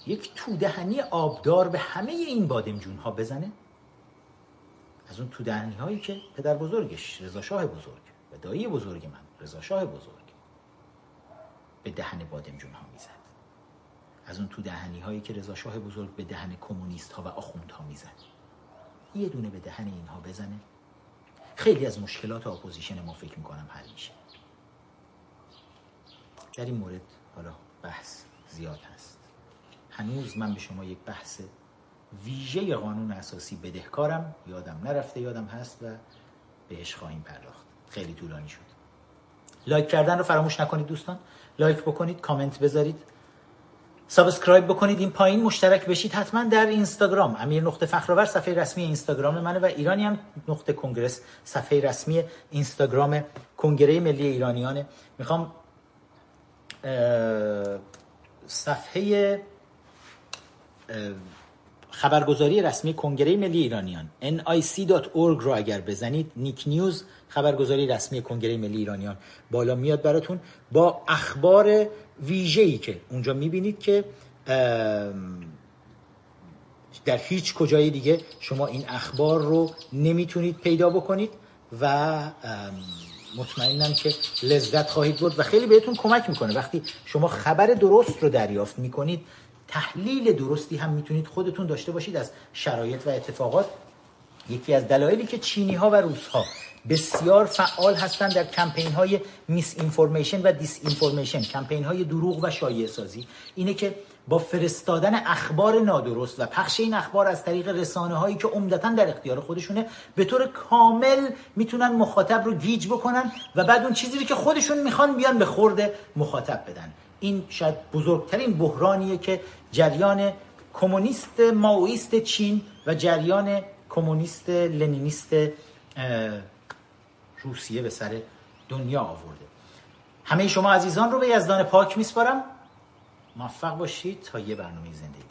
یک تودهنی آبدار به همه این بادمجون ها بزنه؟ از اون تودهنی هایی که پدر بزرگش رضا شاه بزرگ و دایی بزرگ من رضا شاه بزرگ به دهن بادمجون ها می‌زد. از اون تودهنی هایی که رضا شاه بزرگ به دهن کمونیست ها و آخوند ها می‌زد. یه دونه به دهن اینها بزنه. خیلی از مشکلات opposition ما فکر می‌کنم حل میشه. در این مورد حالا بحث زیاد هست. هنوز من به شما یک بحث ویژه قانون اساسی بدهکارم. یادم نرفته یادم هست و بهش خواهیم پرداخت. خیلی طولانی شد. like کردن رو فراموش نکنید دوستان. like بکنید کامنت بذارید. subscribe بکنید. این پایین مشترک بشید. حتما در اینستاگرام. امیر نقطه فخرآور صفحه رسمی اینستاگرام منه و ایرانی هم نقطه کنگرس صفحه رسمی اینستاگرام کنگره ملی ایرانیانه. می‌خوام صفحه خبرگزاری رسمی کنگره ملی ایرانیان nic.org رو اگر بزنید نیک نیوز خبرگزاری رسمی کنگره ملی ایرانیان بالا میاد براتون با اخبار ویژه‌ای که اونجا می‌بینید که در هیچ کجای دیگه شما این اخبار رو نمی‌تونید پیدا بکنید و مطمئنم که لذت خواهید بود و خیلی بهتون کمک می‌کنه. وقتی شما خبر درست رو دریافت می‌کنید تحلیل درستی هم می‌تونید خودتون داشته باشید از شرایط و اتفاقات. یکی از دلایلی که چینی ها و روس ها بسیار فعال هستند در کمپین های میس اینفورمیشن و دیس اینفورمیشن کمپین های دروغ و شایعه سازی اینه که با فرستادن اخبار نادرست و پخش این اخبار از طریق رسانه هایی که عمدتا در اختیار خودشونه به طور کامل می‌تونن مخاطب رو گیج بکنن و بعد اون چیزی که خودشون می‌خوان بیان به خورده مخاطب بدن. این شاید بزرگترین بحرانیه که جریان کمونیست ماویست چین و جریان کمونیست لنینیست روسیه به سر دنیا آورده. همه شما عزیزان رو به یزدان پاک میسپارم. موفق باشید تا یه برنامه زندگی